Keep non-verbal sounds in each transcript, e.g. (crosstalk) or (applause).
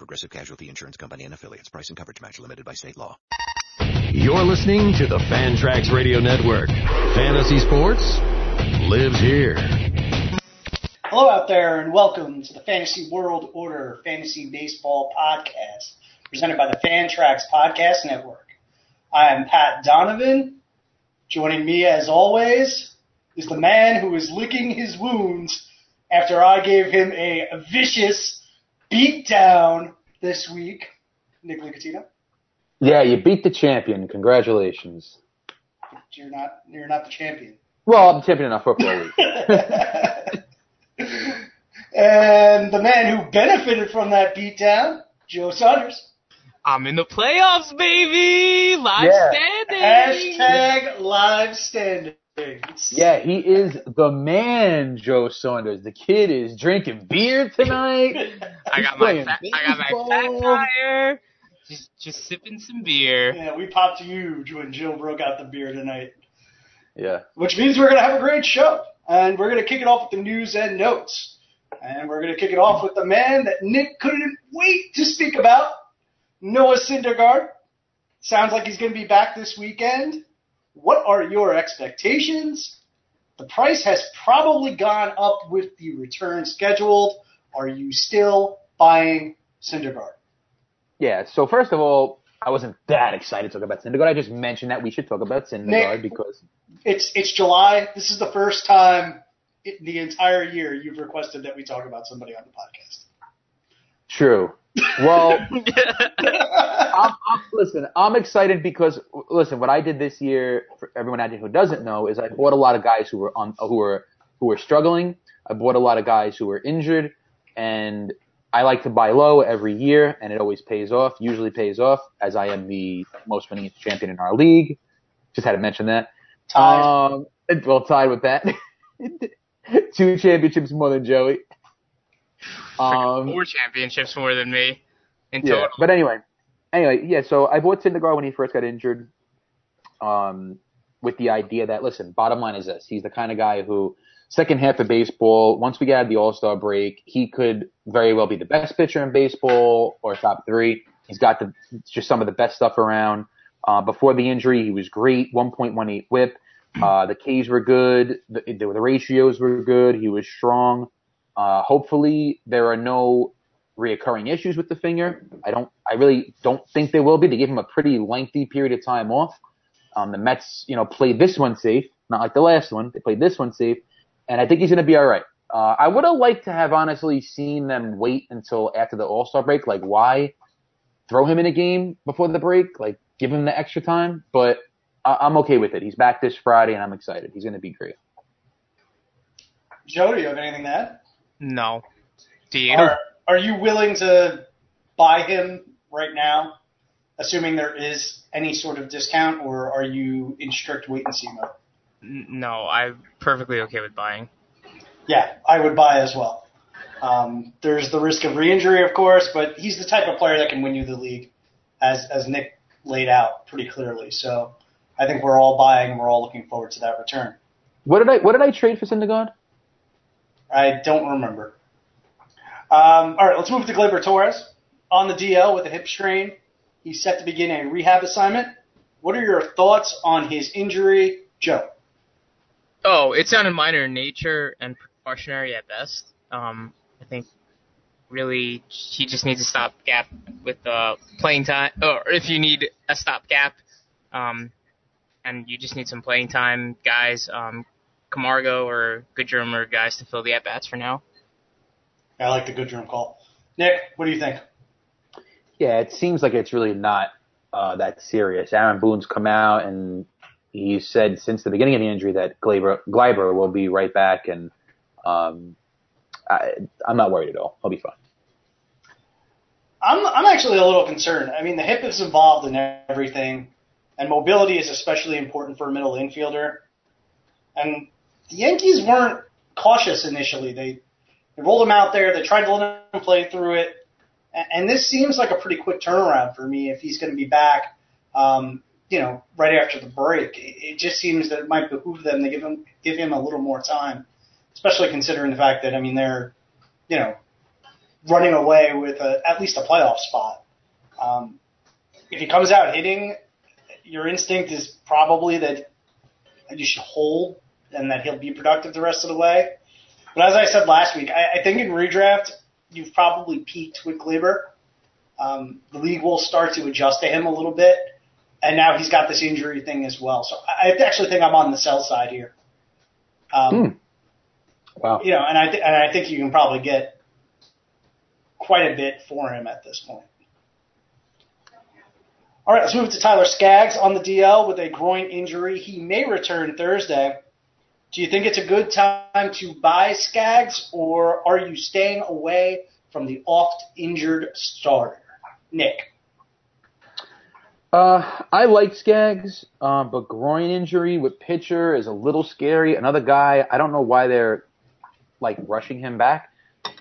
Progressive Casualty Insurance Company and affiliates. Price and coverage match limited by state law. You're listening to the Fantrax Radio Network. Fantasy sports lives here. Hello out there and welcome to the Fantasy World Order Fantasy Baseball Podcast presented by the Fantrax Podcast Network. I am Pat Donovan. Joining me as always is the man who is licking his wounds after I gave him a vicious beat down this week, Nick Licatino. Yeah, you beat the champion. Congratulations. You're not you're not the champion. Well, I'm champion in our football league. (laughs) and the man who benefited from that beatdown, Joe Saunders. I'm in the playoffs, baby! Live Yeah. standing! Hashtag live standings. Yeah, he is the man, Joe Saunders. The kid is drinking beer tonight. (laughs) I got my playing fat, I got my fat tire. Just just sipping some beer. Yeah, we popped huge when Jill broke out the beer tonight. Yeah. which means we're going to have a great show. And we're going to kick it off with the news and notes. And we're going to kick it off with the man that Nick couldn't wait to speak about, Noah Syndergaard. Sounds like he's going to be back this weekend. What are your expectations? The price has probably gone up with the return scheduled. Are you still buying Syndergaard? Yeah. So first of all, I wasn't that excited to talk about Syndergaard. I just mentioned that we should talk about Syndergaard Nick. because It's it's July. This is the first time in the entire year you've requested that we talk about somebody on the podcast. True. Well, (laughs) I'm, I'm, listen, I'm excited because listen, what I did this year for everyone out there who doesn't know is I bought a lot of guys who were on who were who were struggling. I bought a lot of guys who were injured, and I like to buy low every year, and it always pays off. Usually pays off, as I am the most winning champion in our league. Just had to mention that. Tied. Um, well, tied with that. (laughs) Two championships more than Joey. Um, Four championships more than me in yeah, total. but anyway, anyway, yeah. So I bought Syndergaard when he first got injured, um, with the idea that listen, bottom line is this: he's the kind of guy who second half of baseball, once we get out of the All Star break, he could very well be the best pitcher in baseball or top three. He's got the just some of the best stuff around. Uh, before the injury, he was great, 1.18 WHIP. Uh, the Ks were good. The, the, the ratios were good. He was strong. Uh, hopefully there are no reoccurring issues with the finger. I don't, I really don't think there will be. They gave him a pretty lengthy period of time off. Um, the Mets, you know, played this one safe, not like the last one. They played this one safe, and I think he's going to be all right. Uh, I would have liked to have honestly seen them wait until after the All Star break. Like, why throw him in a game before the break? Like, give him the extra time. But I- I'm okay with it. He's back this Friday, and I'm excited. He's going to be great. Joe, do you have anything to add? No. Do you? Are, are you willing to buy him right now, assuming there is any sort of discount, or are you in strict wait and see mode? No, I'm perfectly okay with buying. Yeah, I would buy as well. Um, there's the risk of re-injury, of course, but he's the type of player that can win you the league, as as Nick laid out pretty clearly. So I think we're all buying, and we're all looking forward to that return. What did I What did I trade for Syndergaard? I don't remember. Um, all right, let's move to Gleyber Torres on the DL with a hip strain. He's set to begin a rehab assignment. What are your thoughts on his injury, Joe? Oh, it sounded minor in nature and precautionary at best. Um, I think really he just needs a stopgap with uh, playing time, or if you need a stopgap, um, and you just need some playing time, guys. Um, Camargo or Goodrum are guys to fill the at bats for now. I like the Goodrum call. Nick, what do you think? Yeah, it seems like it's really not uh, that serious. Aaron Boone's come out and he said since the beginning of the injury that Gleyber, Gleyber will be right back, and um, I, I'm not worried at all. He'll be fine. I'm I'm actually a little concerned. I mean, the hip is involved in everything, and mobility is especially important for a middle infielder. And the Yankees weren't cautious initially. They they rolled him out there. They tried to let him play through it, and, this seems like a pretty quick turnaround for me if he's going to be back. Um, you know, right after the break, it, it just seems that it might behoove them to give him give him a little more time, especially considering the fact that I mean they're, you know, running away with a, at least a playoff spot. Um, if he comes out hitting, your instinct is probably that you should hold and that he'll be productive the rest of the way. But as I said last week, I, I think in redraft you've probably peaked with Gleyber. Um, the league will start to adjust to him a little bit, and now he's got this injury thing as well. So I actually think I'm on the sell side here. Um, Hmm. Wow. You know, and I th- and I think you can probably get quite a bit for him at this point. All right, let's move to Tyler Skaggs on the DL with a groin injury. He may return Thursday. Do you think it's a good time to buy Skaggs, or are you staying away from the oft injured starter? Nick. Uh, I like Skaggs, um, but groin injury with pitcher is a little scary. Another guy, I don't know why they're like rushing him back.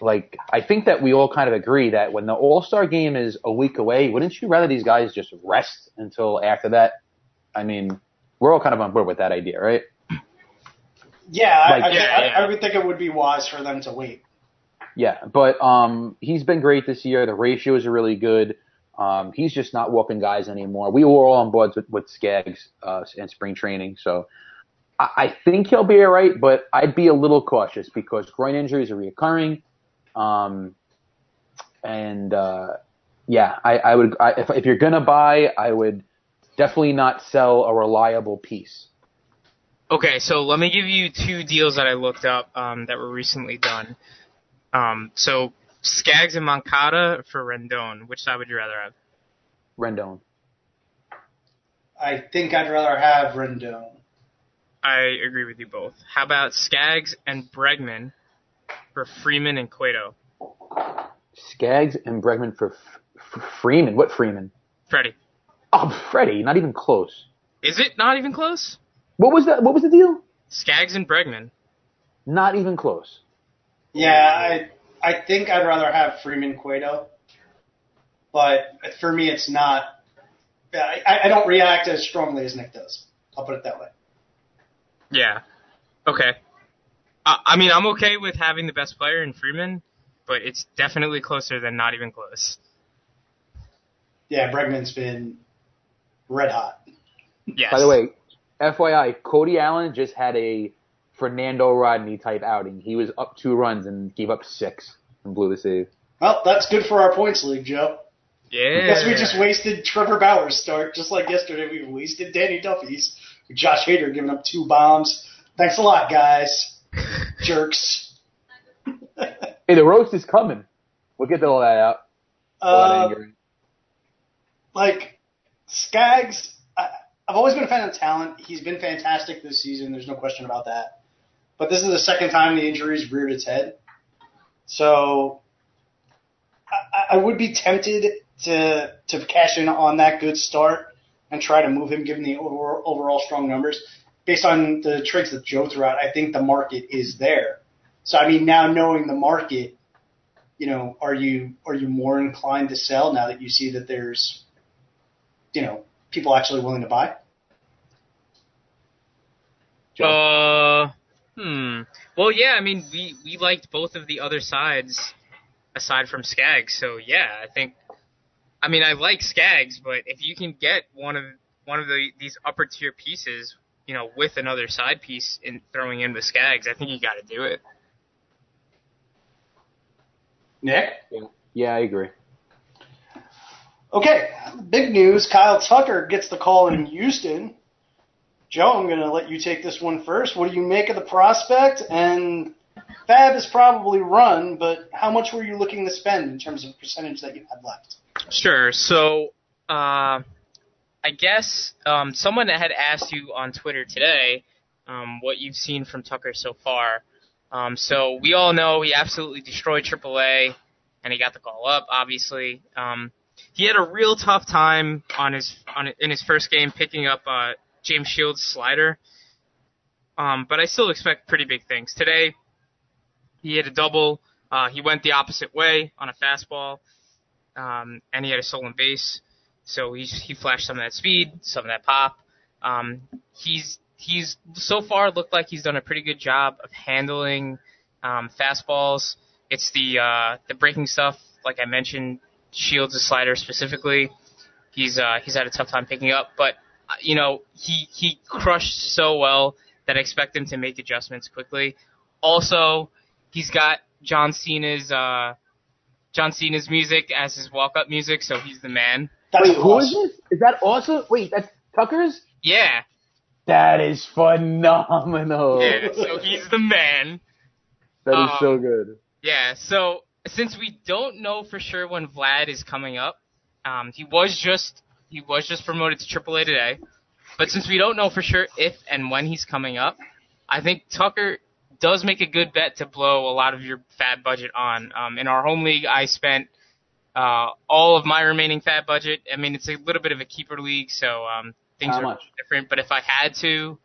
Like, I think that we all kind of agree that when the All Star game is a week away, wouldn't you rather these guys just rest until after that? I mean, we're all kind of on board with that idea, right? Yeah, I, Like- I, Yeah, I, yeah. I would think it would be wise for them to wait. Yeah, but um, he's been great this year. The ratios are really good. Um, he's just not walking guys anymore. We were all on boards with, with Skaggs uh, and spring training, so I, I think he'll be all right. But I'd be a little cautious because groin injuries are reoccurring. Um, and uh, yeah, I, I would I, if if you're gonna buy, I would definitely not sell a reliable piece. Okay, so let me give you two deals that I looked up um, that were recently done. Um, so Skaggs and Moncada for Rendon. Which side would you rather have? Rendon. I think I'd rather have Rendon. I agree with you both. How about Skaggs and Bregman for Freeman and Cueto? Skaggs and Bregman for F- F- Freeman. What Freeman? Freddie. Oh, Freddie, not even close. Is it not even close? What was that? What was the deal? Skaggs and Bregman. Not even close. Yeah, I I think I'd rather have Freeman Cueto, but for me, it's not. I, I don't react as strongly as Nick does. I'll put it that way. Yeah. Okay. I, I mean, I'm okay with having the best player in Freeman, but it's definitely closer than not even close. Yeah, Bregman's been red hot. Yes. By the way, FYI, Cody Allen just had a Fernando Rodney type outing. He was up two runs and gave up six and blew the save. Well, that's good for our points league, Joe. yeah. Guess we just wasted Trevor Bauer's start, just like yesterday. We wasted Danny Duffy's. Josh Hader giving up two bombs. Thanks a lot, guys. (laughs) Jerks. Hey, the roast is coming. We'll get all that out. All that Uh, anger. like Skaggs, I, I've always been a fan of talent. He's been fantastic this season. There's no question about that. But this is the second time the injury's reared its head. So I, I would be tempted to to cash in on that good start and try to move him, given the over, overall strong numbers. Based on the trades that Joe threw out, I think the market is there. So I mean, now knowing the market, you know, are you are you more inclined to sell now that you see that there's, you know, people actually willing to buy? Uh, hmm. Well, yeah. I mean, we we liked both of the other sides aside from Skaggs. So yeah, I think. I mean, I like Skaggs, but if you can get one of one of the these upper tier pieces, you know, with another side piece in throwing in with Skaggs, I think you got to do it. Nick. Yeah, I agree. Okay, big news. Kyle Tucker gets the call in Houston. Joe, I'm going to let you take this one first. What do you make of the prospect? And FAAB is probably run, but how much were you looking to spend in terms of percentage that you had left? Sure. So, uh, I guess um, someone had asked you on Twitter today um, what you've seen from Tucker so far. Um, so we all know he absolutely destroyed AAA. and he got the call up. Obviously, um, he had a real tough time on his on in his first game picking up uh, James Shields' slider. Um, but I still expect pretty big things today. He had a double. Uh, he went the opposite way on a fastball, um, and he had a stolen base. So he he flashed some of that speed, some of that pop. Um, he's he's so far looked like he's done a pretty good job of handling um, fastballs. It's the uh, the breaking stuff, like I mentioned, Shields' the slider specifically. He's uh, he's had a tough time picking up, but uh, you know he he crushed so well that I expect him to make adjustments quickly. Also, he's got John Cena's uh, John Cena's music as his walk up music, so he's the man. That's Wait, who is awesome. this? Is that awesome? Wait, that's Tucker's? Yeah, That is phenomenal. yeah. So he's the man. That is Um, so good. Yeah, so since we don't know for sure when Vlad is coming up, um, he was just he was just promoted to AAA today, but since we don't know for sure if and when he's coming up, I think Tucker does make a good bet to blow a lot of your FAAB budget on. Um, in our home league, I spent uh, all of my remaining FAAB budget. I mean, it's a little bit of a keeper league, so um, things How are much? different. But if I had to,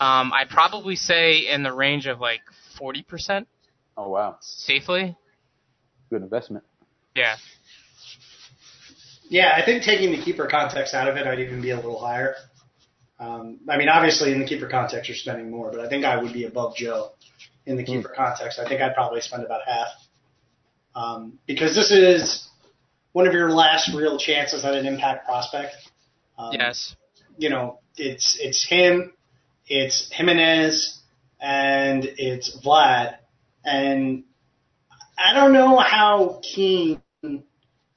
um, I'd probably say in the range of like forty percent Oh wow, safely. Good investment. Yeah. Yeah, I think taking the keeper context out of it, I'd even be a little higher. Um, I mean, obviously in the keeper context, you're spending more, but I think I would be above Joe in the keeper context. I think I'd probably spend about half. Um, because this is one of your last real chances at an impact prospect. Um, Yes. you know, it's it's him, it's Jimenez, and it's Vlad, and I don't know how keen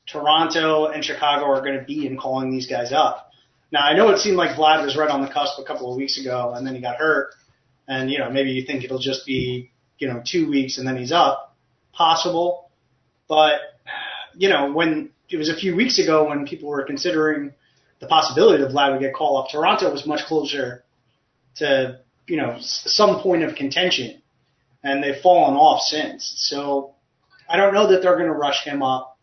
Toronto and Chicago are going to be in calling these guys up. Now I know it seemed like Vlad was right on the cusp a couple of weeks ago, and then he got hurt, and you know maybe you think it'll just be you know two weeks and then he's up, possible, but you know when it was a few weeks ago when people were considering the possibility that Vlad would get called up. Toronto was much closer to, you know, some point of contention, and they've fallen off since. So I don't know that they're going to rush him up.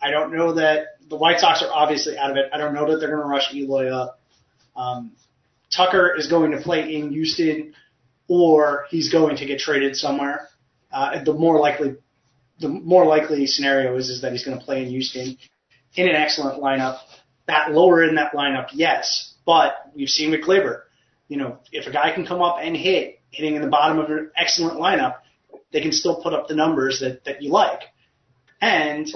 I don't know that the White Sox are obviously out of it. I don't know that they're going to rush Eloy up. Um, Tucker is going to play in Houston, or he's going to get traded somewhere. Uh, the more likely, the more likely scenario is is that he's going to play in Houston in an excellent lineup that lower in that lineup, yes. But we've seen with Gleyber, you know, if a guy can come up and hit, hitting in the bottom of an excellent lineup, they can still put up the numbers that, that you like. And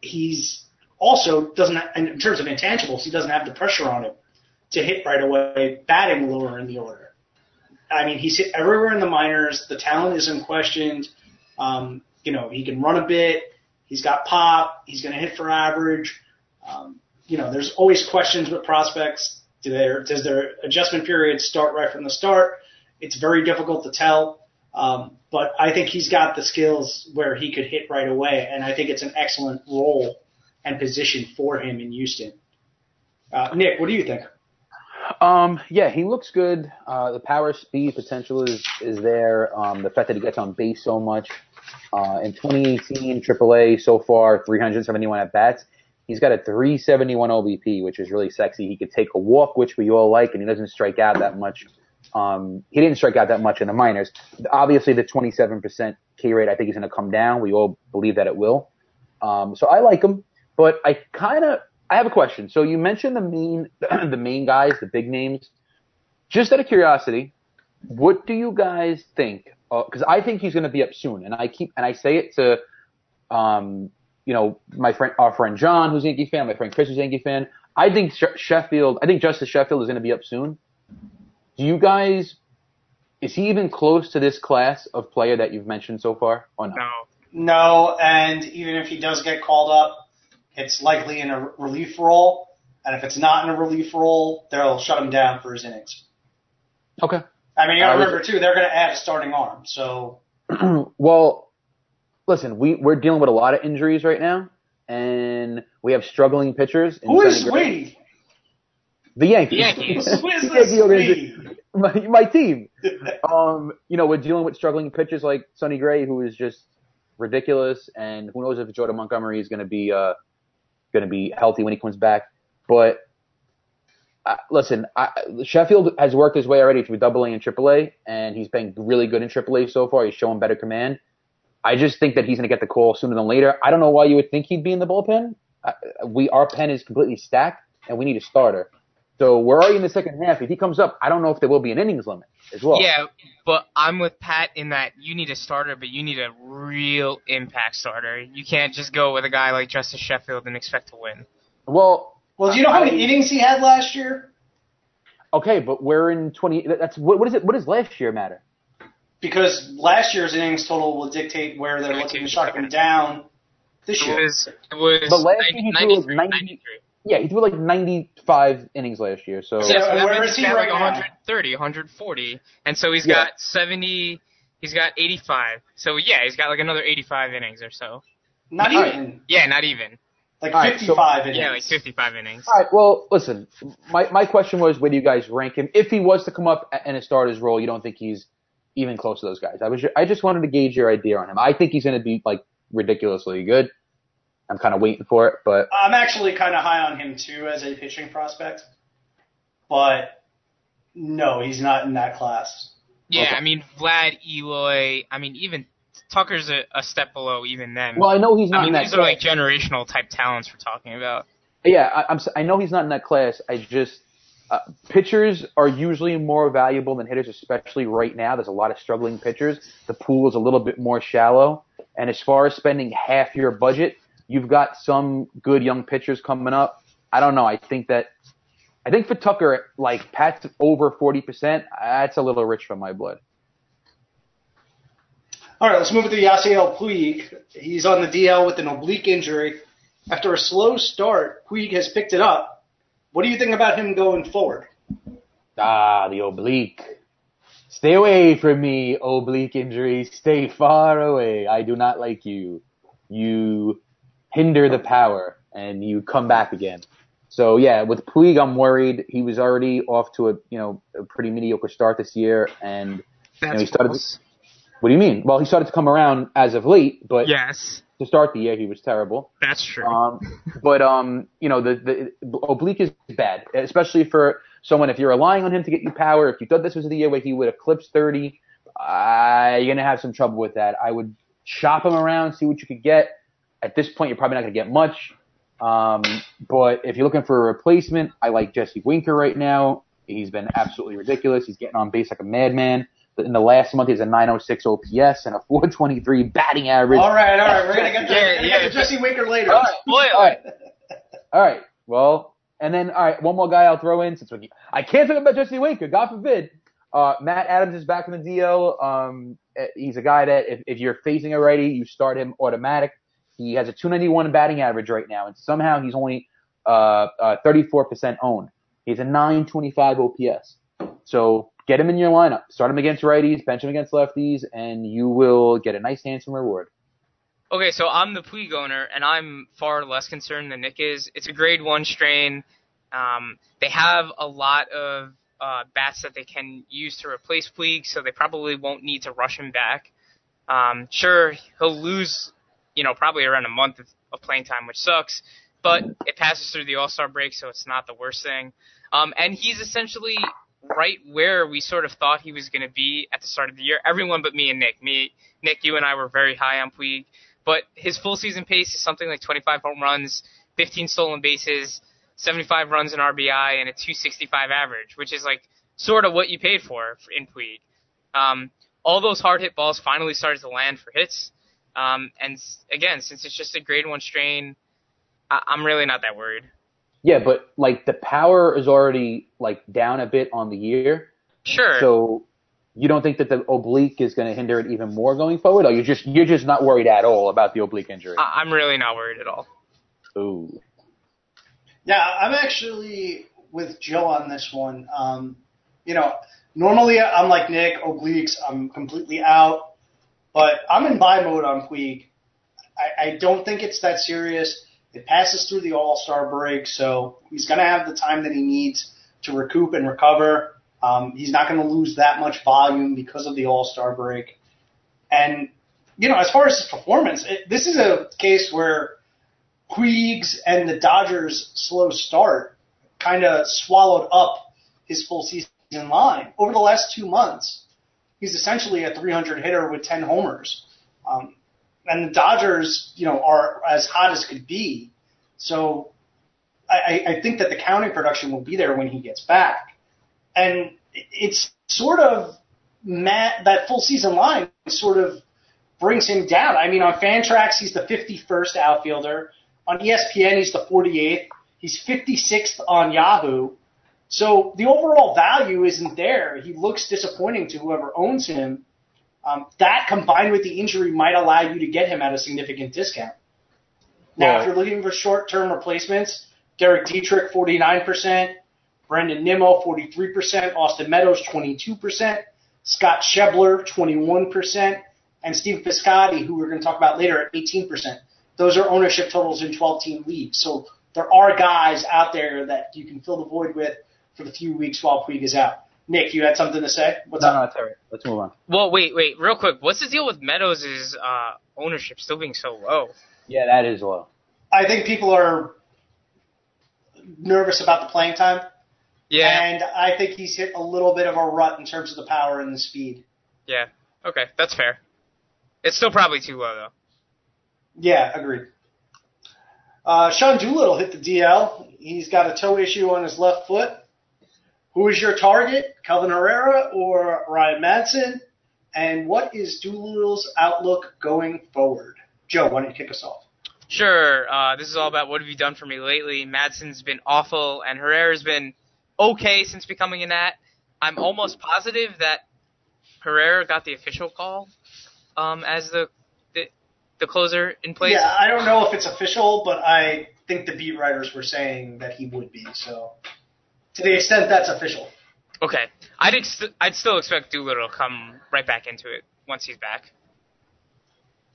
he's also doesn't, in terms of intangibles, he doesn't have the pressure on him to hit right away, batting lower in the order. I mean, he's hit everywhere in the minors. The talent is unquestioned. Um, you know, he can run a bit. He's got pop. He's going to hit for average. Um, you know, there's always questions with prospects. Do their does their adjustment period start right from the start? It's very difficult to tell. Um, but I think he's got the skills where he could hit right away, and I think it's an excellent role and position for him in Houston. Uh, Nick, what do you think? Um, yeah, he looks good. Uh, the power, speed, potential is is there. Um, the fact that he gets on base so much. Uh, in 2018, AAA so far 371 at bats. He's got a 371 OBP, which is really sexy. He could take a walk, which we all like, and he doesn't strike out that much. Um, he didn't strike out that much in the minors. Obviously, the 27% K rate, I think, is going to come down. We all believe that it will. Um, so I like him, but I kind of I have a question. So you mentioned the main (clears throat) the main guys, the big names. Just out of curiosity, what do you guys think? Because I think he's going to be up soon, and I keep and I say it to, um, you know, my friend, our friend John, who's a Yankee fan, my friend Chris, who's a Yankee fan. I think Sheffield, I think Justus Sheffield is going to be up soon. Do you guys? Is he even close to this class of player that you've mentioned so far, or not? No. No, and even if he does get called up, it's likely in a relief role. And if it's not in a relief role, they'll shut him down for his innings. Okay. I mean, you gotta I remember too, they're gonna add a starting arm. So (clears throat) well, listen, we we're dealing with a lot of injuries right now, and we have struggling pitchers. in who is Sonny Gray. we? The Yankees. The Yankees. (laughs) Who is The this Yankee organization. we? my, my team. Um, you know, we're dealing with struggling pitchers like Sonny Gray, who is just ridiculous, and who knows if Jordan Montgomery is going to be uh, going to be healthy when he comes back. But uh, listen, I, Sheffield has worked his way already through Double A and Triple A, and he's been really good in Triple A so far. He's showing better command. I just think that he's going to get the call sooner than later. I don't know why you would think he'd be in the bullpen. Uh, we our pen is completely stacked, and we need a starter. So we're already in the second half. If he comes up, I don't know if there will be an innings limit as well. Yeah, but I'm with Pat in that you need a starter, but you need a real impact starter. You can't just go with a guy like Justus Sheffield and expect to win. Well, Well, do you know how many innings he had last year? okay, but we're in 20. That's what, what is it? What does last year matter? Because last year's innings total will dictate where they're looking to shut him down this It year. was it was But last year he 90, threw like 93, 90 93. Yeah, he threw like 95 innings last year. So Yeah, Yeah, so that means he right like now? 130, 140, and so he's Yeah. got 70. He's got 85. So yeah, he's got like another 85 innings or so. Not All right. even. Yeah, not even. Like All right, so- 55 innings. Yeah, like 55 innings. All right. Well, listen. My my question was, where do you guys rank him? If he was to come up in a starter's role, you don't think he's even close to those guys. I was. I just wanted to gauge your idea on him. I think he's going to be like ridiculously good. I'm kind of waiting for it, but I'm actually kind of high on him too as a pitching prospect, but no, he's not in that class. Yeah, Okay. I mean Vlad, Eloy. I mean even Tucker's a, a step below even them. well, I know he's not I mean in that. these are like generational type talents we're talking about. Yeah, I, I'm. s- I know he's not in that class. I just uh, pitchers are usually more valuable than hitters, especially right now. There's a lot of struggling pitchers. The pool is a little bit more shallow, and as far as spending half your budget, you've got some good young pitchers coming up. I don't know. I think that. I think for Tucker, like Pat's over 40%, that's a little rich for my blood. All right, let's move to Yasiel Puig. He's on the DL with an oblique injury. After a slow start, Puig has picked it up. What do you think about him going forward? Ah, the oblique. Stay away from me, oblique injury. Stay far away. I do not like you. You hinder the power and you come back again. So yeah, with Puig, I'm worried. He was already off to a, you know, a pretty mediocre start this year and you know, he started, what do you mean? Well, he started to come around as of late, but Yes, to start the year, he was terrible. that's true. Um, (laughs) but um, you know, the the oblique is bad, especially for someone if you're relying on him to get you power. If you thought this was the year where he would eclipse 30, uh, you're gonna have some trouble with that. I would shop him around, see what you could get. At this point, you're probably not gonna get much. Um, but if you're looking for a replacement, I like Jesse Winker right now. He's been absolutely ridiculous. He's getting on base like a madman. In the last month, he has a 906 OPS and a 423 batting average. All right, all right, we're gonna get to, Yeah, we're gonna get yeah. to Jesse Winker later. All right. all right. All right. Well, and then all right, one more guy I'll throw in since we, I can't talk about Jesse Winker. God forbid. Uh, Matt Adams is back in the DL. Um, eh, he's a guy that if, if you're facing a righty, you start him automatic. He has a 291 batting average right now, and somehow he's only uh, uh, 34% owned. He's a 925 OPS. So get him in your lineup. Start him against righties, bench him against lefties, and you will get a nice handsome reward. Okay, so I'm the Puig owner, and I'm far less concerned than Nick is. It's a grade one strain. Um, they have a lot of uh, bats that they can use to replace Puig, so they probably won't need to rush him back. Um, sure, he'll lose, you know, probably around a month of, of playing time, which sucks, but it passes through the All Star break, so it's not the worst thing. Um, and he's essentially right where we sort of thought he was going to be at the start of the year. Everyone but me and Nick. Me, Nick, you and I were very high on Puig but his full season pace is something like 25 home runs, 15 stolen bases, 75 runs in RBI, and a 265 average, which is like sort of what you paid for in Puig. Um, all those hard hit balls finally started to land for hits. Um, and again, since it's just a grade one strain, I- I'm really not that worried. Yeah, but like the power is already like down a bit on the year. Sure. So you don't think that the oblique is going to hinder it even more going forward? Or you're just you're just not worried at all about the oblique injury? I- I'm really not worried at all. Ooh. Yeah, I'm actually with Joe on this one. Um, you know, normally I'm like Nick, obliques, I'm completely out, but I'm in buy mode on Puig. I, I don't think it's that serious. It passes through the All Star break, so he's going to have the time that he needs to recoup and recover. Um, he's not going to lose that much volume because of the All Star break. And you know, as far as his performance, it, this is a case where Puigs and the Dodgers' slow start kind of swallowed up his full season line. Over the last two months, he's essentially a 300 hitter with 10 homers. Um, and the Dodgers, you know, are as hot as could be. So I, I think that the counting production will be there when he gets back. And it's sort of Matt, that full season line sort of brings him down. I mean, on Fantrax, he's the 51st outfielder. On ESPN, he's the 48th. He's 56th on Yahoo. So the overall value isn't there. He looks disappointing to whoever owns him. Um, that combined with the injury might allow you to get him at a significant discount. Now, Well- if you're looking for short-term replacements, Derek Dietrich, 49%, Brandon Nimmo, 43%, Austin Meadows, 22%, Scott Schebler, 21%, and Steve Piscotty, who we're going to talk about later, at 18%. Those are ownership totals in 12-team leagues. So there are guys out there that you can fill the void with for the few weeks while Puig is out. Nick, you had something to say? What's No, up? no, it's all right. Let's move on. Well, wait, wait, real quick. What's the deal with Meadows' uh, ownership still being so low? Yeah, that is low. I think people are nervous about the playing time, Yeah, and I think he's hit a little bit of a rut in terms of the power and the speed. yeah. Okay, that's fair. It's still probably too low though. Yeah, agreed. Uh, Sean Doolittle hit the DL. He's got a toe issue on his left foot. Who is your target, Kelvin Herrera or Ryan Madson? And what is Doolittle's outlook going forward? Joe, why don't you kick us off? Sure. Uh, this is all about what have you done for me lately. Madson's been awful, and Herrera's been okay since becoming a Nat. I'm almost positive that Herrera got the official call um, as the, the the closer in place. Yeah, I don't know if it's official, but I think the beat writers were saying that he would be. So, to the extent that's official. Okay. I'd ex- I'd still expect Doolittle to come right back into it once he's back.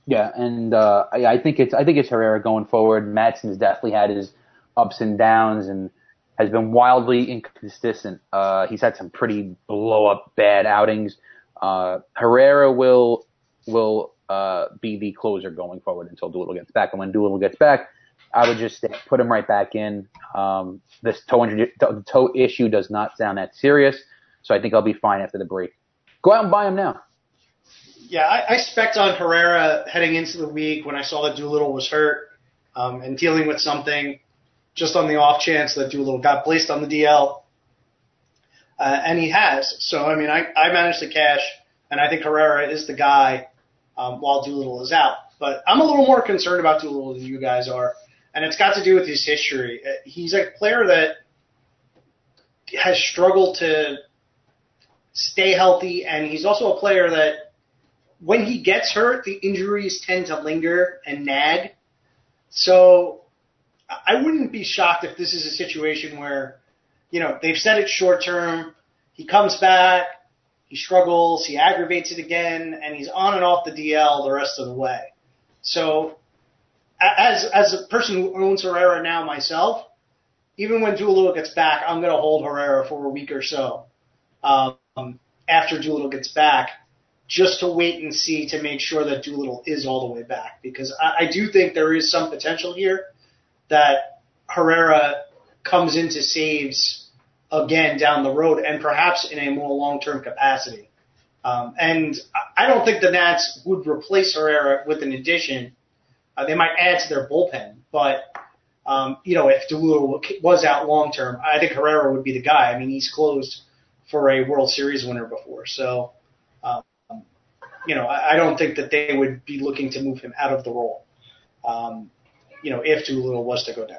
Yeah, and uh, I, I think it's I think it's Herrera going forward. Madson's definitely had his ups and downs and has been wildly inconsistent. Uh, he's had some pretty blow up bad outings. Uh, Herrera will will uh, be the closer going forward until Doolittle gets back. And when Doolittle gets back, I would just put him right back in. Um, this toe injury, toe issue does not sound that serious, so I think I'll be fine after the break. Go out and buy him now. Yeah, I, I spec on Herrera heading into the week when I saw that Doolittle was hurt um, and dealing with something, just on the off chance that Doolittle got placed on the DL. Uh, and he has. So, I mean, I, I managed to cash, and I think Herrera is the guy um, while Doolittle is out. But I'm a little more concerned about Doolittle than you guys are, and it's got to do with his history. Uh, He's a player that has struggled to stay healthy, and he's also a player that when he gets hurt, the injuries tend to linger and nag. So I wouldn't be shocked if this is a situation where, you know, they've said it's short term. He comes back, he struggles, he aggravates it again, and he's on and off the DL the rest of the way. So as as a person who owns Herrera now myself, even when Doolittle gets back, I'm going to hold Herrera for a week or so um, after Doolittle gets back just to wait and see to make sure that Doolittle is all the way back because I, I do think there is some potential here that Herrera comes into saves again down the road and perhaps in a more long-term capacity. Um, and I I don't think the Nats would replace Herrera with an addition. Uh, they might add to their bullpen, but um, you know if Doolittle was out long term, I think Herrera would be the guy. I mean, he's closed for a World Series winner before, so um, you know, I, I don't think that they would be looking to move him out of the role. Um, you know, if Doolittle was to go down.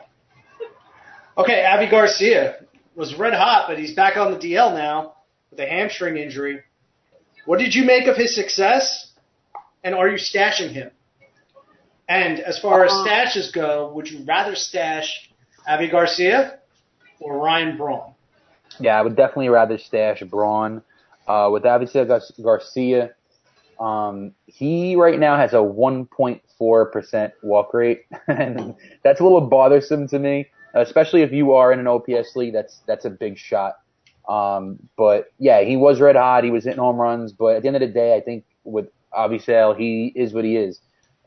Okay, Avi Garcia was red hot, but he's back on the DL now with a hamstring injury. What did you make of his success? And are you stashing him? And as far as stashes go, would you rather stash Avi Garcia or Ryan Braun? Yeah, I would definitely rather stash Braun. Uh, with Avisail Gar- Garcia, um, he right now has a 1.4% walk rate, (laughs) and that's a little bothersome to me, especially if you are in an OPS league. That's that's a big shot. Um, but yeah, he was red hot. He was hitting home runs, but at the end of the day, I think with Avisail, he is what he is,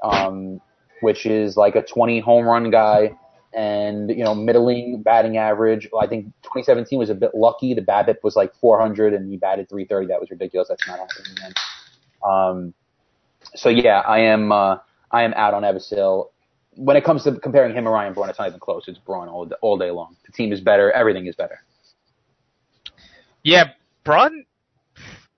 um, which is like a 20 home run guy and you know middling batting average. Well, I think 2017 was a bit lucky. The BABIP was like 400 and he batted 330. That was ridiculous. That's not happening again. Um, so yeah, I am uh, I am out on Avisail. When it comes to comparing him and Ryan Braun, it's not even close. It's Braun all, all day long. The team is better. Everything is better. Yeah, Braun.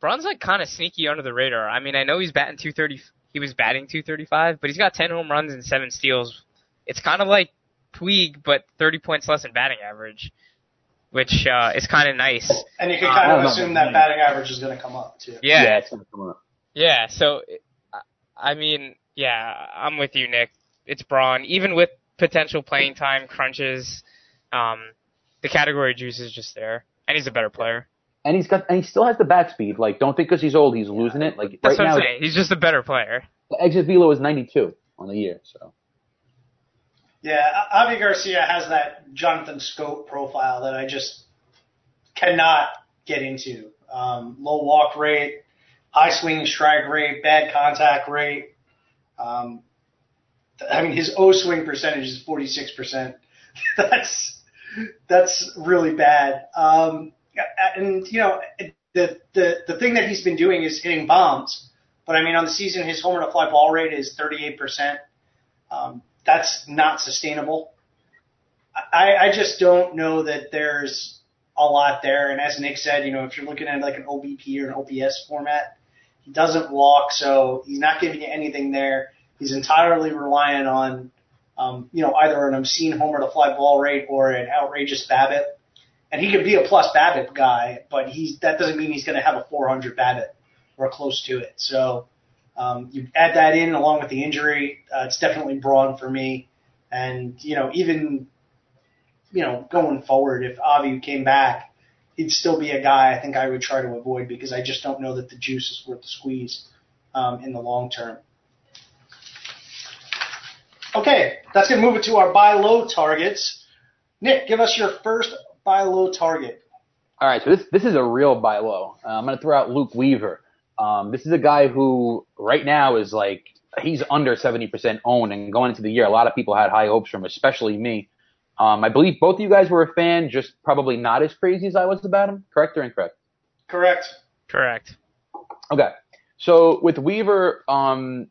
Braun's like kind of sneaky under the radar. I mean, I know he's batting 230. He was batting 235, but he's got 10 home runs and seven steals. It's kind of like Puig, but 30 points less in batting average, which uh, is kind of nice. And you can kind I of assume that batting average is going to come up too. Yeah, yeah it's gonna come up. Yeah, so I mean, yeah, I'm with you, Nick. It's Braun, even with potential playing time crunches. Um, the category juice is just there, and he's a better player. And he's got and he still has the bat speed. Like don't think because he's old he's losing it. Like That's right what now, I'm saying. He's just a better player. the exit velo is 92 on the year. So Yeah, Avi Garcia has that Jonathan Schoop profile that I just cannot get into. Um, low walk rate, high swinging strike rate, bad contact rate. Um, I mean, his O swing percentage is 46%. (laughs) that's that's really bad. Um, and you know, the the the thing that he's been doing is hitting bombs. But I mean, on the season, his homer to fly ball rate is 38%. Um, that's not sustainable. I, I just don't know that there's a lot there. And as Nick said, you know, if you're looking at like an OBP or an OPS format, he doesn't walk, so he's not giving you anything there. He's entirely reliant on, um, you know, either an obscene homer to fly ball rate or an outrageous BABIP. And he could be a plus BABIP guy, but he's that doesn't mean he's going to have a 400 BABIP or close to it. So um, you add that in along with the injury, uh, it's definitely Braun for me. And you know, even you know, going forward, if Avi came back, he'd still be a guy I think I would try to avoid because I just don't know that the juice is worth the squeeze um, in the long term. Okay, that's going to move it to our buy low targets. Nick, give us your first buy low target. All right, so this this is a real buy low. Uh, I'm going to throw out Luke Weaver. Um, this is a guy who right now is like he's under 70% owned, and going into the year, a lot of people had high hopes from, him, especially me. Um, I believe both of you guys were a fan, just probably not as crazy as I was about him. Correct or incorrect? Correct. Correct. Okay. So with Weaver, um,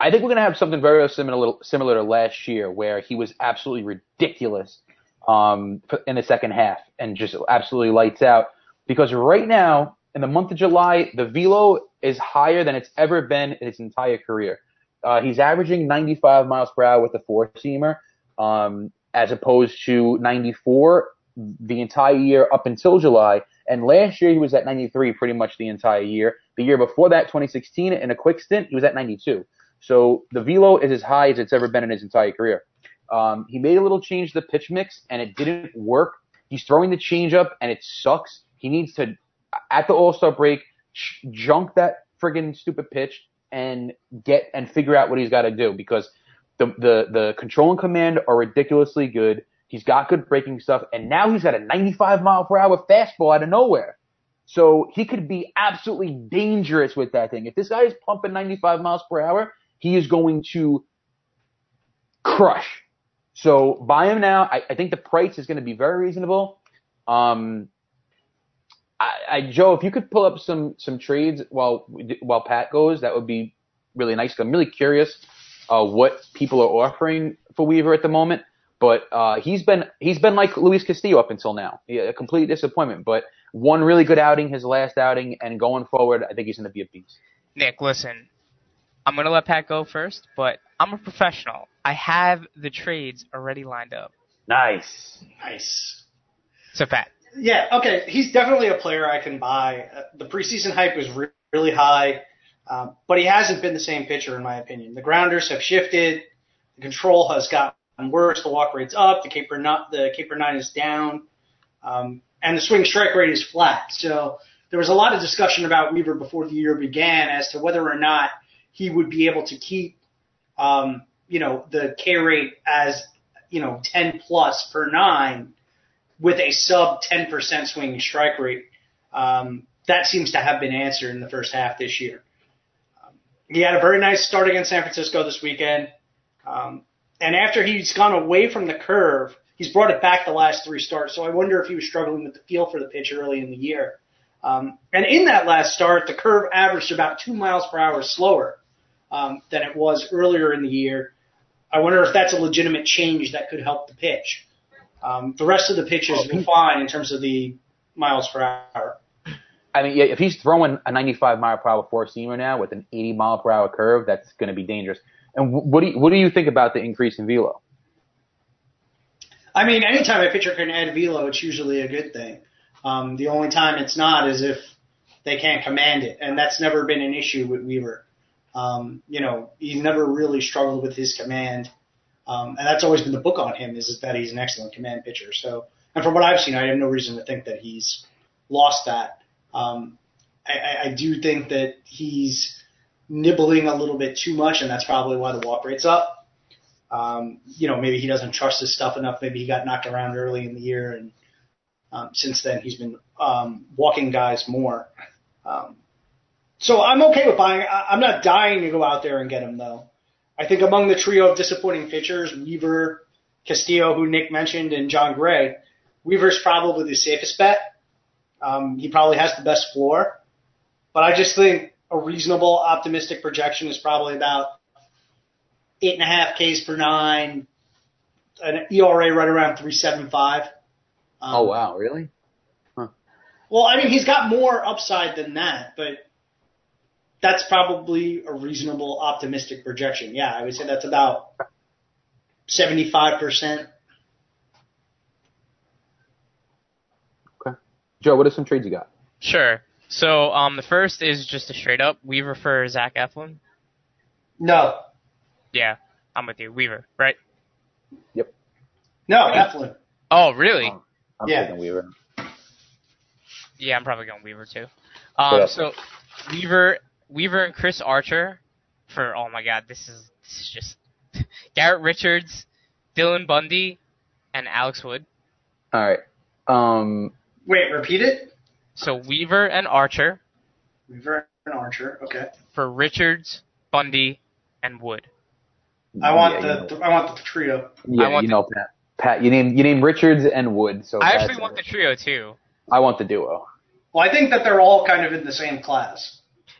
I think we're gonna have something very similar similar to last year, where he was absolutely ridiculous um, in the second half and just absolutely lights out. Because right now, in the month of July, the velo is higher than it's ever been in his entire career. Uh, he's averaging 95 miles per hour with the four seamer, um, as opposed to 94 the entire year up until July. And last year he was at 93 pretty much the entire year. The year before that, 2016, in a quick stint, he was at 92. So the velo is as high as it's ever been in his entire career. Um, he made a little change to the pitch mix and it didn't work. He's throwing the changeup and it sucks. He needs to, at the All-Star break, sh- junk that friggin' stupid pitch and get and figure out what he's got to do because the, the, the control and command are ridiculously good. He's got good breaking stuff, and now he's got a 95 mile per hour fastball out of nowhere. So he could be absolutely dangerous with that thing. If this guy is pumping 95 miles per hour, he is going to crush. So buy him now. I, I think the price is going to be very reasonable. Um, I, I, Joe, if you could pull up some some trades while while Pat goes, that would be really nice. I'm really curious uh, what people are offering for Weaver at the moment. But uh, he's been he's been like Luis Castillo up until now, a complete disappointment. But one really good outing, his last outing, and going forward, I think he's going to be a beast. Nick, listen, I'm gonna let Pat go first, but I'm a professional. I have the trades already lined up. Nice. Nice. So Pat, Yeah, okay. He's definitely a player I can buy. Uh, the preseason hype was re- really high, um, but he hasn't been the same pitcher in my opinion. The grounders have shifted. The control has gotten worse. The walk rate's up. The K per nine, the K per nine is down, um, and the swing strike rate is flat. So there was a lot of discussion about Weaver before the year began as to whether or not he would be able to keep, um, you know, the K rate as you know 10 plus per nine with a sub 10% swinging strike rate. Um, that seems to have been answered in the first half this year. Um, He had a very nice start against San Francisco this weekend. Um, and after he's gone away from the curve, he's brought it back the last three starts. So I wonder if he was struggling with the feel for the pitch early in the year. Um, and in that last start, the curve averaged about two miles per hour slower um, than it was earlier in the year. I wonder if that's a legitimate change that could help the pitch. Um, the rest of the pitch has been fine in terms of the miles per hour. I mean, yeah, if he's throwing a 95 mile per hour four seamer now with an 80 mile per hour curve, that's going to be dangerous. And what do you, what do you think about the increase in velo? I mean, anytime a pitcher can add velo, it's usually a good thing. Um, the only time it's not is if they can't command it, and that's never been an issue with Weaver. Um, you know, he's never really struggled with his command, um, and that's always been the book on him is that he's an excellent command pitcher. So, and from what I've seen, I have no reason to think that he's lost that. Um, I, I, do think that he's nibbling a little bit too much, and that's probably why the walk rate's up. Um, you know, maybe he doesn't trust his stuff enough. Maybe he got knocked around early in the year, and um, since then he's been um, walking guys more. Um, so I'm okay with buying. I, I'm not dying to go out there and get him though. I think among the trio of disappointing pitchers, Weaver, Castillo, who Nick mentioned, and Jon Gray, Weaver's probably the safest bet. Um, he probably has the best floor, but I just think a reasonable optimistic projection is probably about eight and a half Ks per nine, an ERA right around three seven five. Um, Oh wow, really? Well, I mean, he's got more upside than that, but that's probably a reasonable optimistic projection. Yeah, I would say that's about seventy five percent. Okay. Joe, what are some trades you got? Sure. So um, the first is just a straight up Weaver for Zach Eflin. No, Yeah, I'm with you. Weaver, right? Yep. No, Eflin. Oh, really? Oh. I'm Yeah. taking Weaver. Yeah, I'm probably going Weaver too. Um, so Weaver, Weaver and Chris Archer for oh my god, this is this is just (laughs) Garrett Richards, Dylan Bundy, and Alex Wood. All right. Um, Wait, repeat it. So Weaver and Archer Weaver and Archer. Okay. for Richards, Bundy, and Wood. I want yeah, the, you know, I want the trio. yeah, I want you know, Pat. Pat, you name you name Richards and Wood. So I that's- actually want the trio too. I want the duo. Well, I think that they're all kind of in the same class.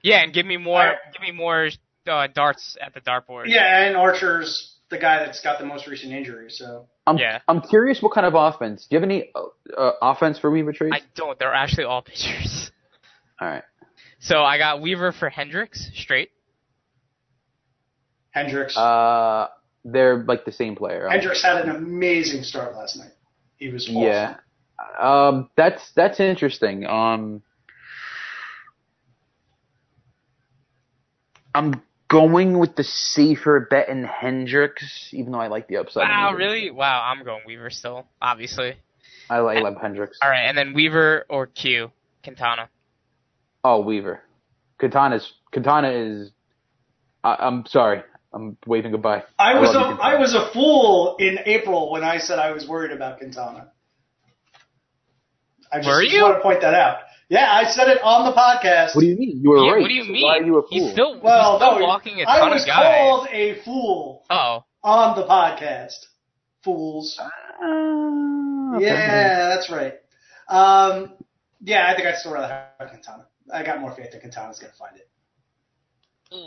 Yeah, and give me more, I- give me more uh, darts at the dartboard. Yeah, and Archer's the guy that's got the most recent injury. So I'm Yeah. I'm curious what kind of offense. Do you have any uh, uh, offense for Weaver trades? I don't. They're actually all pitchers. All right. So I got Weaver for Hendricks straight. Hendricks. Uh, they're like the same player. Hendricks had an amazing start last night. He was awesome. Yeah. Um, that's that's interesting. Um, I'm going with the safer bet in Hendricks, even though I like the upside. Wow, Weaver. really? Wow, I'm going Weaver still, obviously. I like, I love Hendricks. All right, and then Weaver or Q, Quintana. Oh, Weaver. Katana's Katana is. I, I'm sorry. I'm waving goodbye. I was a you, I was a fool in April when I said I was worried about Quintana. I just, Were just want to point that out. Yeah, I said it on the podcast. What do you mean? You were Yeah, right. what do you So mean? Why are you a fool? He's still, well, he's still no, walking a I ton was of guys. called a fool Oh, on the podcast. Fools. Uh. Yeah, that's right. Um, yeah, I think I'd still rather have Quintana. I got more faith that Quintana's going to find it.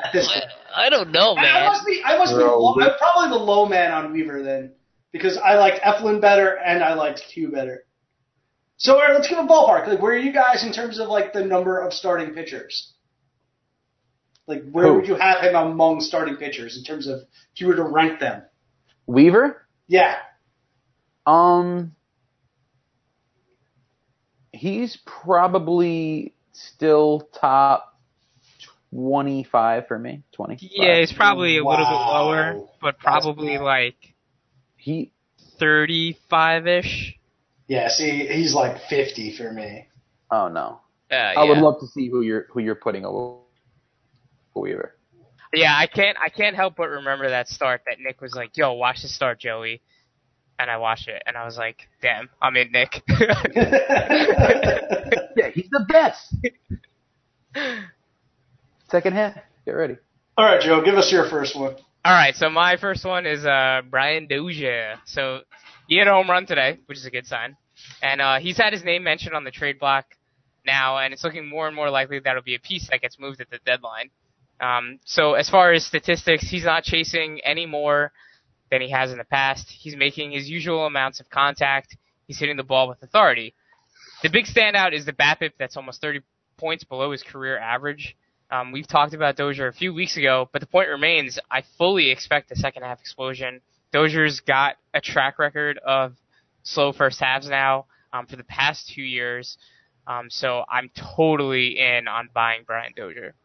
At this point. I don't know, I, I must be, I must be, low, I'm probably the low man on Weaver then, because I liked Eflin better and I liked Q better. So all right, let's give a ballpark. Like, where are you guys in terms of like the number of starting pitchers? Like, where Who? would you have him among starting pitchers in terms of if you were to rank them? Weaver. Yeah, Um, he's probably still top twenty-five for me. Twenty. Yeah, he's probably a little bit lower, but probably like He. 35-ish. Yeah. See, he's like 50 for me. Oh no. Uh, I would love to see who you're who you're putting over Weaver. Yeah, I can't I can't help but remember that start that Nick was like, "Yo, watch the start, Joey," and I watched it and I was like, "Damn, I'm in, Nick." (laughs) Yeah, he's the best. Second half. Get ready. All right, Joe, give us your first one. All right, so my first one is uh, Brian Dozier. So he had a home run today, which is a good sign, and uh, he's had his name mentioned on the trade block now, and it's looking more and more likely that it'll be a piece that gets moved at the deadline. Um, so as far as statistics, he's not chasing any more than he has in the past. He's making his usual amounts of contact. He's hitting the ball with authority. The big standout is the BABIP that's almost 30 points below his career average. Um, we've talked about Dozier a few weeks ago, but the point remains, I fully expect a second half explosion. Dozier's got a track record of slow first halves now um, for the past two years. Um, so I'm totally in on buying Brian Dozier.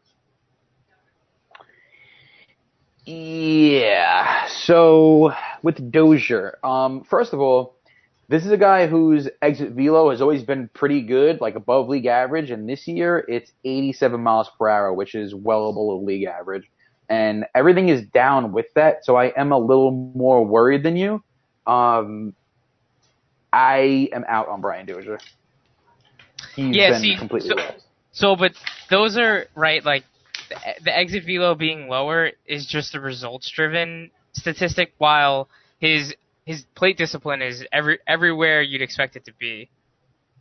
Yeah. So with Dozier, um, first of all, this is a guy whose exit velo has always been pretty good, like above league average, and this year it's 87 miles per hour, which is well below league average. And everything is down with that, so I am a little more worried than you. Um, I am out on Brian Dozier. He's Yeah, been see, completely so- lost. So, but those are right. Like the, the exit velo being lower is just a results driven statistic, while his his plate discipline is every everywhere you'd expect it to be.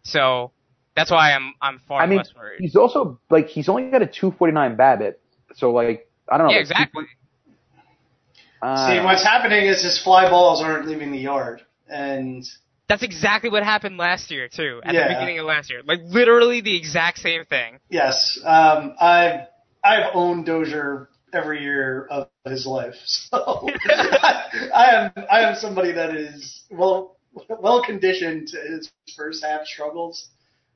So that's why I'm I'm far I mean, less worried. he's also like he's only got a 249 BABIP, so like I don't know. Yeah, like, exactly. Uh, See, what's happening is his fly balls aren't leaving the yard, and That's exactly what happened last year too. At Yeah. the beginning of last year, like literally the exact same thing. yes, um, I've I've owned Dozier every year of his life, (laughs) so I am I am somebody that is well well conditioned to his first half struggles,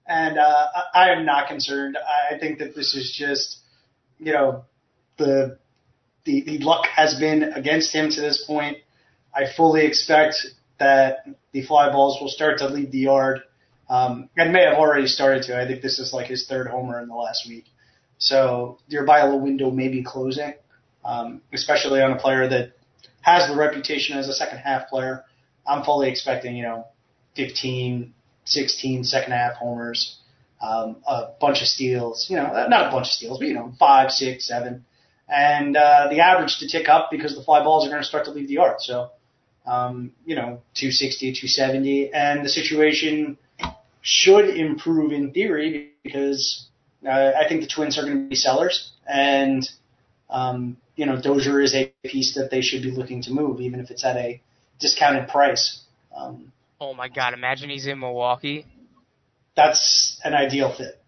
and uh, I, I am not concerned. I think that this is just you know the the, the luck has been against him to this point. I fully expect that the fly balls will start to leave the yard, um, and may have already started to. I think this is like his third homer in the last week. So your buy low window may be closing, um, especially on a player that has the reputation as a second half player. I'm fully expecting, you know, 15, 16 second half homers, um, a bunch of steals, you know, not a bunch of steals, but, you know, five, six, seven. And, uh, the average to tick up because the fly balls are going to start to leave the yard. So, um, you know, 260, 270. And the situation should improve in theory because uh, I think the Twins are going to be sellers. And, um, you know, Dozier is a piece that they should be looking to move, even if it's at a discounted price. Um, Oh my god! Imagine he's in Milwaukee. that's an ideal fit.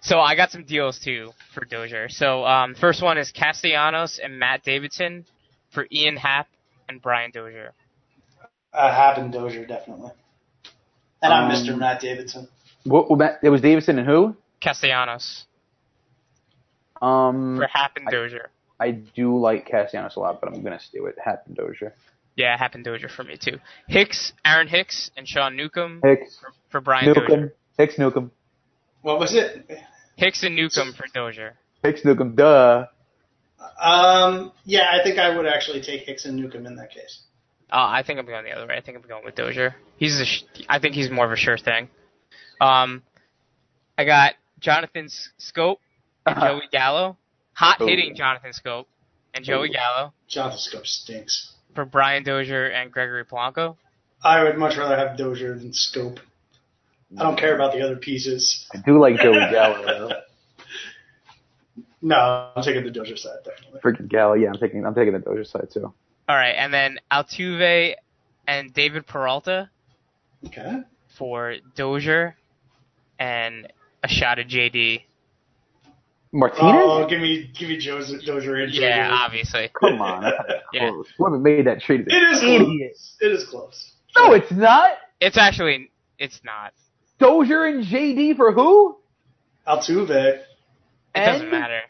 So I got some deals too for Dozier. So um, first one is Castellanos and Matt Davidson for Ian Happ and Brian Dozier. Uh, happened Dozier definitely. And I'm Um, Mr. Matt Davidson. what, what, it was Davidson and who? Castellanos Um, for Happ and I- Dozier. I do like Castellanos a lot, but I'm gonna stay with Happ and Dozier. Yeah, Happ and Dozier for me too. Hicks, Aaron Hicks, and Sean Newcomb Hicks, for, for Brian Dozier. Newcomb, Hicks Newcomb, What was it? Hicks and Newcomb for Dozier. Hicks Newcomb. Duh. Um, yeah, I think I would actually take Hicks and Newcomb in that case. Uh, I think I'm going the other way. I think I'm going with Dozier. He's a sh- I think he's more of a sure thing. Um, I got Jonathan S- Schoop and Joey Gallo. Hot hitting Jonathan Schoop and Joey Ooh. Gallo Jonathan Schoop stinks. for Brian Dozier and Gregory Polanco. I would much rather have Dozier than Schoop. I don't care about the other pieces. I do like Joey Gallo. though. (laughs) No, I'm taking the Dozier side definitely. Freaking Gallo. Yeah, I'm taking I'm taking the Dozier side too. All right, and then Altuve and David Peralta Okay. for Dozier and a shot of JD. Martinez. Oh, give me give me Joe's, Dozier and Yeah, obviously. Come on, that's (laughs) not Yeah. close. Whoever made that trade is It is an close. It is close. No, it's not. It's actually it's not. Dozier and JD for who? Altuve. It doesn't matter.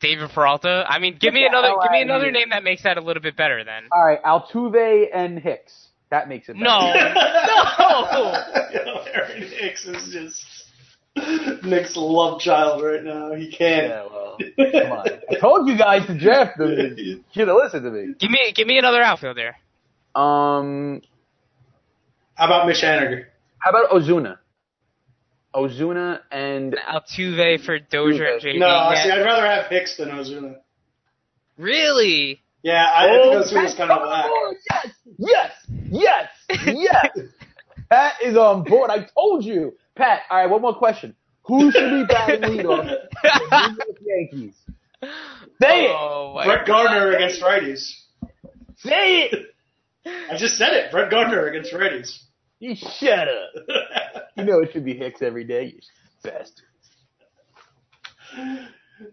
David Peralta. I mean, give me another give me another name that makes that a little bit better then. All right, Altuve and Hicks. That makes it. better. No. Yo, (laughs) (laughs) Aaron Hicks is just Nick's love child right now. He can't. Yeah, well, come on. I told you guys to draft them. You should have listened to me. Give me give me another outfielder. Um, How about Mitch Haniger? how about Ozuna? Ozuna and Altuve for Dozier and JD. No, Yeah. see, I'd rather have Hicks than Ozuna. Really? Yeah, I think Oh, those two was Pat, kind of come whack. on, Yes, yes, yes, yes. (laughs) Pat is on board. I told you. Pat, all right, one more question. Who should be batting leadoff for (laughs) the New York Yankees? Say it. Oh, my Brett Gardner against righties. Say it. I just said it. Brett Gardner against righties. You shut up. (laughs) You know it should be Hicks every day, you bastard.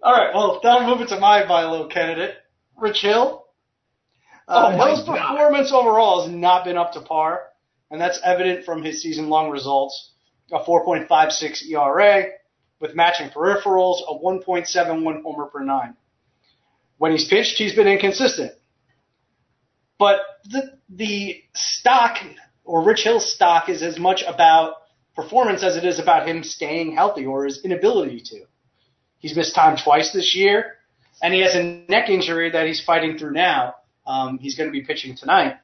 All right, well, that'll move it to my Vilo candidate, Rich Hill. Uh, Oh my Hill's performance overall has not been up to par, and that's evident from his season-long results: a 4.56 ERA with matching peripherals, a 1.71 homer per nine. When he's pitched, he's been inconsistent. But the the stock or Rich Hill's stock is as much about performance as it is about him staying healthy or his inability to. He's missed time twice this year, and he has a neck injury that he's fighting through now. Um, he's going to be pitching tonight.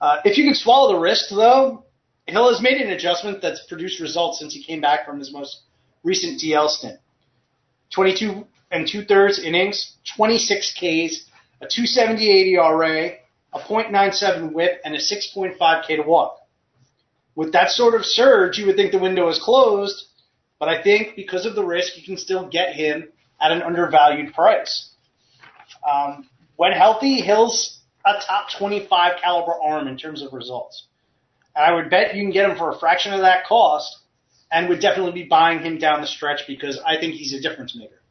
Uh, if you can swallow the risk, though, Hill has made an adjustment that's produced results since he came back from his most recent DL stint. 22 and two thirds innings, 26 Ks, a 278 ERA, a .97 WHIP, and a 6.5 K to walk. With that sort of surge, you would think the window is closed, but I think because of the risk, you can still get him at an undervalued price. Um, when healthy, Hill's a top 25 caliber arm in terms of results. And I would bet you can get him for a fraction of that cost, and would definitely be buying him down the stretch because I think he's a difference maker.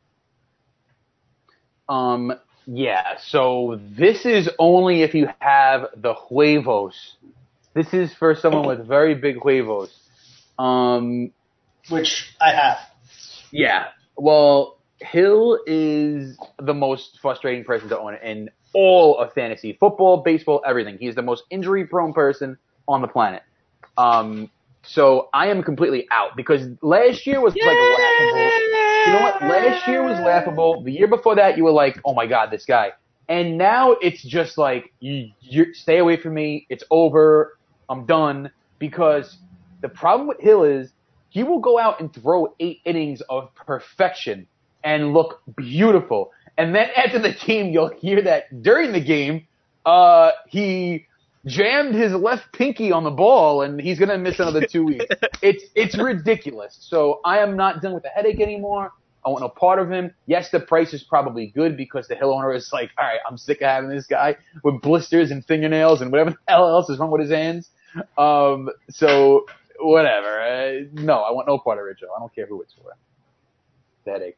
Um, yeah, so this is only if you have the huevos. This is for someone with very big huevos. Um, Which I have. yeah, well, Hill is the most frustrating person to own in all of fantasy football, baseball, everything. He's the most injury prone person on the planet. Um, so I am completely out because last year was like laughable. You know what? Last year was laughable. The year before that, you were like, "Oh my god, this guy." And now it's just like, you, you stay away from me. It's over. I'm done. Because the problem with Hill is he will go out and throw eight innings of perfection and look beautiful. And then (laughs) after the game, you'll hear that during the game, uh, he jammed his left pinky on the ball and he's gonna miss another two weeks. (laughs) It's, it's ridiculous. So I am not done with the headache anymore. I want no part of him. Yes, the price is probably good because the Hill owner is like, all right, I'm sick of having this guy with blisters and fingernails and whatever the hell else is wrong with his hands. Um, so whatever. Uh, no, I want no part of Richo. I don't care who it's for. The headache.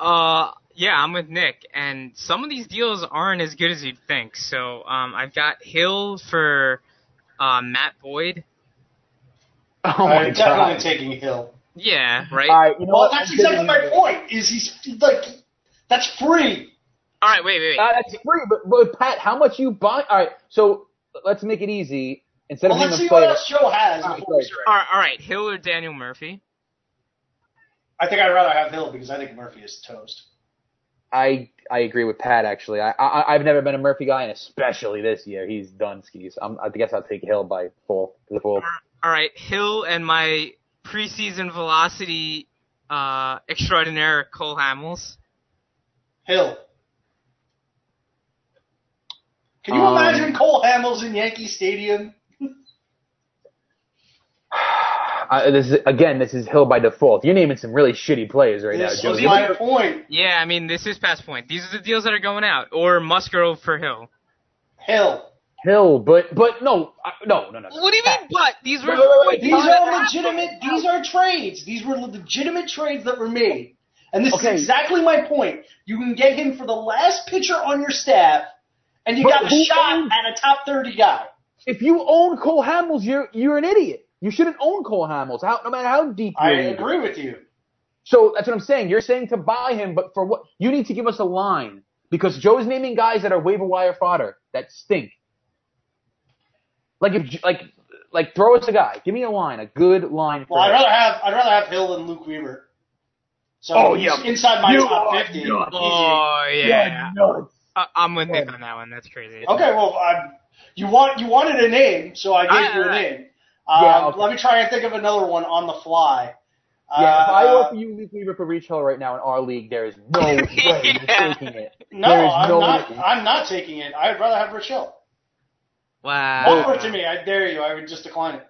Uh, yeah, I'm with Nick, and some of these deals aren't as good as you'd think. So, um, I've got Hill for uh, Matt Boyd. Oh my I'm definitely god. taking Hill. Yeah, right. All right, you know Well, what? that's I'm exactly my Hill. point. Is he's like that's free. All right, wait, wait, wait. Uh, that's free, but, but Pat, how much you buy? All right, so let's make it easy. Instead Well, of let's him see a what player, else Joe has. All right, before we great. start. all right, all right, Hill or Daniel Murphy? I think I'd rather have Hill because I think Murphy is toast. I I agree with Pat actually. I, I I've never been a Murphy guy, and especially this year, he's done skis. I'm, I guess I'll take Hill by full the full. All right, Hill and my preseason velocity uh, extraordinaire Cole Hamels. Hill. Can you Um, imagine Cole Hamels in Yankee Stadium? I, this is, again, this is Hill by default. You're naming some really shitty players right this now, was Joe. my point. Yeah, I mean this is past point. These are the deals that are going out. Or Musgrove for Hill. Hill. Hill, but but no, no, no, no. no. What do you mean? But these were Wait, wait, wait, These are legitimate. These are trades. These were legitimate trades that were made. And this Okay. is exactly my point. You can get him for the last pitcher on your staff, and you But got a shot owns- at a top 30 guy. If you own Cole Hamels, you're you're an idiot. You shouldn't own Cole Hamels. How, no matter how deep I you're agree with you. So that's what I'm saying. You're saying to buy him, but for what? You need to give us a line because Joe's naming guys that are waiver wire fodder that stink. Like if like like throw us a guy. Give me a line, a good line. For Well, I'd him. rather have I'd rather have Hill than Luke Weaver. So Oh, he's yeah. inside my You top 50. nuts. Easy. Oh yeah, nuts. I- I'm with Nick on that one. That's crazy. Okay, well, I'm, you want you wanted a name, so I gave Alright, you a alright. name. Um, Yeah, okay. Let me try and think of another one on the fly. Yeah, if I Uh, offer you Luke Weaver for Rich Hill right now in our league, there is no way you're (laughs) taking it. no, there is I'm no not. way. I'm not taking it. I'd rather have Rich Hill. Wow. Offer it to me. I dare you. I would just decline it.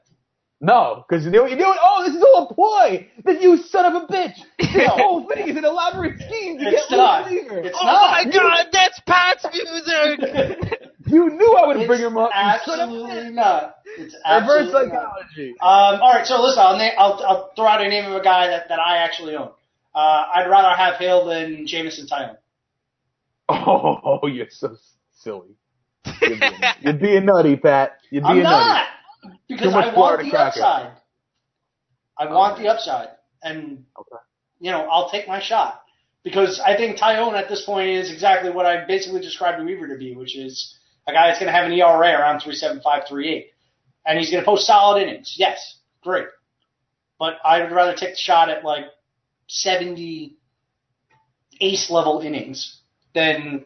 No, because you know what you're doing? Oh, this is all a ploy! This you son of a bitch! (laughs) This No. whole thing is an elaborate scheme to It's get not. Luke Weaver. It's Oh not. my god, that's Pat's music! (laughs) You knew I would It's bring him up, you son of absolutely not. It's Reverse absolutely not. psychology. Um, all right, so listen, I'll, na- I'll, I'll throw out a name of a guy that, that I actually own. Uh, I'd rather have Hill than Jameson Taillon. Oh, (laughs) you're so silly. You're being, (laughs) you're being nutty, Pat. You're being I'm not nutty. because I want the cracker. upside. I want the upside, and Okay. you know I'll take my shot because I think Taillon at this point is exactly what I basically described Weaver to be, which is a guy that's going to have an ERA around three seven five three eight, and he's going to post solid innings. Yes, great, but I would rather take the shot at like seventy ace level innings than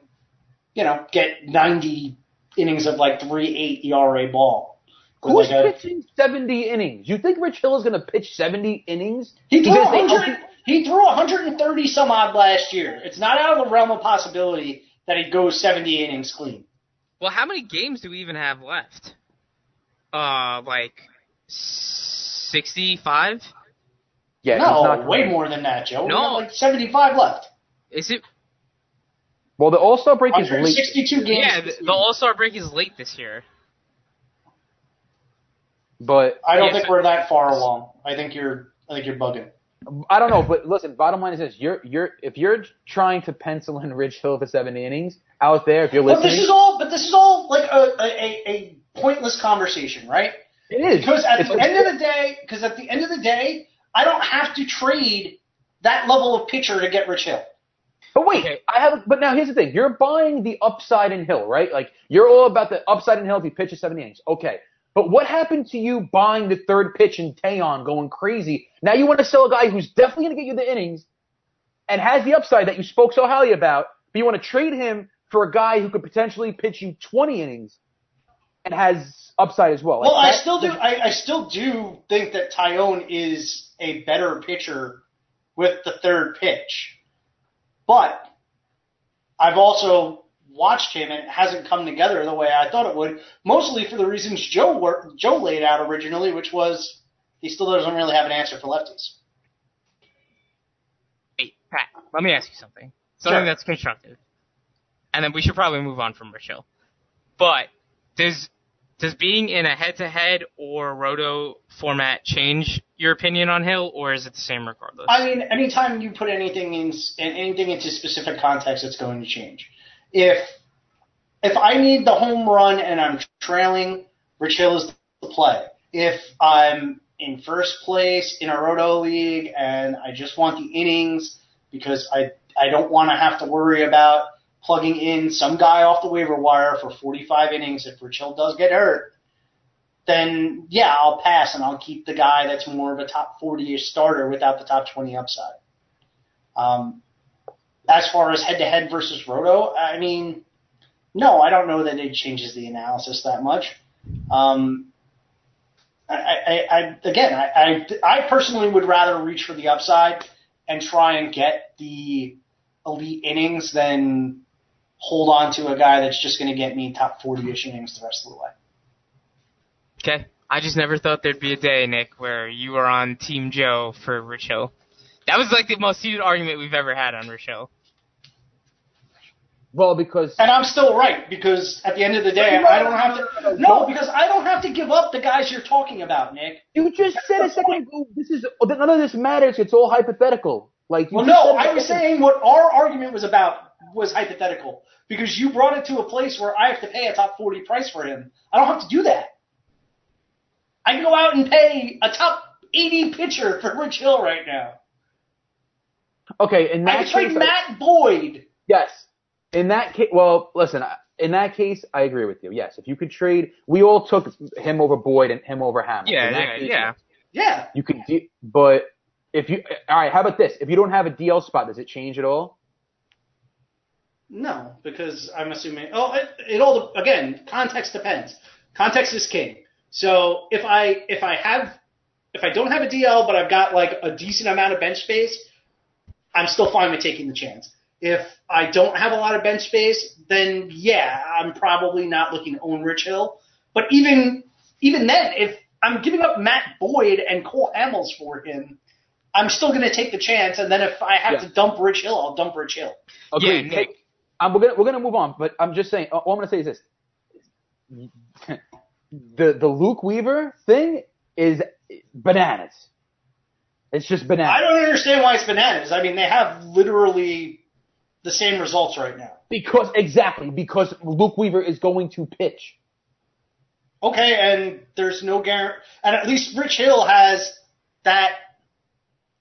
you know get ninety innings of like three eight ERA ball. Who's like a- pitching 70 innings? You think Rich Hill is going to pitch 70 innings? He threw 100. He threw 130 some odd last year. It's not out of the realm of possibility that he goes 70 innings clean. Well, how many games do we even have left? Uh, like sixty-five? Yeah, no, he's not way more than that, Joe. We No. like 75 left. Is it? Well, the All Star break is late. 162 games. Yeah, the, the All Star break is late this year. But I don't Yeah, think so- we're that far along. I think you're. I think you're bugging. I don't know. But listen, bottom line is this: you're you're if you're trying to pencil in Rich Hill for seven innings out there, if you're listening. But this is all. But this is all like a a, a, a pointless conversation, right? it is Because at It's the a- end of the day, because at the end of the day, I don't have to trade that level of pitcher to get Rich Hill. But wait, Okay. I have. But now here's the thing: you're buying the upside in Hill, right? Like you're all about the upside in Hill if he pitches seven innings. Okay. But what happened to you buying the third pitch in Taillon going crazy? Now you want to sell a guy who's definitely going to get you the innings and has the upside that you spoke so highly about, but you want to trade him for a guy who could potentially pitch you 20 innings and has upside as well. Like, Well, I still do. I, I still do think that Taillon is a better pitcher with the third pitch, but I've also watched him and it hasn't come together the way I thought it would. Mostly for the reasons Joe wor- Joe laid out originally, which was he still doesn't really have an answer for lefties. Wait, Pat, let me ask you something. Something Sure. that's constructive. And then we should probably move on from Rachel. But does does being in a head to head or roto format change your opinion on Hill or is it the same regardless? I mean, anytime you put anything in anything into specific context, it's going to change. If if I need the home run and I'm trailing, Rich Hill is the play. If I'm in first place in a roto league and I just want the innings because I I don't want to have to worry about plugging in some guy off the waiver wire for 45 innings if Rich does get hurt, then yeah, I'll pass and I'll keep the guy that's more of a top 40-ish starter without the top 20 upside. Um, as far as head-to-head versus roto, I mean, no, I don't know that it changes the analysis that much. Um, I, I, I again, I, I, I personally would rather reach for the upside and try and get the elite innings than hold on to a guy that's just going to get me top 40-ish innings the rest of the way. okay. I just never thought there'd be a day, Nick, where you were on Team Joe for Rich Hill. That was like the most heated argument we've ever had on Rich Hill. well, because And I'm still right because at the end of the day, I don't have to. No, because I don't have to give up the guys you're talking about, Nick. you just said a second ago, this is none of this matters. It's all hypothetical. Like you Well, no, I was saying what our argument was about was hypothetical because you brought it to a place where I have to pay a top 40 price for him. I don't have to do that. I can go out and pay a top 80 pitcher for Rich Hill right now. Okay, in I can trade case, I- Matt Boyd. yes. In that case, well, listen. In that case, I agree with you. Yes, if you could trade, we all took him over Boyd and him over Hamilton. Yeah, yeah, case, yeah. Yeah. You could, de- but if you, all right, how about this? If you don't have a DL spot, does it change at all? No, because I'm assuming. Oh, it, it all again. Context depends. Context is king. So if I if I have if I don't have a DL, but I've got like a decent amount of bench space, I'm still fine with taking the chance. If I don't have a lot of bench space, then yeah, I'm probably not looking to own Rich Hill. But even even then, if I'm giving up Matt Boyd and Cole Hamels for him, I'm still going to take the chance. And then if I have Yeah. to dump Rich Hill, I'll dump Rich Hill. Agreed. Yeah, Nick. Um, we're gonna we're gonna move on, but I'm just saying. All I'm gonna say is this: (laughs) the the Luke Weaver thing is bananas. It's just bananas. I don't understand why it's bananas. I mean, they have literally the same results right now. because exactly because Luke Weaver is going to pitch. Okay, and there's no guarantee, and at least Rich Hill has that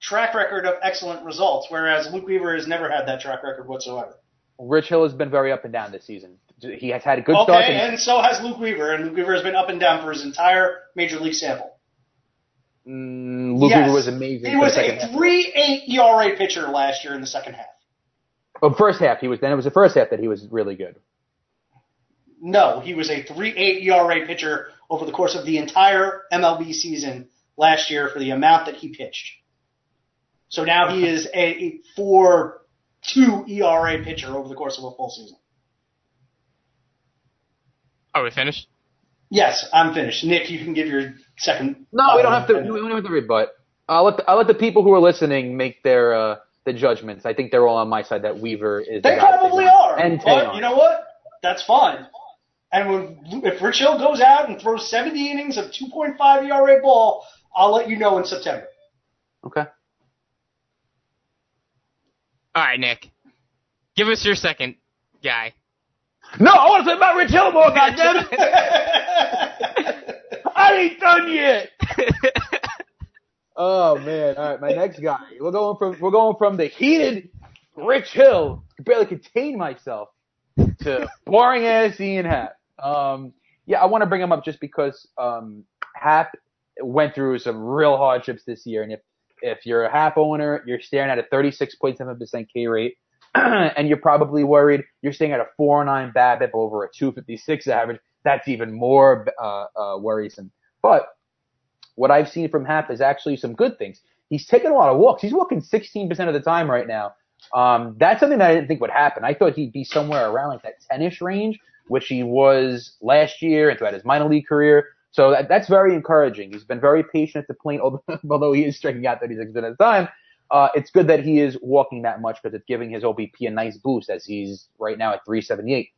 track record of excellent results, whereas Luke Weaver has never had that track record whatsoever. Rich Hill has been very up and down this season. He has had a good start. Okay, and- and so has Luke Weaver, and Luke Weaver has been up and down for his entire major league sample. Mm, Luke Yes. Weaver was amazing. He was a half. three-eight ERA pitcher last year in the second half. Oh, first half he was. Then it was the first half that he was really good. No, he was a 3.8 ERA pitcher over the course of the entire MLB season last year for the amount that he pitched. So now he (laughs) is a, a 4.2 ERA pitcher over the course of a full season. Are we finished? Yes, I'm finished. Nick, you can give your second. No, we don't have to. We don't have to rebut. I'll let the, I'll let the people who are listening make their uh, the judgments. I think they're all on my side that Weaver is. They guy that probably want. are. And but you know what? That's fine. And when if Rich Hill goes out and throws 70 innings of 2.5 ERA ball, I'll let you know in September. Okay. All right, Nick. Give us your second guy. No, I want to say about Rich Hill more. Goddammit! (laughs) I ain't done yet. (laughs) Oh man! All right, my next guy. We're going from we're going from the heated Rich Hill, can barely contain myself, to boring ass Ian Happ. Um, yeah, I want to bring him up just because um, Happ went through some real hardships this year, and if if you're a half owner, you're staring at a 36.7% K rate, (clears throat) and you're probably worried you're staying at a 409 BABIP over a 256 average. That's even more uh, uh, worrisome. But what I've seen from Happ is actually some good things. He's taking a lot of walks. He's walking 16% of the time right now. Um, that's something that I didn't think would happen. I thought he'd be somewhere around like that 10-ish range, which he was last year and throughout his minor league career. So that, that's very encouraging. He's been very patient at the plate, although, he is striking out 36% of the time. Uh, it's good that he is walking that much because it's giving his OBP a nice boost as he's right now at 378.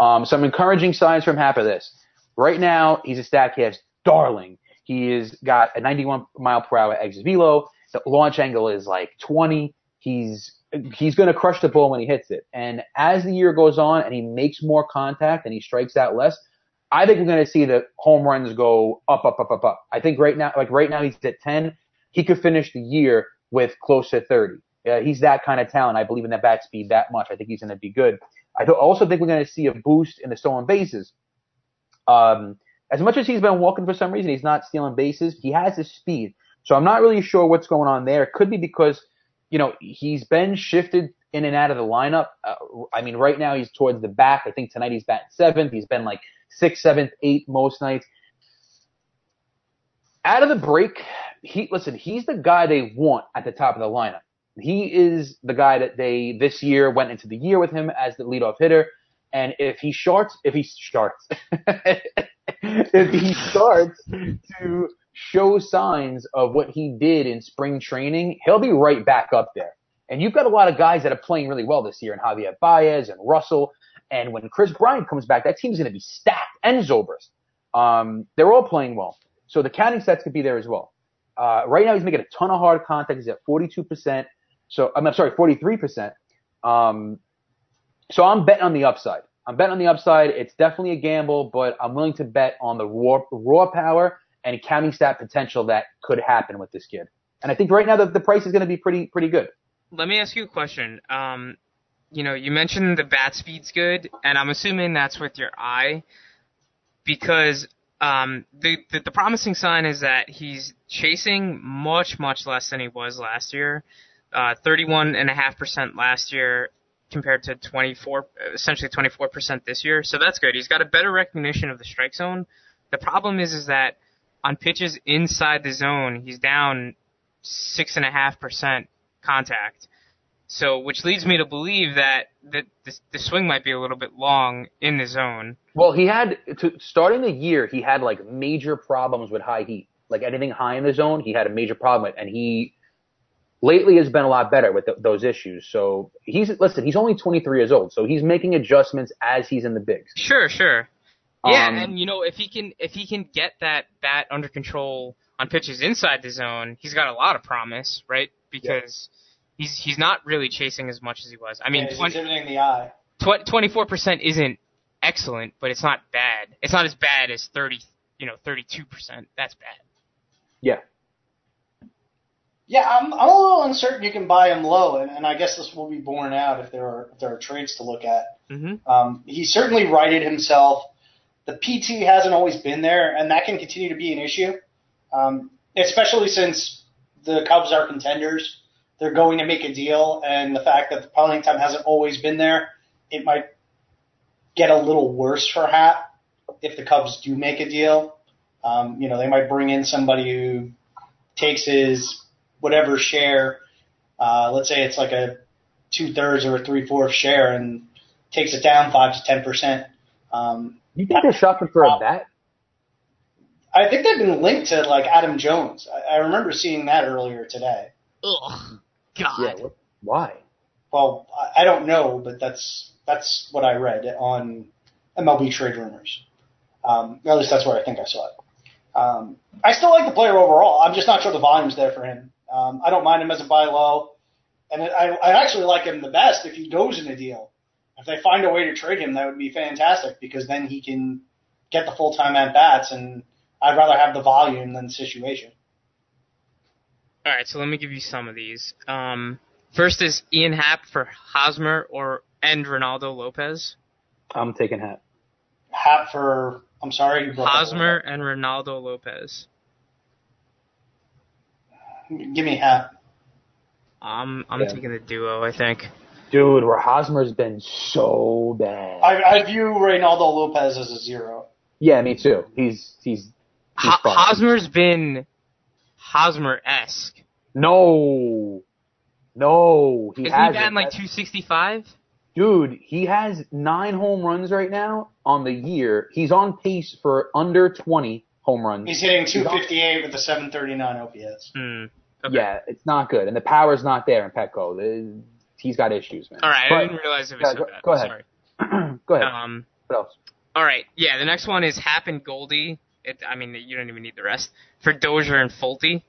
Um, some encouraging signs from Happ are this. Right now, he's a Statcast darling. He has got a 91 mile per hour exit velo. The launch angle is like 20. He's he's going to crush the ball when he hits it. And as the year goes on and he makes more contact and he strikes out less, I think we're going to see the home runs go up, up, up, up, up. I think right now, like right now, he's at 10. He could finish the year with close to 30. Uh, he's that kind of talent. I believe in that bat speed that much. I think he's going to be good. I th- also think we're going to see a boost in the stolen bases. Um, as much as he's been walking for some reason, he's not stealing bases. He has his speed. So I'm not really sure what's going on there. It could be because, you know, he's been shifted in and out of the lineup. Uh, I mean, right now he's towards the back. I think tonight he's batting seventh. He's been like sixth, seventh, eighth most nights. Out of the break, he listen. He's the guy they want at the top of the lineup. He is the guy that they this year went into the year with him as the leadoff hitter. And if he starts, if he starts, (laughs) if he starts to show signs of what he did in spring training, he'll be right back up there. And you've got a lot of guys that are playing really well this year, and Javier Baez and Russell. And when Kris Bryant comes back, that team's going to be stacked. And Zobrist. Um, they're all playing well. So the counting stats could be there as well. Uh, right now he's making a ton of hard contact. He's at 42%. So I'm sorry, 43%. Um, so I'm betting on the upside. I'm betting on the upside. It's definitely a gamble, but I'm willing to bet on the raw, raw power and counting stat potential that could happen with this kid. And I think right now the, the price is going to be pretty, pretty good. Let me ask you a question. Um, you know, you mentioned the bat speed's good, and I'm assuming that's with your eye, because um, the, the the promising sign is that he's chasing much much less than he was last year. Uh, 31.5% last year compared to 24, essentially 24% this year. So that's good. He's got a better recognition of the strike zone. The problem is, is that on pitches inside the zone, he's down six and a half percent contact. So, which leads me to believe that that the, the swing might be a little bit long in the zone. Well, he had to starting the year, he had like major problems with high heat. Like anything high in the zone, he had a major problem with, and he lately has been a lot better with th- those issues. So he's listen, he's only 23 years old, so he's making adjustments as he's in the bigs. Sure, sure. Yeah, Um, and you know if he can if he can get that bat under control on pitches inside the zone, he's got a lot of promise, right? Because he's he's not really chasing as much as he was. I mean, Yeah, 20, exhibiting the eye. twenty four percent isn't excellent, but it's not bad. It's not as bad as thirty, you know, thirty two percent. That's bad. Yeah. Yeah, I'm, I'm a little uncertain you can buy him low, and, and I guess this will be borne out if there are if there are trades to look at. Mm-hmm. Um, he certainly righted himself. The PT hasn't always been there, and that can continue to be an issue, um, especially since the Cubs are contenders. They're going to make a deal, and the fact that the playing time hasn't always been there, it might get a little worse for Happ if the Cubs do make a deal. Um, you know, they might bring in somebody who takes his whatever share. Uh, let's say it's like a two thirds or a three fourths share and takes it down five to ten percent. Um, You think they're shopping for a bat? I think they've been linked to like Adam Jones. I, I remember seeing that earlier today. Ugh, God. Yeah. What, why? Well, I, I don't know, but that's that's what I read on MLB Trade Rumors. Um, at least that's where I think I saw it. Um, I still like the player overall. I'm just not sure the volume's there for him. Um, I don't mind him as a buy low, and I, I actually like him the best if he goes in a deal. If they find a way to trade him, that would be fantastic because then he can get the full time at bats, and I'd rather have the volume than the situation. All right, so let me give you some of these. Um, first is Ian Happ for Hosmer or and Reynaldo Lopez. I'm taking Happ. Happ for I'm sorry, you broke up Hosmer and Reynaldo Lopez. Give me Happ. Um, I'm Yeah. taking the duo. I think. Dude, where Hosmer's been so bad. I, I view Reynaldo Lopez as a zero. yeah, me too. He's he's, he's Ho- Hosmer's been Hosmer-esque. No, no, he Isn't he hasn't. batting like 265? Dude, he has nine home runs right now on the year. He's on pace for under 20 home runs. He's hitting 258 with a 739 OPS. Hmm. Okay. Yeah, it's not good, and the power's not there in Petco. The- He's got issues, man. All right, But- I didn't realize it was Yeah, so go- bad. go ahead. Sorry. (clears throat) Go ahead. Um, what else? all right, yeah. The next one is Happ and Goldie. It, I mean, you don't even need the rest for Dozier and Fulte.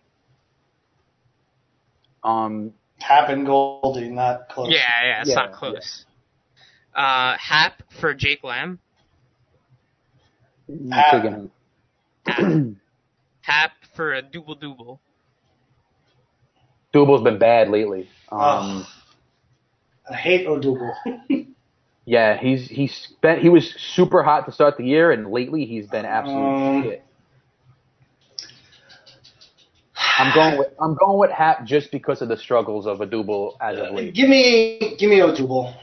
Um, and Goldie, not close. Yeah, yeah, it's Yeah, not close. Uh, Happ for Jake Lamb. I'm Happ. him. Happ (clears throat) for a double double. Duble's been bad lately. Um, Ugh. I hate Odubel. (laughs) yeah, he's he's spent. He was super hot to start the year, and lately he's been absolute Um, shit. I'm going with I'm going with Happ just because of the struggles of double as of late. give me, give me Odubel.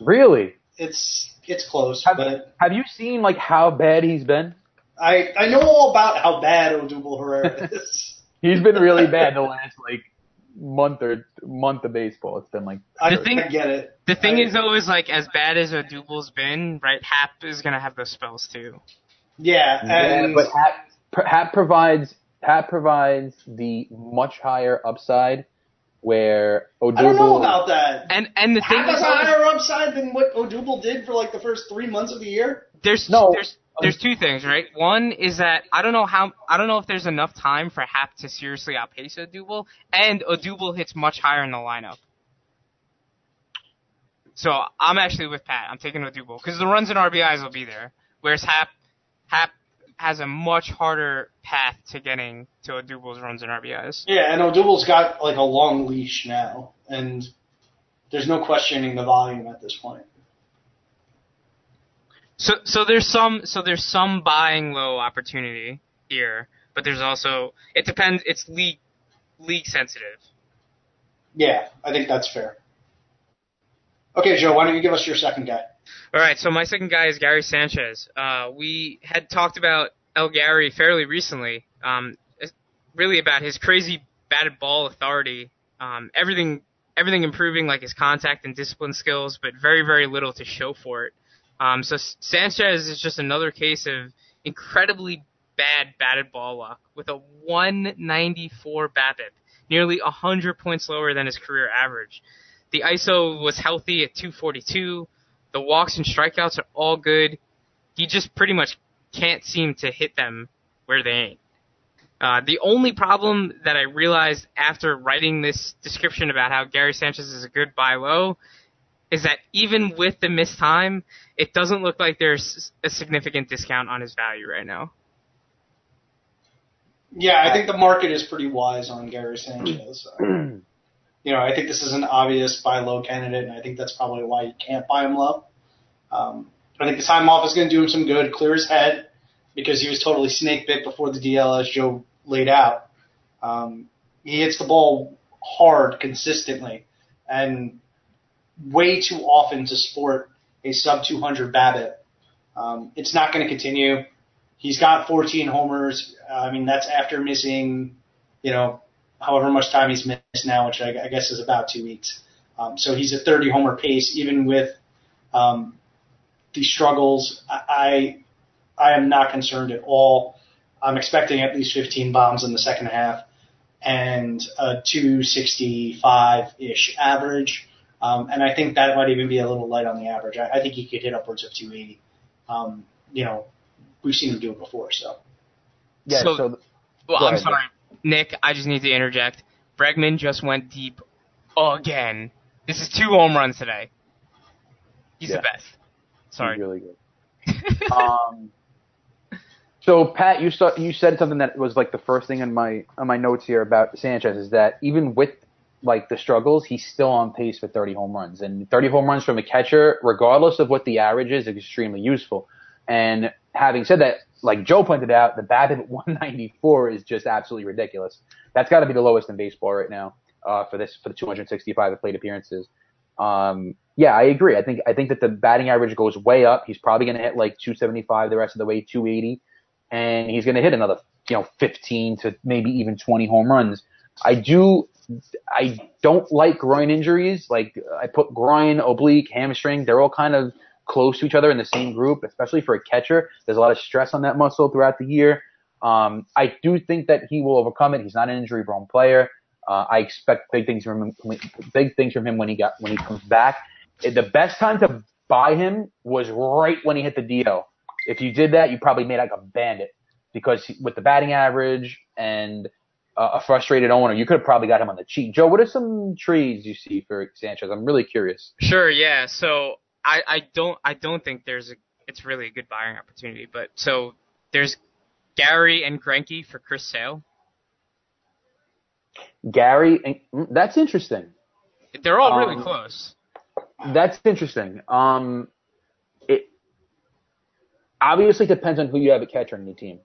Really? It's it's close, Have, but have you seen like how bad he's been? I I know all about how bad Odubel Herrera (laughs) is. He's been really bad the last like month or month of baseball. It's been like I, The thing- I get it. The thing I- is, though, is like as bad as Odubel's been, right? Happ is gonna have those spells too. yeah, Yeah, but Happ, Happ provides Happ provides the much higher upside where Odubel. I don't know about that. And and the thing Happ is, has a is higher upside than what Odubel did for like the first three months of the year. there's No. there's there's two things, right? One is that I don't know how I don't know if there's enough time for Happ to seriously outpace Odubel, and Odubel hits much higher in the lineup. So I'm actually with Pat. I'm taking Odubel because the runs and RBIs will be there, whereas Happ Happ has a much harder path to getting to Odubel's runs and RBIs. Yeah, and Odubel's got like a long leash now, and there's no questioning the volume at this point. So so there's some so there's some buying low opportunity here, but there's also it depends. It's league league sensitive. Yeah, I think that's fair. Okay, Joe, why don't you give us your second guy? All right, so my second guy is Gary Sanchez. Uh, we had talked about El Gary fairly recently. Um, really about his crazy batted ball authority. Um, everything, everything improving like his contact and discipline skills, but very, very little to show for it. Um, so Sanchez is just another case of incredibly bad batted ball luck with a 194 BABIP, nearly 100 points lower than his career average. The ISO was healthy at 242. The walks and strikeouts are all good. He just pretty much can't seem to hit them where they ain't. Uh, the only problem that I realized after writing this description about how Gary Sanchez is a good buy low is that even with the missed time, it doesn't look like there's a significant discount on his value right now. Yeah, I think the market is pretty wise on Gary Sanchez. (clears throat) you know, I think this is an obvious buy low candidate, and I think that's probably why you can't buy him low. Um, I think the time off is going to do him some good, clear his head, because he was totally snake bit before the DL, as Joe laid out. Um, he hits the ball hard consistently, and way too often to sport a sub 200 BABIP. Um, it's not going to continue. He's got 14 homers. I mean, that's after missing, you know, however much time he's missed now, which I, I guess is about two weeks. Um, so he's a 30 homer pace, even with um, the struggles. I, I am not concerned at all. I'm expecting at least 15 bombs in the second half and a 265-ish average. Um, and I think that might even be a little light on the average. I, I think he could hit upwards of 280. Um, you know, we've seen him do it before, so. Yeah. So- So, Well, I'm ahead, sorry, Nick. I just need to interject. Bregman just went deep again. This is two home runs today. He's Yeah. the best. Sorry. He's really good. (laughs) um, so Pat, you saw, you said something that was like the first thing in my on my notes here about Sanchez is that even with like the struggles, he's still on pace for 30 home runs, and 30 home runs from a catcher, regardless of what the average is, is extremely useful. And having said that, like Joe pointed out, the BABIP at (laughs) 194 is just absolutely ridiculous. That's got to be the lowest in baseball right now uh, for this for the 265 plate appearances. Um, yeah, I agree. I think I think that the batting average goes way up. He's probably going to hit like 275 the rest of the way, 280, and he's going to hit another you know 15 to maybe even 20 home runs. I do. I don't like groin injuries. Like I put groin, oblique, hamstring. They're all kind of close to each other in the same group, especially for a catcher. There's a lot of stress on that muscle throughout the year. Um, I do think that he will overcome it. He's not an injury-prone player. Uh, I expect big things from him. Big things from him when he got when he comes back. The best time to buy him was right when he hit the DL. If you did that, you probably made like a bandit because with the batting average and a frustrated owner, you could have probably got him on the cheap. Joe, what are some trades you see for Sanchez? I'm really curious. Sure, yeah. So I, I don't I don't think there's a it's really a good buying opportunity. But so there's Gary and Greinke for Chris Sale. Gary, and, mm, that's interesting. They're all really Um, close. That's interesting. Um, it obviously depends on who you have a catcher in your team.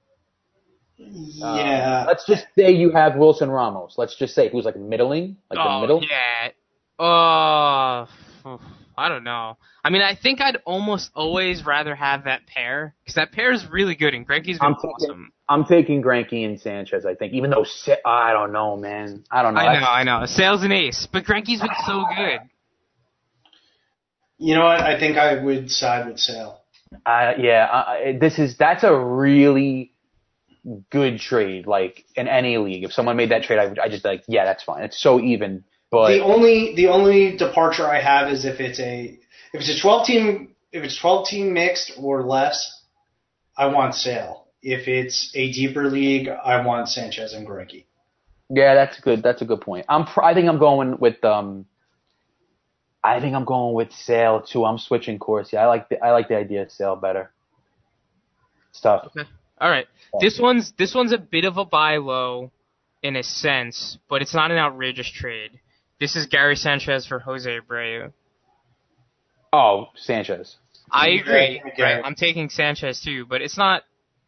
Um, Yeah. let's just say you have Wilson Ramos. Let's just say who's like middling, like the oh middle. yeah. Uh, I don't know. I mean, I think I'd almost always rather have that pair because that pair is really good and Greinke's been I'm taking- awesome. I'm taking Greinke and Sanchez. I think, even though I don't know, man. I don't know. I know, I know. Sale's and ace, but Greinke's been so good. You know what? I think I would side with Sale. Uh, yeah, uh, this is that's a really good trade. Like in any league, if someone made that trade, I would I just be like, yeah, that's fine. It's so even. But the only the only departure I have is if it's a if it's a 12 team if it's 12 team mixed or less, I want Sale. If it's a deeper league, I want Sanchez and Greinke. yeah, that's good. That's a good point. I'm I think I'm going with um. I think I'm going with Sale too. I'm switching course. Yeah, I like the I like the idea of Sale better. It's tough. All right, this one's this one's a bit of a buy low, in a sense, but it's not an outrageous trade. This is Gary Sanchez for Jose Abreu. Oh, Sanchez. I agree. Okay. Right, I'm taking Sanchez too, but it's not.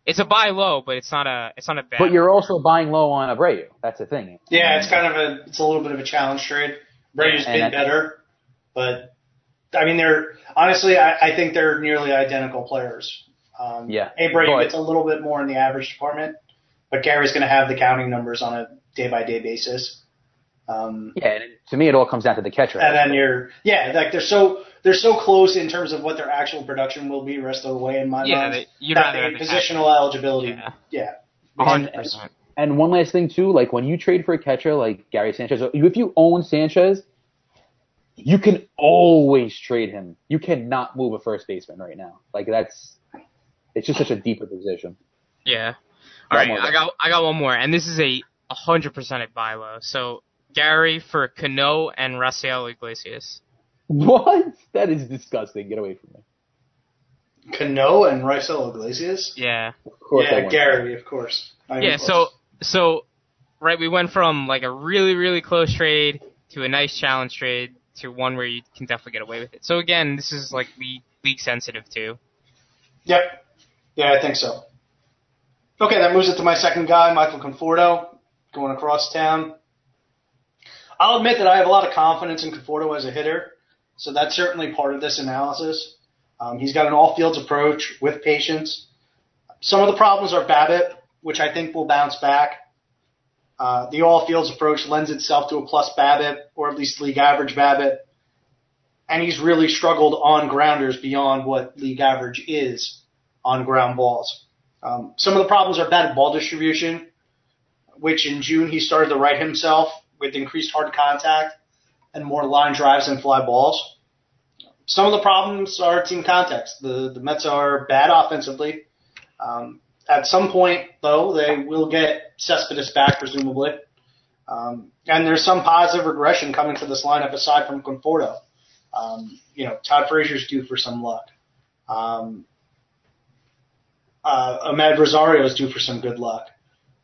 It's a buy low, but it's not a. It's not a bad. But you're also buying low on Abreu. That's the thing. Yeah, it's kind of a it's a little bit of a challenge trade. Brady's And been better, but I mean they're honestly I, I think they're nearly identical players. Um, Yeah. Abraham But- gets a little bit more in the average department, but Gary's going to have the counting numbers on a day by day basis. Um, Yeah, and to me, it all comes down to the catcher. and then you're yeah, like they're so they're so close in terms of what their actual production will be rest of the way in my Yeah, mind. they- you'd that rather they- have positional eligibility. Yeah. Yeah. And- hundred percent. And one last thing too, like when you trade for a catcher like Gary Sanchez, if you own Sanchez, you can always trade him. You cannot move a first baseman right now. Like that's, it's just such a deeper position. Yeah. All right. I got I got one more, and this is a hundred percent at buy low. So Gary for Cano and Rafael Iglesias. What? That is disgusting. Get away from me. Cano and Raisel Iglesias. Yeah. Of course yeah, Gary, of course. I Yeah. am So close. so right, we went from like a really really close trade to a nice challenge trade to one where you can definitely get away with it. So again, this is like league league sensitive too. Yep. Yeah, I think so. Okay, that moves it to my second guy, Michael Conforto, going across town. I'll admit that I have a lot of confidence in Conforto as a hitter, so that's certainly part of this analysis. Um, he's got an all fields approach with patience. Some of the problems are BABIP, which I think will bounce back. Uh, the all fields approach lends itself to a plus BABIP, or at least league average BABIP. And he's really struggled on grounders beyond what league average is on ground balls. Um, some of the problems are bad ball distribution, which in June he started to right himself with increased hard contact and more line drives and fly balls. Some of the problems are team context. The the Mets are bad offensively. Um, at some point, though, they will get Cespedes back, presumably. Um, and there's some positive regression coming to this lineup aside from Conforto. Um, you know, Todd Frazier's due for some luck. Um, uh, Amed is due for some good luck.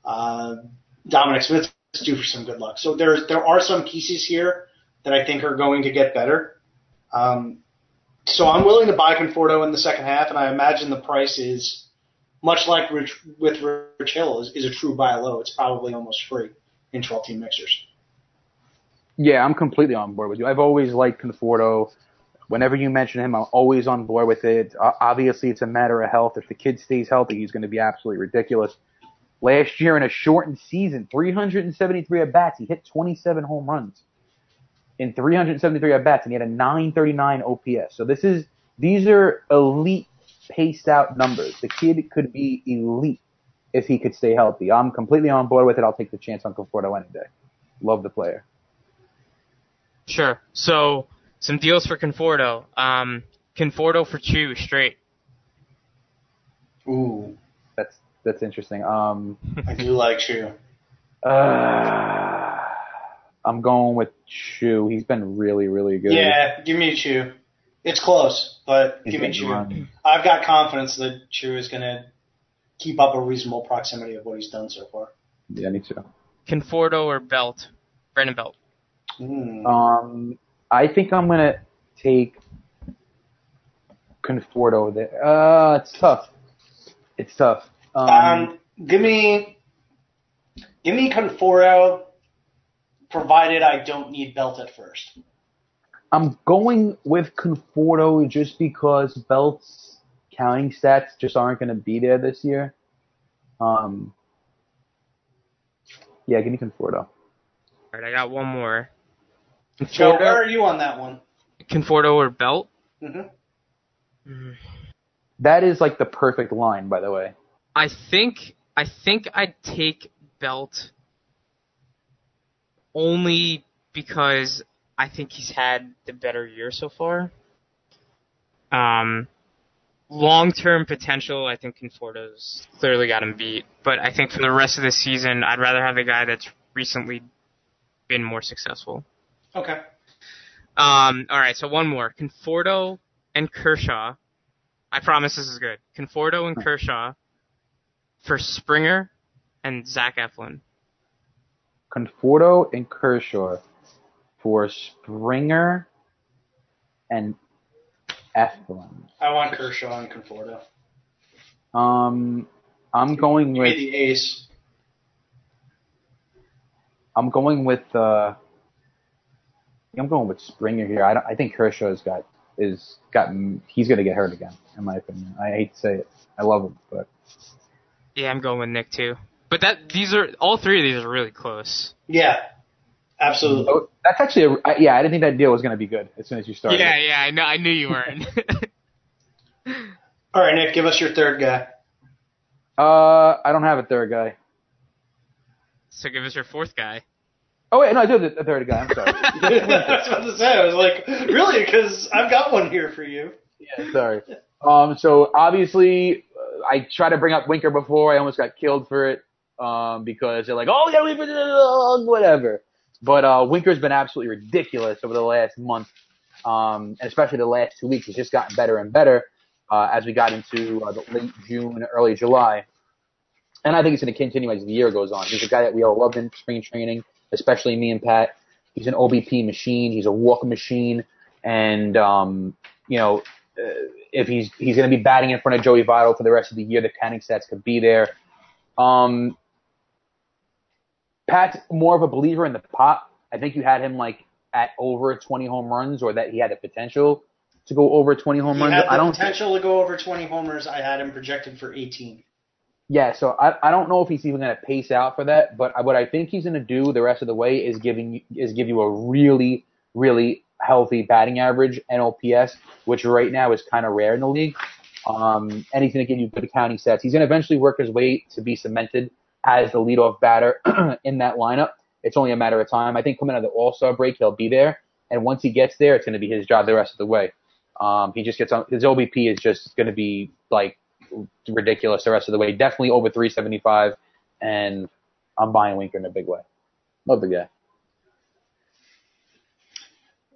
Uh, Dominic is due for some good luck. So there's there are some pieces here that I think are going to get better. Um, so I'm willing to buy Conforto in the second half, and I imagine the price is much like Rich, with Rich Hill is, is a true buy low. It's probably almost free in 12 team mixers. Yeah, I'm completely on board with you. I've always liked Conforto. Whenever you mention him, I'm always on board with it. Uh, obviously, it's a matter of health. If the kid stays healthy, he's going to be absolutely ridiculous. Last year in a shortened season, 373 at bats, he hit 27 home runs in 373 at bats, and he had a 939 OPS. So this is these are elite paced out numbers. The kid could be elite if he could stay healthy. I'm completely on board with it. I'll take the chance on Conforto any day. Love the player. Sure. So some deals for Conforto. Um, Conforto for Choo straight. Ooh, That's that's interesting. Um, (laughs) I do like Choo. uh, I'm going with Choo. He's been really, really good. Yeah, give me Choo. It's close, but He's give me Choo. run. I've got confidence that Choo is going to keep up a reasonable proximity of what he's done so far. Yeah, me too. Conforto or Belt. Brandon Belt. Mm. Um, I think I'm gonna take Conforto there. Uh, it's tough. It's tough. Um, Um, give me, give me Conforto, provided I don't need Belt at first. I'm going with Conforto just because Belt's counting stats just aren't going to be there this year. Um, yeah, give me Conforto. All right, I got one more. Joe, where Conforto, are you on that one? Conforto or Belt. hmm That is like the perfect line, by the way. I think I think I'd take Belt only because I think he's had the better year so far. Um, long term potential, I think Conforto's clearly got him beat. But I think for the rest of the season, I'd rather have a guy that's recently been more successful. Okay. Um, all right, so one more: Conforto and Kershaw. I promise this is good. Conforto and Kershaw for Springer and Zach Eflin. Conforto and Kershaw for Springer and Eflin. I want Kershaw and Conforto. Um, I'm going Give me with the ace. I'm going with uh, I'm going with Springer here. I don't, I think Kershaw's got is gotten. He's going to get hurt again, in my opinion. I hate to say it. I love him, but Yeah, I'm going with Nick too. But that these are all three of these are really close. Yeah, absolutely. oh, that's actually a, I, yeah. I didn't think that deal was going to be good as soon as you started. Yeah, yeah, I know. I knew you weren't. (laughs) All right, Nick, give us your third guy. Uh, I don't have a third guy. so give us your fourth guy. Oh wait, no, I do have a third guy. I'm sorry. (laughs) (laughs) I was about to say, I was like, really? Because I've got one here for you. Yeah, sorry. Um, so obviously, uh, I tried to bring up Winker before. I almost got killed for it. Um, because they're like, oh, yeah, we whatever. But uh, Winker's been absolutely ridiculous over the last month, um, and especially the last two weeks. He's just gotten better and better uh, as we got into uh, the late June, early July. And I think it's going to continue as the year goes on. He's a guy that we all loved in spring training, especially me and Pat. He's an OBP machine. He's a walk machine, and um, you know, uh, if he's he's going to be batting in front of Joey Votto for the rest of the year, the counting stats could be there. Um, Pat's more of a believer in the pop. I think you had him like at over 20 home runs, or that he had the potential to go over 20 home He runs. had the I don't. potential to go over 20 homers. I had him projected for 18. Yeah, so I, I don't know if he's even going to pace out for that, but I- what I think he's going to do the rest of the way is giving is give you a really really healthy batting average and OPS, which right now is kind of rare in the league. Um, and he's going to give you good counting sets. He's going to eventually work his way to be cemented as the leadoff batter (clears throat) in that lineup. It's only a matter of time. I think coming out of the All Star break, he'll be there, and once he gets there, it's going to be his job the rest of the way. Um, he just gets on his OBP is just going to be like ridiculous the rest of the way. Definitely over 375, and I'm buying Winker in a big way. Love the guy.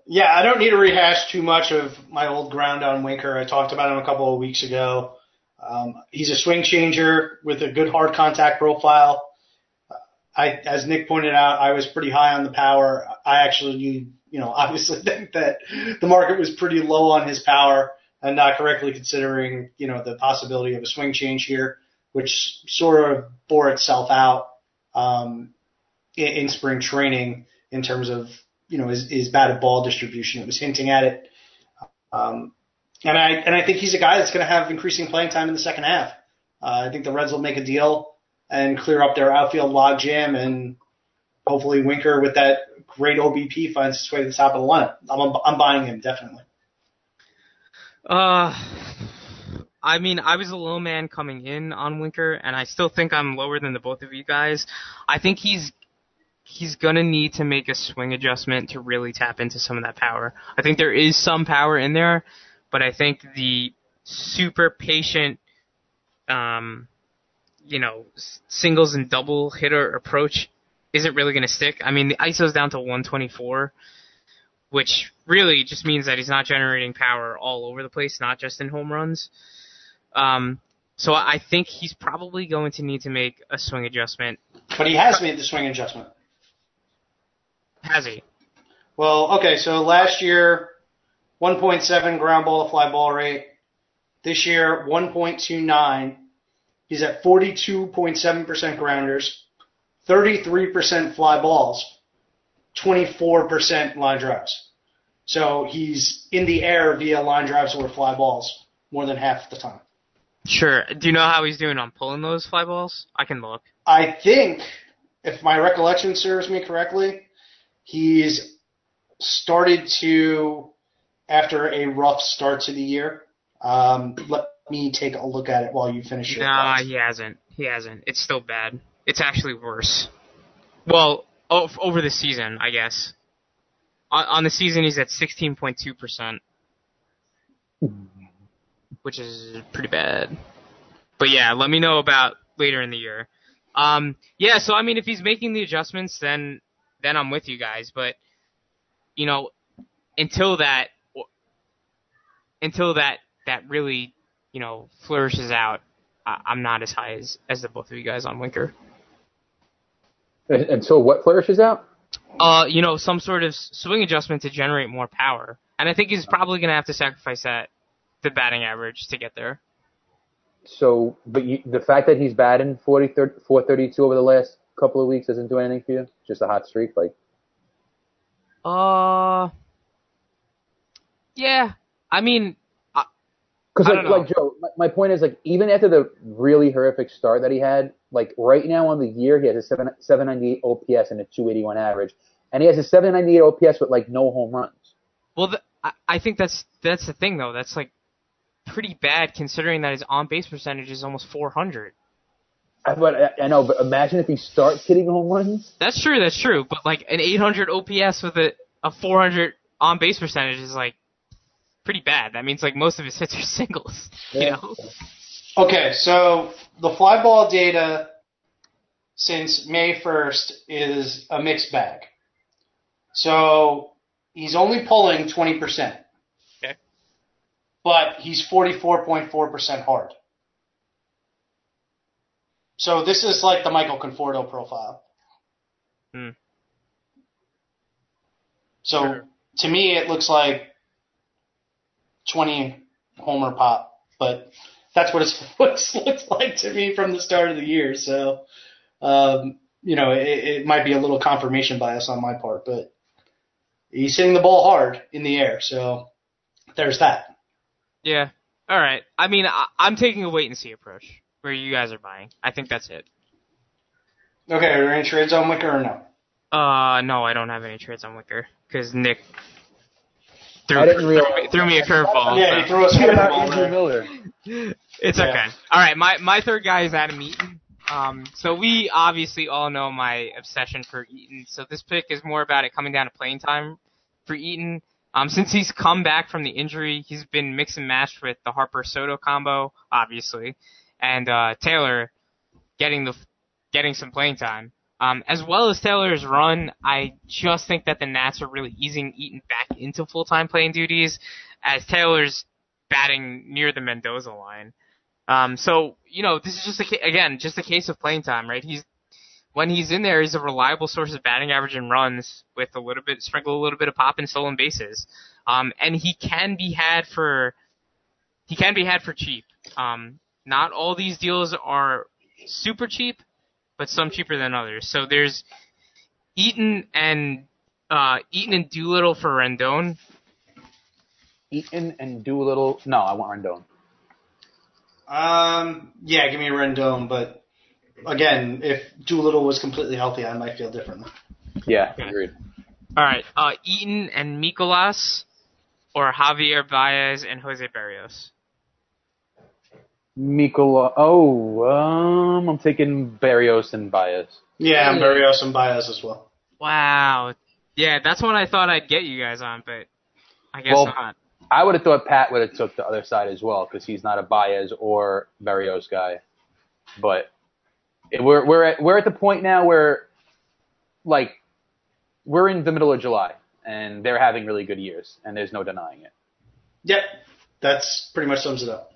Yeah, I don't need to rehash too much of my old ground on Winker. I talked about him a couple of weeks ago. Um, he's a swing changer with a good hard contact profile. I, as Nick pointed out, I was pretty high on the power. I actually, you know, (laughs) obviously think that the market was pretty low on his power and not correctly considering, you know, the possibility of a swing change here, which sort of bore itself out um, in, in spring training in terms of, you know, his, his batted ball distribution. It was hinting at it. Um, and I and I think he's a guy that's going to have increasing playing time in the second half. Uh, I think the Reds will make a deal and clear up their outfield logjam, and hopefully Winker with that great OBP finds his way to the top of the lineup. I'm I'm buying him definitely. Uh, I mean, I was a low man coming in on Winker, and I still think I'm lower than the both of you guys. I think he's he's gonna need to make a swing adjustment to really tap into some of that power. I think there is some power in there, but I think the super patient, um, you know, singles and double hitter approach isn't really gonna stick. I mean, the ISO's down to 124 which really just means that he's not generating power all over the place, not just in home runs. Um, so I think he's probably going to need to make a swing adjustment. But he has made the swing adjustment. Has he? Well, okay, so last year, 1.7 ground ball to fly ball rate. This year, 1.29. He's at 42.7% grounders, 33% fly balls, 24% line drives. So he's in the air via line drives or fly balls more than half the time. Sure. Do you know how he's doing on pulling those fly balls? I can look. I think, if my recollection serves me correctly, he's started to, after a rough start to the year, um, let me take a look at it while you finish your Nah, thoughts. he hasn't. He hasn't. It's still bad. It's actually worse. Well, o- over the season, I guess. On, on the season, he's at 16.2%, which is pretty bad. But yeah, let me know about later in the year. Um, yeah, so I mean, if he's making the adjustments, then then I'm with you guys. But you know, until that, until that that really you know flourishes out, I, I'm not as high as as the both of you guys on Winker. Until what flourishes out? uh, you know, some sort of swing adjustment to generate more power. And I think he's probably going to have to sacrifice that, the batting average, to get there. So, but you, the fact that he's batting 40, 30, 432 over the last couple of weeks doesn't do anything for you? Just a hot streak? Like, Uh, yeah, I mean, Because like, like Joe, my, my point is like even after the really horrific start that he had, like right now on the year he has a seven seven ninety eight OPS and a two eighty one average, and he has a seven ninety eight OPS with like no home runs. well, the, I, I think that's that's the thing though. That's like pretty bad considering that his on base percentage is almost 400. I- But I, I know, but imagine if he starts hitting home runs. That's true. That's true. But like an 800 OPS with a a 400 on base percentage is like pretty bad. That means like most of his hits are (laughs) singles. You Yeah. know. Okay, so the fly ball data since May 1st is a mixed bag. So he's only pulling 20%. Okay. But he's 44.4% hard. So this is like the Michael Conforto profile. Hmm. So Sure. to me, it looks like 20 homer pop, but that's what it's (laughs) what's looked like to me from the start of the year. So, um, you know, it, it might be a little confirmation bias on my part, but he's hitting the ball hard in the air. So there's that. Yeah. All right. I mean, I, I'm taking a wait and see approach where you guys are buying. I think that's it. Okay, are there any trades on Winker or no? Uh, no, I don't have any trades on Winker because Nick threw, I didn't threw, me, threw me a curveball. Yeah, he threw us a curveball Andrew. Miller? It's Yeah. okay. All right, my my third guy is Adam Eaton. Um, so we obviously all know my obsession for Eaton. So this pick is more about it coming down to playing time for Eaton. Um, since he's come back from the injury, he's been mix and matched with the Harper Soto combo, obviously, and uh, Taylor getting the getting some playing time. Um, as well as Taylor's run, I just think that the Nats are really easing Eaton back into full time playing duties, as Taylor's batting near the Mendoza line. Um, so you know, this is just a again just a case of playing time, right? He's when he's in there, he's a reliable source of batting average and runs with a little bit sprinkle a little bit of pop and stolen bases. Um, and he can be had for he can be had for cheap. Um, not all these deals are super cheap, but some cheaper than others. So there's Eaton and uh, Eaton and Doolittle for Rendon. Eaton and Doolittle. No, I want Rendon. Um, yeah, give me a Rendon, but again, if Doolittle was completely healthy, I might feel differently. Yeah, Okay. agreed. All right, uh, Eaton and Mikolas, or Javier Baez and Jose Berrios. Mikola. Oh, um, I'm taking Berrios and Baez. Yeah, I'm Berrios and Baez as well. Wow. Yeah, that's one I thought I'd get you guys on, but I guess Well, not. I would have thought Pat would have took the other side as well because he's not a Baez or Berrios guy. But it- we're we're at we're at the point now where, like, we're in the middle of July and they're having really good years and there's no denying it. Yep, that's pretty much sums it up.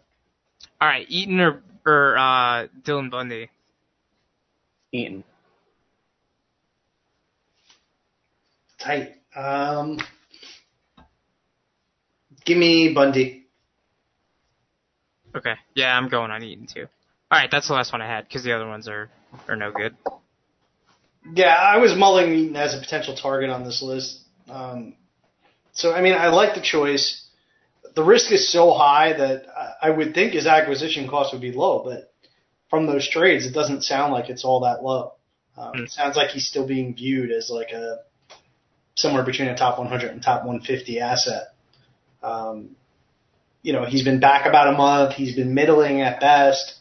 All right, Eaton or or uh, Dylan Bundy. Eaton. Tight. Um, give me Bundy. Okay, yeah, I'm going on Eaton too. All right, that's the last one I had because the other ones are are no good. Yeah, I was mulling Eaton as a potential target on this list. Um, so, I mean, I like the choice. The risk is so high that I- would think his acquisition cost would be low, but from those trades, it doesn't sound like it's all that low. Um, Hmm. It sounds like he's still being viewed as like a somewhere between a top 100 and top 150 asset. Um, you know, he's been back about a month. He's been middling at best.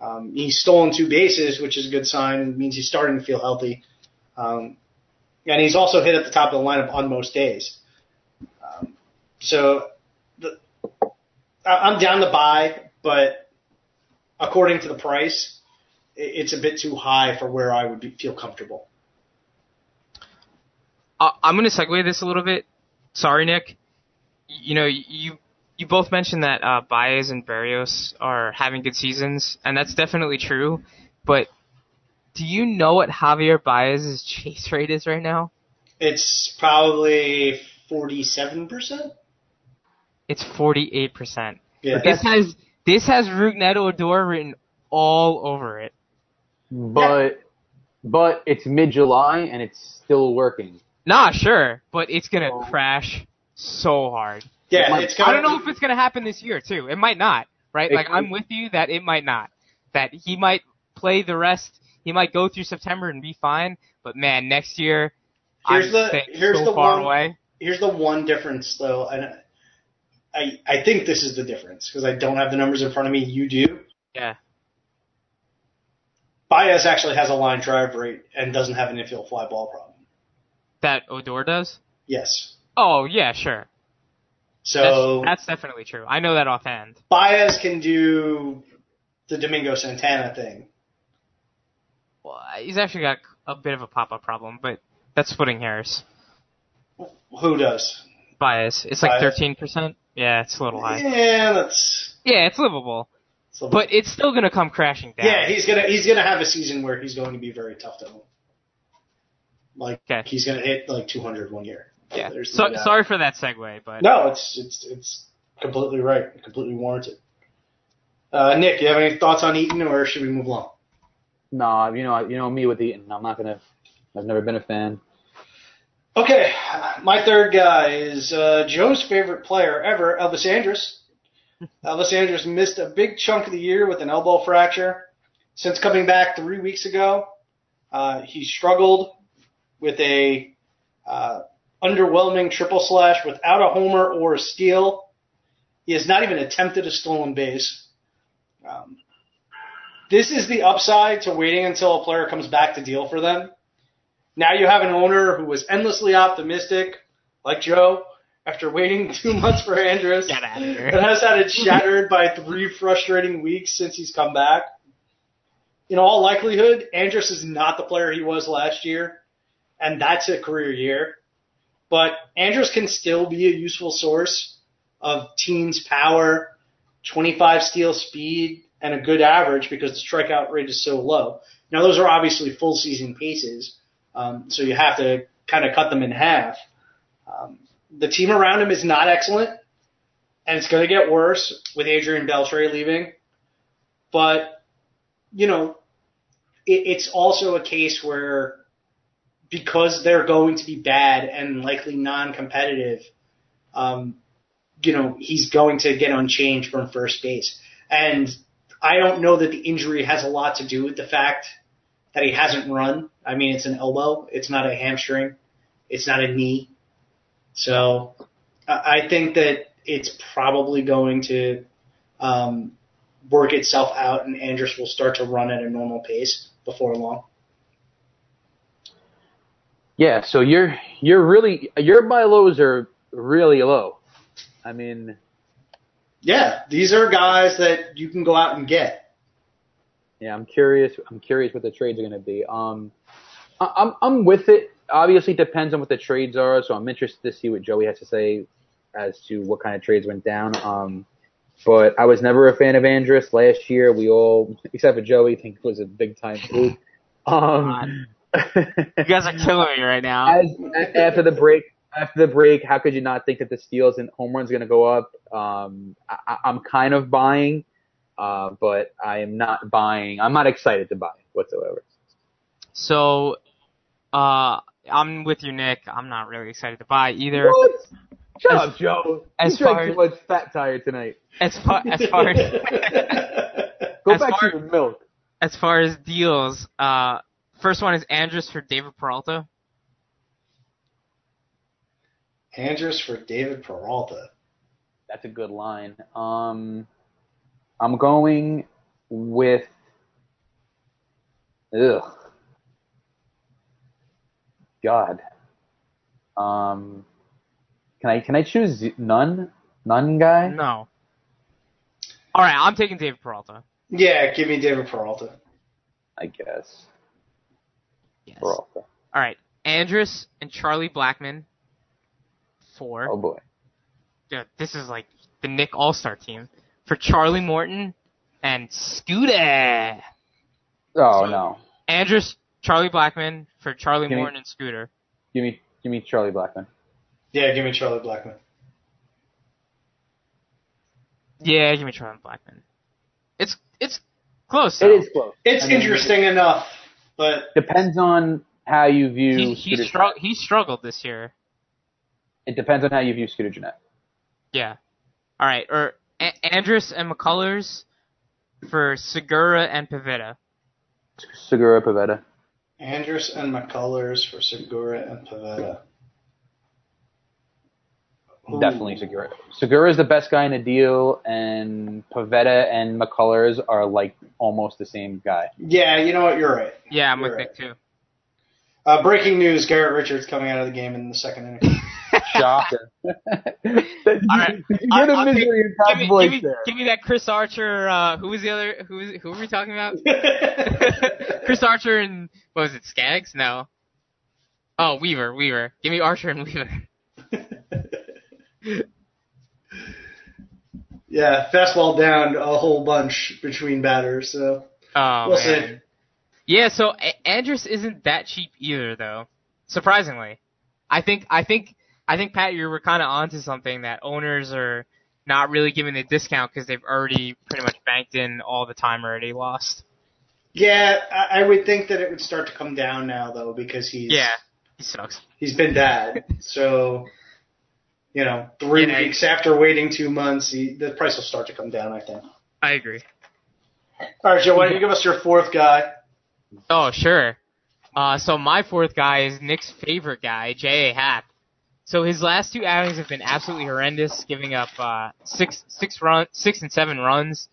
Um, he's stolen two bases, which is a good sign. It means he's starting to feel healthy. Um, and he's also hit at the top of the lineup on most days. Um, so I'm down to buy, but according to the price, it's a bit too high for where I would be, feel comfortable. Uh, I'm going to segue this a little bit. Sorry, Nick. You know, you you both mentioned that uh, Baez and Berrios are having good seasons, and that's definitely true. But do you know what Javier Baez's (laughs) chase rate is right now? It's probably 47%. It's 48 percent. Yeah. This has this has Rougned Odor written all over it. But but it's mid July and it's still working. Nah, sure, but it's gonna oh. crash so hard. Yeah, It might- it's gonna, I don't know if it's gonna happen this year too. It might not, right? Like could. I'm with you that it might not. That he might play the rest. He might go through September and be fine. But man, next year, Here's I'm the- here's so the far one- away. here's the one difference though, and I I think this is the difference because I don't have the numbers in front of me. You do. Yeah. Baez actually has a line drive rate and doesn't have an infield fly ball problem. That Odor does. Yes. Oh yeah, sure. So that's, that's definitely true. I know that offhand. Baez can do the Domingo Santana thing. Well, he's actually got a bit of a pop-up problem, but that's splitting hairs. Who does? Baez. It's like thirteen percent. Yeah, it's a little high. Yeah, that's. Yeah, it's livable, that's a- but it's still gonna come crashing down. yeah, he's gonna he's gonna have a season where he's going to be very tough to own. Like Okay. he's gonna hit like 200 one year. yeah. There's So, no sorry for that segue, but No, it's it's it's completely right, completely warranted. Uh, Nick, you have any thoughts on Eaton, or should we move along? Nah, you know, you know me with Eaton. I'm not gonna. I've never been a fan. Okay, my third guy is uh, Joe's favorite player ever, Elvis Andrus. (laughs) Elvis Andrus missed a big chunk of the year with an elbow fracture. Since coming back three weeks ago, uh, he struggled with a uh, underwhelming triple slash without a homer or a steal. He has not even attempted a stolen base. Um, this is the upside to waiting until a player comes back to deal for them. Now you have an owner who was endlessly optimistic, like Joe, after waiting (laughs) two months for Andrus, Get and has had it shattered by three frustrating weeks since he's come back. In all likelihood, Andrus is not the player he was last year, and that's a career year. But Andrus can still be a useful source of teams' power, 25 steal speed, and a good average because the strikeout rate is so low. Now those are obviously full season paces, um, so you have to kind of cut them in half. Um, the team around him is not excellent, and it's going to get worse with Adrian Beltre leaving. But you know, it, it's also a case where because they're going to be bad and likely non-competitive, um, you know, he's going to get unchanged from first base. And I don't know that the injury has a lot to do with the fact that he hasn't run. I mean, it's an elbow. It's not a hamstring. It's not a knee. So I think that it's probably going to um, work itself out, and Andrus will start to run at a normal pace before long. Yeah, so you're you're really your buy lows are really low. I mean, Yeah, these are guys that you can go out and get. Yeah, I'm curious. I'm curious what the trades are going to be. Um, I- I'm I'm with it. Obviously, it depends on what the trades are. So I'm interested to see what Joey has to say as to what kind of trades went down. Um, but I was never a fan of Andrus last year. We all, (laughs) except for Joey, think it was a big time fluke. Um, (laughs) you guys are killing me right now. as after the break, after the break, how could you not think that the steals and home runs going to go up? Um, I, I- I'm kind of buying, uh, but I am not buying. I'm not excited to buy whatsoever. So, uh, I'm with you, Nick. I'm not really excited to buy either. What? Shut As- up, Joe. as you drank far too as- much fat tire tonight. As far as far (laughs) as Go As back far- to your milk. as far as deals, uh, first one is Andrus for David Peralta. Andrus for David Peralta. That's a good line. Um, I'm going with. Ugh. God. Um, can I can I choose none? None guy? No. All right, I'm taking David Peralta. Yeah, give me David Peralta. I guess. Yes. Peralta. All right, Andrus and Charlie Blackmon. Four. Oh boy. Yeah, this is like the Nick All Star team for Charlie Morton and Scooter. Oh So- no. Andrus, Charlie Blackmon for Charlie Give me- Morton and Scooter. Give me give me Charlie Blackmon. Yeah, give me Charlie Blackmon. Yeah, give me Charlie Blackmon. It's it's close. It though. is close. It's I mean, interesting enough, but Depends on how you view. He he, Scooter strugg- he struggled this year. It depends on how you view Scooter Gennett. Yeah. All right. Or a- Andrus and McCullers for Segura and Pivetta. Segura Pivetta. Andrus and McCullers for Segura and Pivetta. Ooh. Definitely Segura. Segura is the best guy in the deal, and Pivetta and McCullers are like almost the same guy. Yeah, you know what? You're right. Yeah, I'm You're with right. Nick too. Uh, breaking news: Garrett Richards coming out of the game in the second inning. (laughs) Shocker. (laughs) All right. You hear I'll- the I'll misery in Give me, voice give, me, there. give me that Chris Archer. Uh, who was the other? Who was? Who were we talking about? (laughs) Chris Archer and what was it? Skaggs? No. Oh, Weaver. Weaver. Give me Archer and Weaver. (laughs) yeah, fastball down a whole bunch between batters. So Oh we'll man. see. Yeah, so A- Andrus isn't that cheap either, though. Surprisingly, I think I think I think Pat, you were kind of onto something that owners are not really giving the discount because they've already pretty much banked in all the time already lost. Yeah, I, I would think that it would start to come down now though because he's Yeah, he sucks. he's been bad. (laughs) So you know, three Yeah. weeks after waiting two months, he, the price will start to come down. I think. I agree. All right, Joe, why don't you give us your fourth guy? Oh, sure. Uh, so my fourth guy is Nick's favorite guy, J.A. Happ. So his last two outings have been absolutely horrendous, giving up uh, six six run six and seven runs,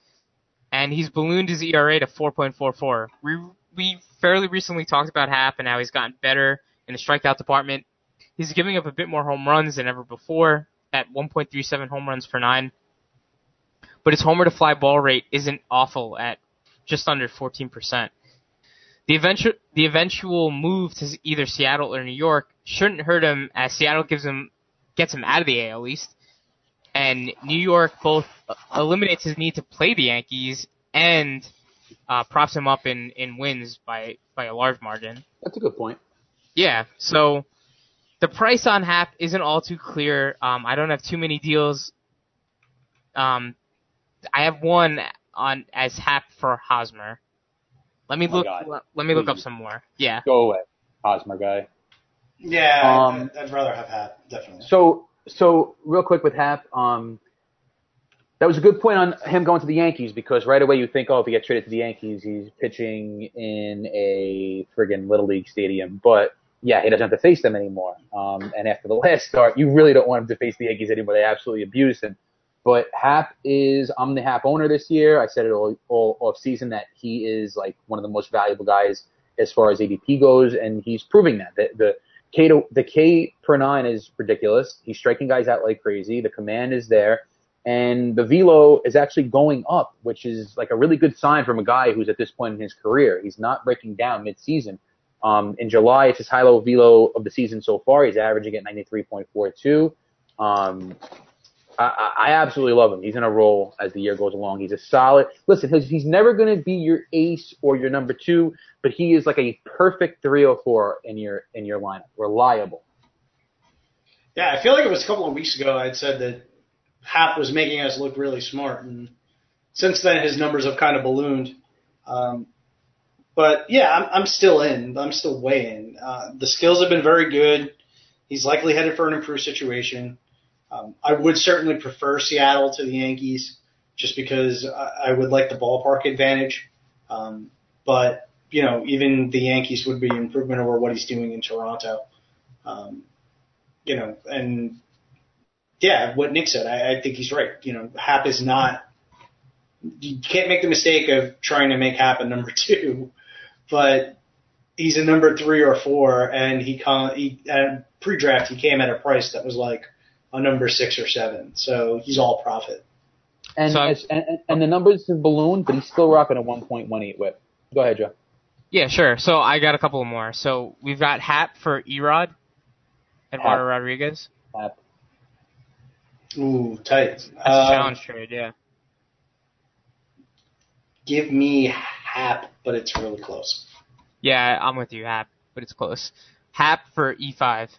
and he's ballooned his ERA to 4.44. We we fairly recently talked about Happ and how he's gotten better in the strikeout department. He's giving up a bit more home runs than ever before at 1.37 home runs per nine, but his homer to fly ball rate isn't awful at just under 14%. The eventual the eventual move to either Seattle or New York shouldn't hurt him, as Seattle gives him gets him out of the AL East, and New York both uh, eliminates his need to play the Yankees and uh, props him up in, in wins by by a large margin. That's a good point. Yeah, so the price on Happ isn't all too clear. Um, I don't have too many deals. Um, I have one on as Happ for Hosmer. Let me Oh look. God. Let, let me look up some more. Yeah. Go away, Hosmer guy. Yeah, Um, I'd, I'd rather have Happ definitely. So, so real quick with Happ, um, that was a good point on him going to the Yankees because right away you think, oh, if he gets traded to the Yankees, he's pitching in a friggin' little league stadium. But yeah, he doesn't have to face them anymore. Um, and after the last start, you really don't want him to face the Yankees anymore. They absolutely abused him. But Happ is, I'm the Happ owner this year. I said it all, all off season that he is like one of the most valuable guys as far as ADP goes, and he's proving that. The, the K to, the K per nine is ridiculous. He's striking guys out like crazy. The command is there, and the velo is actually going up, which is like a really good sign from a guy who's at this point in his career. He's not breaking down mid-season. Um, in July, it's his high low velo of the season so far. He's averaging at 93.42. Um, I, I absolutely love him. He's in a roll as the year goes along. He's a solid. Listen, he's, he's never going to be your ace or your number two, but he is like a perfect three or four in your in your lineup. Reliable. Yeah, I feel like it was a couple of weeks ago I'd said that Happ was making us look really smart, and since then his numbers have kind of ballooned. Um, but yeah, I'm, I'm still in. I'm still in. Uh, the skills have been very good. He's likely headed for an improved situation. Um, I would certainly prefer Seattle to the Yankees, just because I, I would like the ballpark advantage. Um, but you know, even the Yankees would be an improvement over what he's doing in Toronto. Um, you know, and yeah, what Nick said, I, I think he's right. You know, Happ is not. You can't make the mistake of trying to make Happ a number (laughs) two, but he's a number three or four, and he come he at pre-draft he came at a price that was like a number six or seven, so he's all profit. And So- as, and, and- and the numbers have ballooned, but he's still rocking a 1.18 whip. Go ahead, Joe. Yeah, sure. So I got a couple more. So we've got Happ for Erod, Eduardo Happ. Rodriguez. Happ. Ooh, tight. That's a Um, challenge trade. Yeah. Give me Happ, but it's really close. Yeah, I'm with you, Happ, but it's close. Happ for E E5.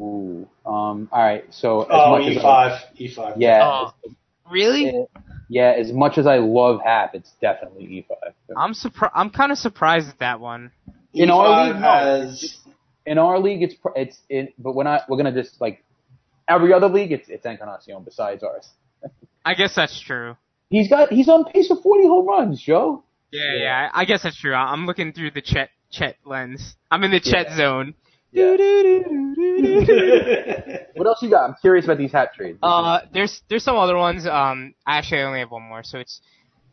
Ooh. Um. All right. So as Oh, much E as I, five, E five. yeah, Oh, really? as- yeah. As much as I love Happ, it's definitely E5. I'm surprised. I'm kind of surprised at that one. In our E5 league, no. has in our league, it's it's it, but we're not. We're gonna just like every other league, it's it's Encarnacion besides ours. (laughs) I guess that's true. He's got he's on pace for 40 home runs, Joe. Yeah, yeah. I I guess that's true. I'm looking through the Chet Chet lens. I'm in the Chet Yeah. zone. Yeah. (laughs) What else you got? I'm curious about these Happ trades. Uh, there's there's some other ones. Um, actually, I only have one more. So it's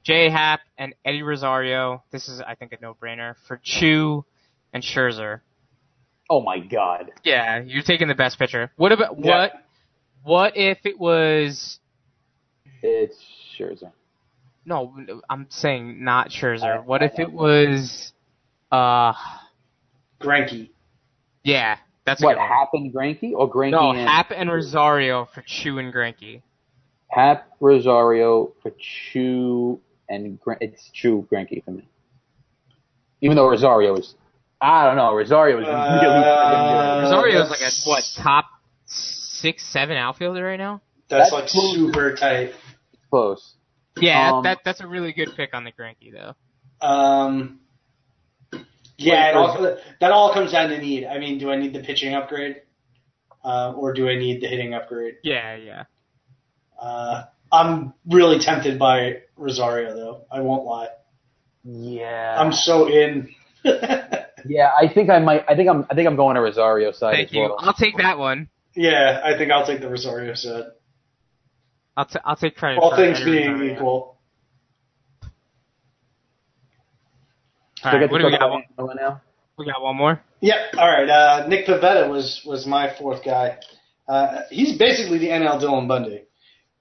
J Happ and Eddie Rosario. This is, I think, a no-brainer for Choo and Scherzer. oh my God. Yeah, you're taking the best pitcher. What about Yeah. what? What if it was? It's Scherzer. No, I'm saying not Scherzer. I- What I if it know. was? Uh, Greinke. Yeah, that's a What good one. happened, Greinke or Greinke? No, and Happ and Rosario for Choo and Greinke. Happ Rosario for Choo and Gran- it's Choo Greinke for me. Even though Rosario is, I don't know, Rosario is really Uh, Rosario's like a what top six, seven outfielder right now. That's That's like close. super tight. close. Yeah, Um, that that's a really good pick on the Greinke though. Um, yeah, Wait, it all, that all comes down to need. I mean, do I need the pitching upgrade, uh, or do I need the hitting upgrade? Yeah, yeah. Uh, I'm really tempted by Rosario, though. I won't lie. Yeah. I'm so in. (laughs) yeah, I think I might. I think I'm. I think I'm going to Rosario side Thank as you. well. I'll take that one. yeah, I think I'll take the Rosario side. I'll t- I'll take credit. All for things being Rosario. equal. All So right, what do we got? about Angelo now. We got one more. Yep. All right. Uh, Nick Pivetta was was my fourth guy. Uh, he's basically the NL Dylan Bundy.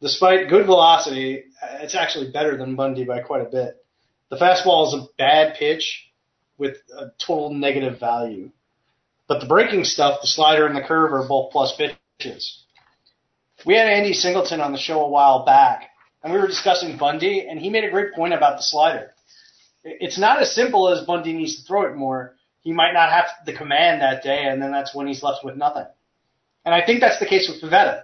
Despite good velocity, uh, it's actually better than Bundy by quite a bit. The fastball is a bad pitch with a total negative value, but the breaking stuff, the slider and the curve, are both plus pitches. We had Andy Singleton on the show a while back, and we were discussing Bundy, and he made a great point about the slider. It's not as simple as Bundy needs to throw it more he might not have the command that day, and then that's when he's left with nothing. And I think that's the case with Pivetta.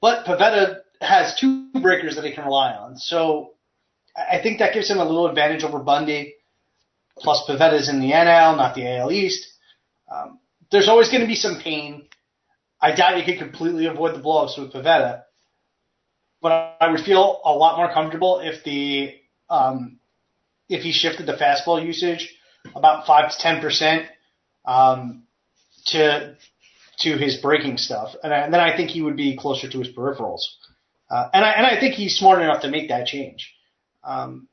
But Pivetta has two breakers that he can rely on, so I think that gives him a little advantage over Bundy. Plus, Pivetta's in the NL, not the AL East. Um, there's always going to be some pain. I doubt you could completely avoid the blowups with Pivetta, but I would feel a lot more comfortable if the um, if he shifted the fastball usage about five to ten percent um, to to his breaking stuff, and, I, and then I think he would be closer to his peripherals. Uh, and I and I think he's smart enough to make that change. Um,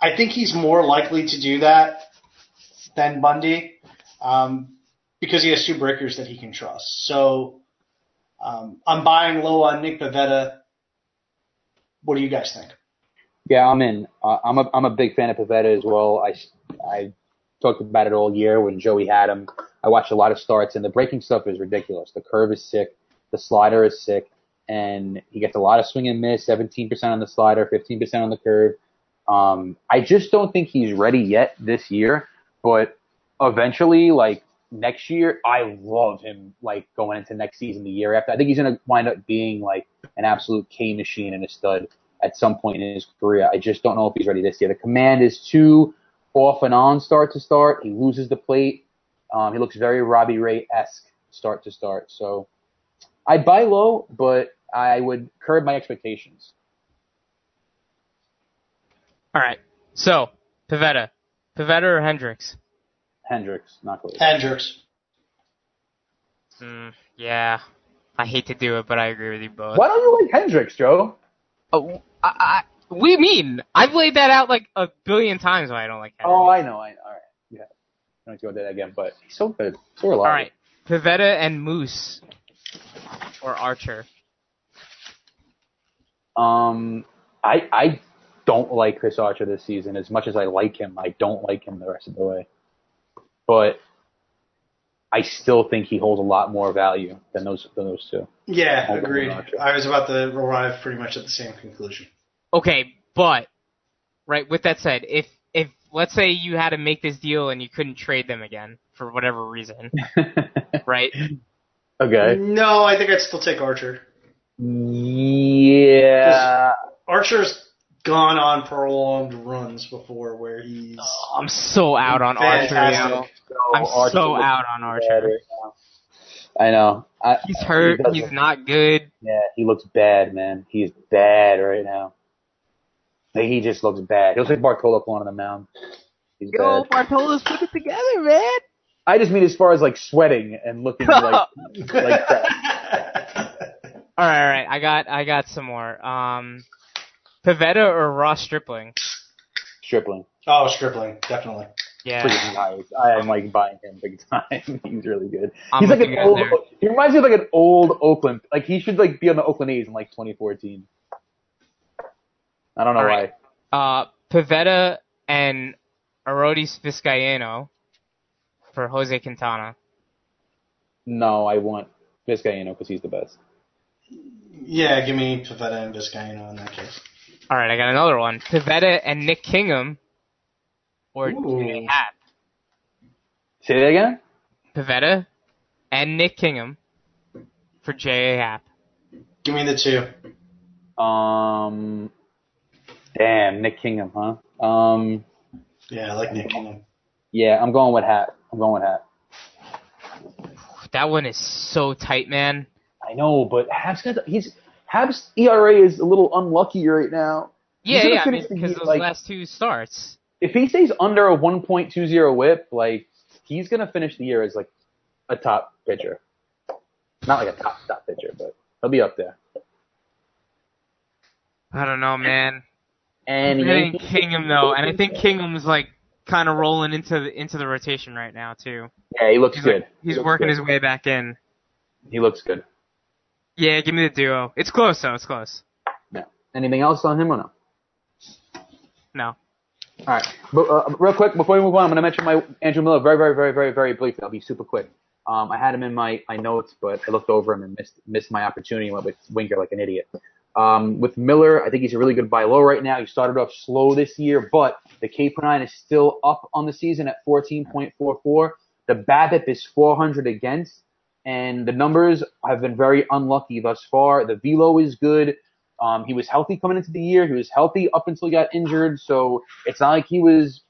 I think he's more likely to do that than Bundy um, because he has two breakers that he can trust. So um, I'm buying low on Nick Pivetta. What do you guys think? Yeah, I'm in. Uh, I'm a I'm a big fan of Pivetta as well. I I talked about it all year when Joey had him. I watched a lot of starts, and the breaking stuff is ridiculous. The curve is sick, the slider is sick, and he gets a lot of swing and miss. 17% on the slider, 15% on the curve. Um, I just don't think he's ready yet this year, but eventually, like next year, I love him. Like going into next season, the year after, I think he's gonna wind up being like an absolute K machine and a stud at some point in his career. I just don't know if he's ready this year. The command is too off and on start to start. He loses the plate. Um, he looks very Robbie Ray esque start to start. So I'd buy low, but I would curb my expectations. All right. So Pivetta, Pivetta or Hendricks? Hendricks, not close. Hendricks. Mm, yeah. I hate to do it, but I agree with you both. Why don't you like Hendricks, Joe? Oh, I, I, what do you mean? I've laid that out like a billion times why I don't like Hendricks. Oh, I know. I all right. Yeah, I don't go do that again, but he's so good, so reliable. All right. Pivetta and Moose or Archer. Um, I I don't like Chris Archer this season as much as I like him. I don't like him the rest of the way, but I still think he holds a lot more value than those than those two. Yeah, agreed. I was about to arrive pretty much at the same conclusion. Okay, but right. With that said, if if let's say you had to make this deal and you couldn't trade them again for whatever reason, (laughs) right? okay. No, I think I'd still take Archer. Yeah. Archer's gone on prolonged runs before where he's I'm so out on Archer. yo. fantastic. I'm Archer so out on Archer. better. I know. I, He's hurt. he He's not good. Yeah, he looks bad, man. He's bad right now. Like, he just looks bad. He looks like Bartolo on the mound. He's Yo, bad. Bartolo's put it together, man. I just mean as far as like sweating and looking (laughs) like like crap. (laughs) All right, all right. I got, I got some more. Um, Pivetta or Ross Stripling? Stripling. oh, Stripling, definitely. Yeah. Pretty nice. I am like buying him big time. (laughs) He's really good. I'm He's like an old. there. He reminds me of like an old Oakland. Like he should like be on the Oakland A's in like 2014. I don't know All why. right. Uh, Pivetta and Arodys Vizcaino for Jose Quintana. No, I want Vizcaino because he's the best. Yeah, give me Pivetta and Vizcaino in that case. All right, I got another one. Pivetta and Nick Kingham or Ooh. Jay Happ. Say that again. Pivetta and Nick Kingham for J.A. Happ. Give me the two. Um, damn, Nick Kingham, huh? Um, Yeah, I like Nick Kingham. yeah, I'm going with Happ. I'm going with Happ. That one is so tight, man. I know, but Happ's got he's Happ's ERA is a little unlucky right now. He's Yeah, gonna I mean, because those like- last two starts. If he stays under a 1.20 WHIP, like he's gonna finish the year as like a top pitcher. Not like a top top pitcher, but he'll be up there. I don't know, man. And he hitting Kingham though, and I think Kingham's like kind of rolling into the into the rotation right now too. yeah, he looks He's good. like, he's He looks working good. his way back in. He looks good. Yeah, give me the duo. It's close though. It's close. Yeah. Anything else on him or no? No. All right. But, uh, real quick, before we move on, I'm going to mention my Andrew Miller very, very, very, very, very briefly. I'll be super quick. Um, I had him in my, my notes, but I looked over him and missed missed my opportunity and went with Winker like an idiot. Um, with Miller, I think he's a really good buy low right now. He started off slow this year, but the K per nine is still up on the season at 14.44. The BABIP is 400 against, and the numbers have been very unlucky thus far. The velo is good. Um, he was healthy coming into the year. He was healthy up until he got injured, so it's not like he was,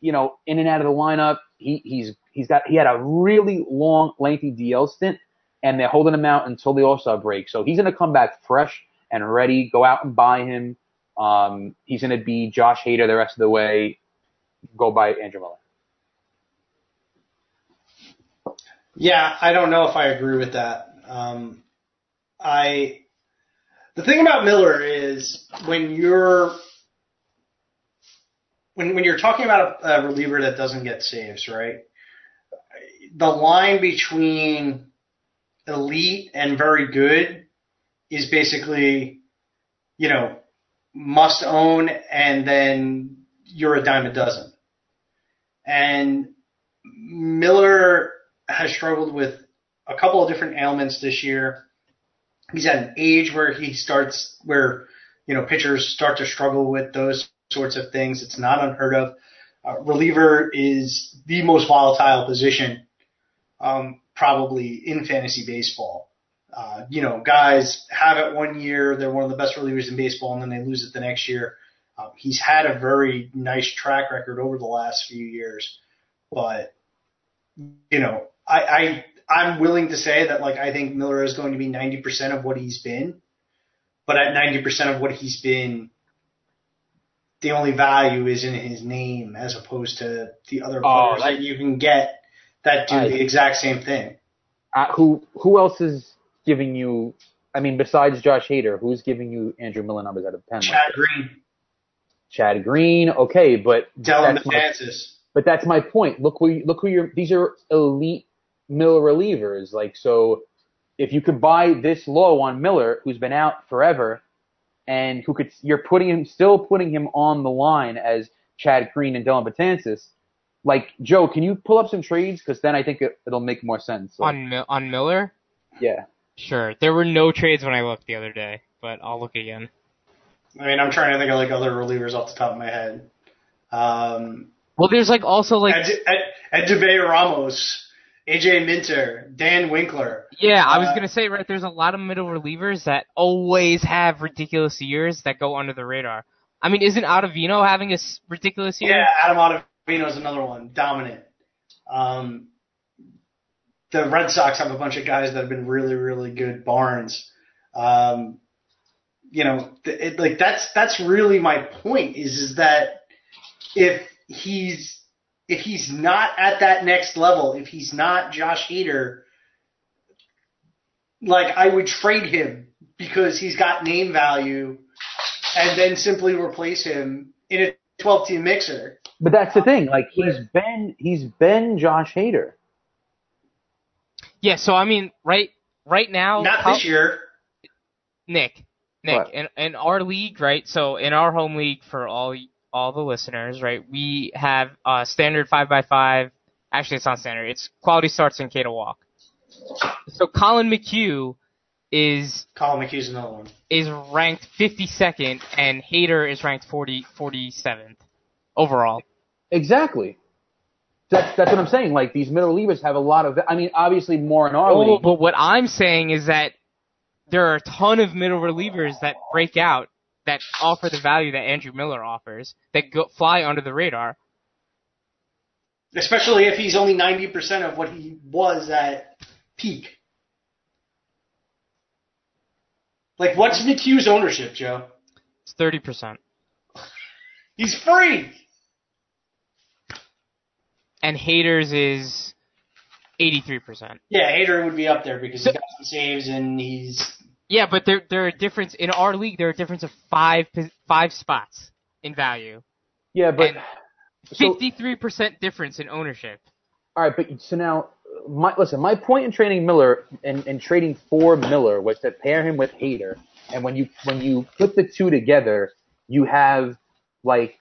you know, in and out of the lineup. He he's he's got he had a really long, lengthy DL stint, and they're holding him out until the All Star break. So he's gonna come back fresh and ready. Go out and buy him. Um, he's gonna be Josh Hader the rest of the way. Go buy Andrew Miller. Yeah, I don't know if I agree with that. Um, I the thing about Miller is when you're when when you're talking about a, a reliever that doesn't get saves, right? The line between elite and very good is basically, you know, must own and then you're a dime a dozen. And Miller has struggled with a couple of different ailments this year. He's at an age where he starts, where, you know, pitchers start to struggle with those sorts of things. It's not unheard of. Uh, reliever is the most volatile position, um, probably in fantasy baseball. Uh, you know, guys have it one year, they're one of the best relievers in baseball, and then they lose it the next year. Um, he's had a very nice track record over the last few years, but you know, I, I I'm willing to say that like I think Miller is going to be 90% of what he's been, but at 90% of what he's been, the only value is in his name as opposed to the other Oh, players that- you can get that do I- the exact same thing. Uh, who who else is giving you? I mean, besides Josh Hader, who's giving you Andrew Miller numbers out of ten? Chad Green, Chad Green, okay, but Dellin that's my, but that's my point. Look who look who you're. These are elite Miller relievers. Like so, if you could buy this low on Miller, who's been out forever, and who could you're putting him still putting him on the line as Chad Green and Dellin Betances. Like Joe, can you pull up some trades? Because then I think it, it'll make more sense. Like, On Mil- on Miller, yeah. sure. There were no trades when I looked the other day, but I'll look again. I mean, I'm trying to think of like other relievers off the top of my head. Um, Well, there's like also like Ed, Ed, Edubray Ramos, AJ Minter, Dan Winkler. yeah, I was uh, gonna say right. There's a lot of middle relievers that always have ridiculous years that go under the radar. I mean, isn't Ottavino having a ridiculous year? Yeah, Adam Ottavino is another one, dominant. Um, the Red Sox have a bunch of guys that have been really, really good. Barnes, um, you know, it, like that's that's really my point. Is is that if he's if he's not at that next level, if he's not Josh Hader, like I would trade him because he's got name value, and then simply replace him in a 12 team mixer. But that's the thing. Like he's been he's been Josh Hader. Yeah, so I mean, right right now, Not how- this year. Nick, Nick, What? in in our league, right? So in our home league for all all the listeners, right? We have uh standard five by five. Actually, it's not standard. It's quality starts in K to walk. So Collin McHugh is Collin McHugh's another one. is ranked 52nd, and Hader is ranked 40 47th overall. Exactly. That's that's what I'm saying. Like these middle relievers have a lot of. I mean, obviously more in our Oh, league. but what I'm saying is that there are a ton of middle relievers that break out that offer the value that Andrew Miller offers that go fly under the radar. Especially if he's only 90% of what he was at peak. Like, what's McHugh's ownership, Joe? It's 30%. (laughs) He's free! And Hader's is 83%. Yeah, Hader would be up there because So- he got some saves and he's. Yeah, but there there are difference in our league. There are a difference of five five spots in value. yeah, but 53% difference in ownership. all right. But so now, my listen. My point in trading Miller and, and trading for Miller was to pair him with Hader. And when you when you put the two together, you have like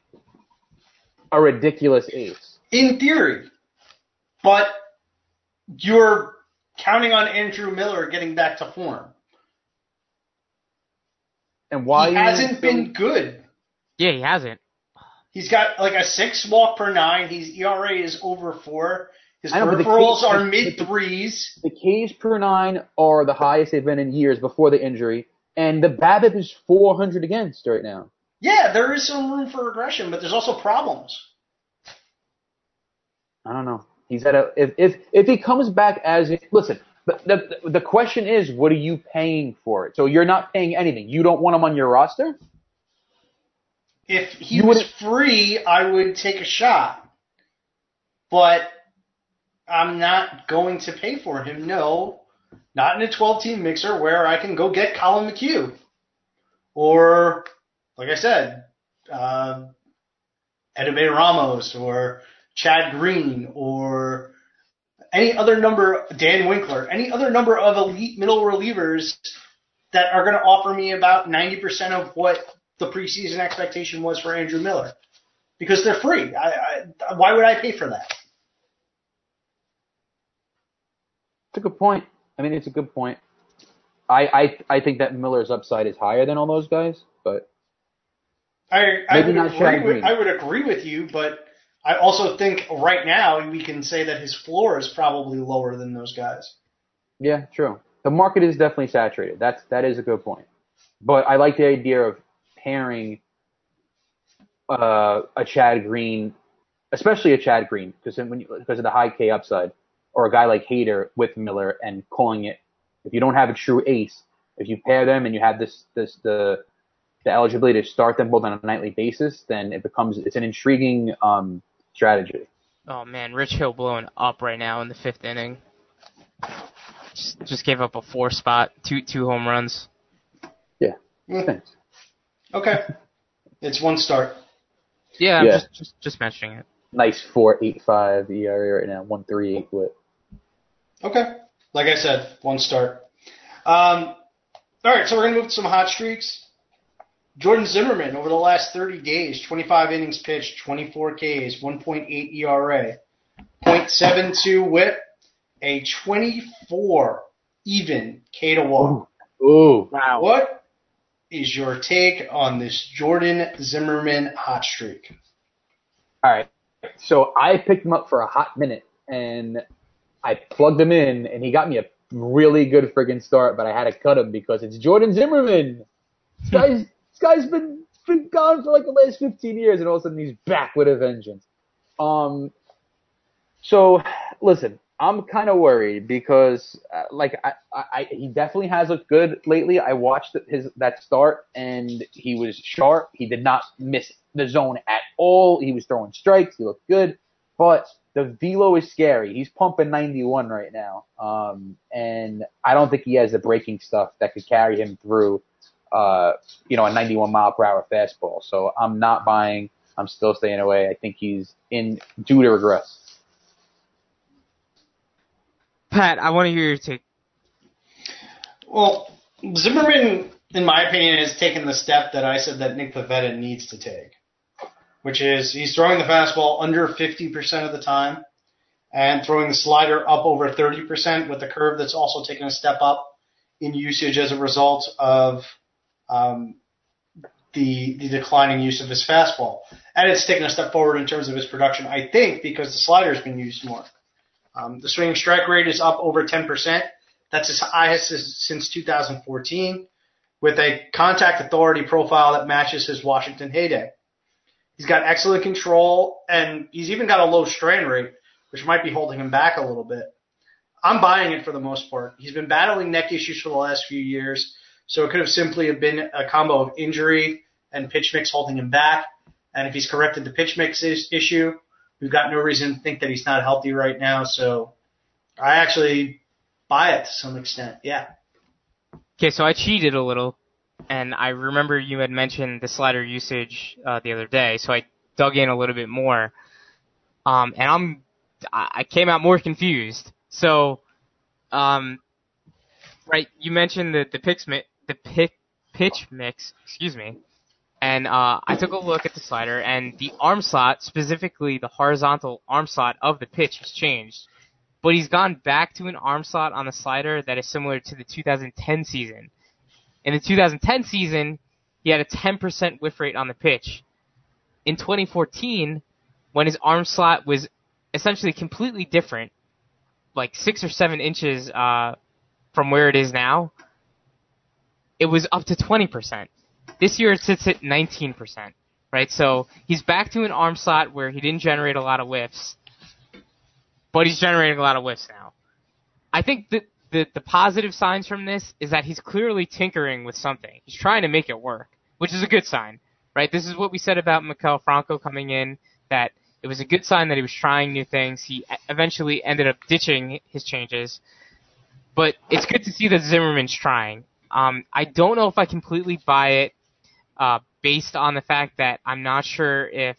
a ridiculous ace. In theory. But you're counting on Andrew Miller getting back to form. And why he hasn't been good. Yeah, he hasn't. He's got like a six walk per nine. His ERA is over four. His I know, but the peripherals key- are the- mid threes. The Ks per nine are the highest they've been in years before the injury, and the BABIP is 400 against right now. Yeah, there is some room for regression, but there's also problems. I don't know. He's at a if if if he comes back as listen. But the the question is, what are you paying for it? So you're not paying anything. You don't want him on your roster. If he You was free, I would take a shot. But I'm not going to pay for him. No, not in a 12 team mixer where I can go get Collin McHugh. Or, like I said, uh, Edubray Ramos or Chad Green or any other number, Dan Winkler, any other number of elite middle relievers that are going to offer me about 90% of what the preseason expectation was for Andrew Miller. Because they're free. I, I, why would I pay for that? It's a good point. I mean, it's a good point. I I I think that Miller's upside is higher than all those guys, but I, I Maybe would not agree with, I would agree with you, but I also think right now we can say that his floor is probably lower than those guys. yeah, true. The market is definitely saturated. That's that is a good point. But I like the idea of pairing uh, a Chad Green, especially a Chad Green, because because of the high K upside, or a guy like Hader with Miller and calling it. If you don't have a true ace, if you pair them and you have this this the the eligibility to start them both on a nightly basis, then it becomes it's an intriguing um, strategy. Oh man, Rich Hill blowing up right now in the fifth inning. Just, just gave up a four spot, two two home runs. Yeah, Mm. Okay. It's one start. Yeah, I'm Yeah. just, just just mentioning it. Nice four eight five ERA right now, one three eight whip. Okay. Like I said, one start. Um, all right, so we're going to move to some hot streaks. Jordan Zimmermann, over the last 30 days, 25 innings pitched, 24 Ks, 1.8 ERA, 0.72 whip, a 24 even K to walk. Ooh, Wow. What is your take on this Jordan Zimmermann hot streak? All right. So I picked him up for a hot minute and I plugged him in and he got me a really good friggin' start, but I had to cut him because it's Jordan Zimmermann. This (laughs) guy's, this guy's been, been gone for like the last 15 years and all of a sudden he's back with a vengeance. Um, so listen, I'm kind of worried because, uh, like, I, I, he definitely has looked good lately. I watched his that start, and he was sharp. He did not miss the zone at all. He was throwing strikes. He looked good, but the velo is scary. He's pumping 91 right now, um, and I don't think he has the breaking stuff that could carry him through, uh, you know, a 91 mile per hour fastball. So I'm not buying. I'm still staying away. I think he's in due to regress. Pat, I want to hear your take. Well, Zimmermann, in my opinion, has taken the step that I said that Nick Pivetta needs to take, which is he's throwing the fastball under 50% of the time and throwing the slider up over 30% with the curve that's also taken a step up in usage as a result of um, the the declining use of his fastball. And it's taken a step forward in terms of his production, I think, because the slider has been used more. Um, the swing strike rate is up over 10%. That's his highest since 2014 with a contact authority profile that matches his Washington heyday. He's got excellent control and he's even got a low strand rate, which might be holding him back a little bit. I'm buying it for the most part. He's been battling neck issues for the last few years, so it could have simply have been a combo of injury and pitch mix holding him back. And if he's corrected the pitch mix issue, we've got no reason to think that he's not healthy right now. So I actually buy it to some extent. Yeah. Okay, so I cheated a little, and I remember you had mentioned the slider usage uh, the other day, so I dug in a little bit more. Um, and I'm I came out more confused. So, um, right, you mentioned the the pitch mi- the pick, pitch mix, excuse me, and uh, I took a look at the slider, and the arm slot, specifically the horizontal arm slot of the pitch, has changed but he's gone back to an arm slot on the slider that is similar to the 2010 season. In the 2010 season, he had a 10% whiff rate on the pitch. In 2014, when his arm slot was essentially completely different, like six or seven inches uh, from where it is now, it was up to 20%. This year it sits at 19%, right? So he's back to an arm slot where he didn't generate a lot of whiffs but he's generating a lot of whiffs now. I think that the, the positive signs from this is that he's clearly tinkering with something. He's trying to make it work, which is a good sign, right? This is what we said about Maikel Franco coming in, that it was a good sign that he was trying new things. He eventually ended up ditching his changes, but it's good to see that Zimmermann's trying. Um, I don't know if I completely buy it, uh, based on the fact that I'm not sure if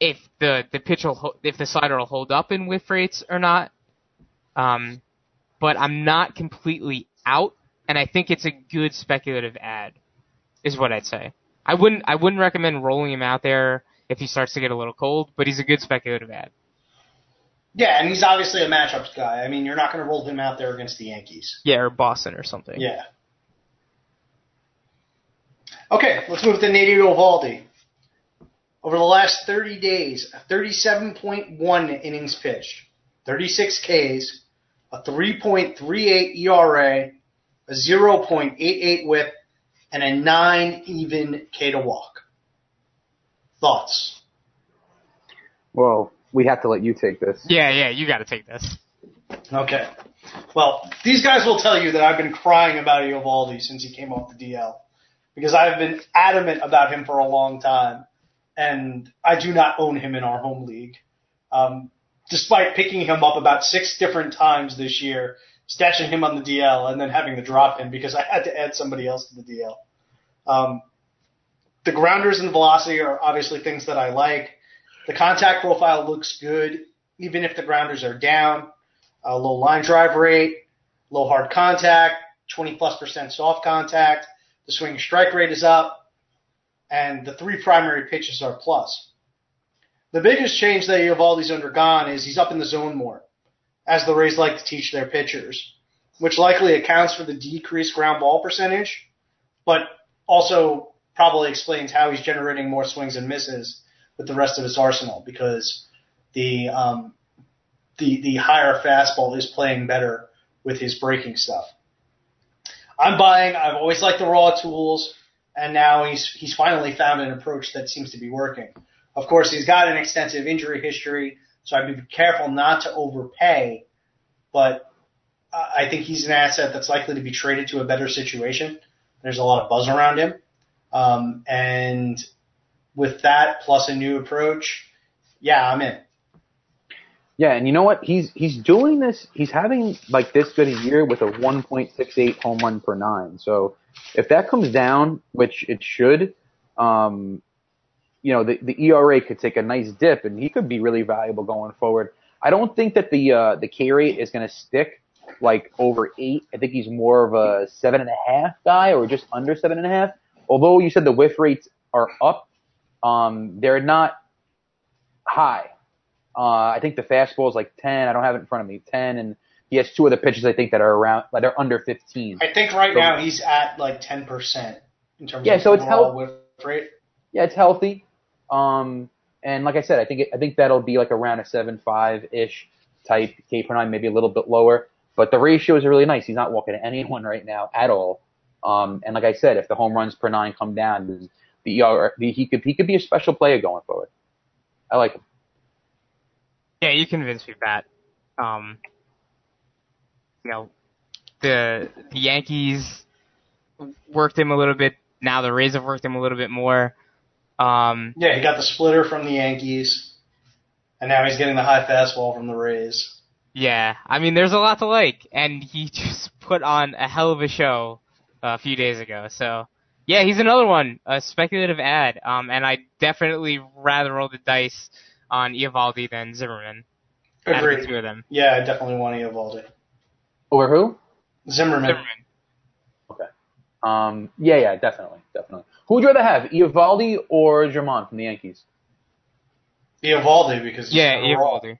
if the the pitch will if the slider will hold up in whiff rates or not. Um, but I'm not completely out, and I think it's a good speculative ad, is what I'd say. I wouldn't I wouldn't recommend rolling him out there if he starts to get a little cold, but he's a good speculative ad. Yeah, and he's obviously a matchups guy. I mean, you're not going to roll him out there against the Yankees. Yeah, or Boston or something. Yeah. Okay, let's move to Nate Eovaldi. Over the last 30 days, 37.1 innings pitched, 36 Ks, a 3.38 ERA, a 0.88 whip, and a 9 even K to walk. Thoughts? Well, we have to let you take this. Yeah, yeah, you got to take this. Okay. Well, these guys will tell you that I've been crying about Eovaldi since he came off the DL because I've been adamant about him for a long time and I do not own him in our home league. Um, despite picking him up about six different times this year, stashing him on the DL and then having to drop him because I had to add somebody else to the DL. Um, the grounders and the velocity are obviously things that I like. The contact profile looks good, even if the grounders are down. A low line drive rate, low hard contact, 20 plus percent soft contact. The swing strike rate is up and the three primary pitches are plus. The biggest change that Eovaldi's undergone is he's up in the zone more, as the Rays like to teach their pitchers, which likely accounts for the decreased ground ball percentage, but also probably explains how he's generating more swings and misses with the rest of his arsenal because the um, the the higher fastball is playing better with his breaking stuff. I'm buying. I've always liked the raw tools and now he's he's finally found an approach that seems to be working. Of course, he's got an extensive injury history So I'd be careful not to overpay, but I think he's an asset that's likely to be traded to a better situation. There's a lot of buzz around him. Um, and with that plus a new approach, yeah, I'm in. Yeah, and you know what? He's he's doing this. He's having like this good a year with a 1.68 home run per nine. So if that comes down, which it should, um, you know, the the ERA could take a nice dip, and he could be really valuable going forward. I don't think that the uh, the K rate is going to stick like over eight. I think he's more of a seven and a half guy, or just under seven and a half. Although you said the whiff rates are up, um, they're not high. Uh, I think the fastball is like 10. I don't have it in front of me. 10, and he has two other pitches I think that are around, like they're under 15. I think right so, now he's at like 10% in terms yeah, of so it's healthy. whiff rate. Yeah, it's healthy. Um, and like I said, I think it, I think that'll be like around a seven five ish type K per nine, maybe a little bit lower. But the ratios are really nice. He's not walking anyone (laughs) right now at all. Um, and like I said, if the home runs per nine come down, the ER, the, he could he could be a special player going forward. I like him. Yeah, you convinced me, Pat. Um, you know, the the Yankees worked him a little bit. Now the Rays have worked him a little bit more. Um, yeah, he got the splitter from the Yankees, and now he's getting the high fastball from the Rays. Yeah, I mean, there's a lot to like, and he (laughs) just put on a hell of a show uh, a few days ago. So, yeah, he's another one, a speculative ad, um, and I definitely rather roll the dice on Eovaldi than Zimmermann. Agreed. The two of them. Yeah, I definitely want Eovaldi. Over who? Zimmermann. Zimmermann. Okay. Um, yeah, yeah, definitely, definitely. Who would you rather have, Eovaldi or Germán from the Yankees? Eovaldi because Yeah, gonna roll. Eovaldi.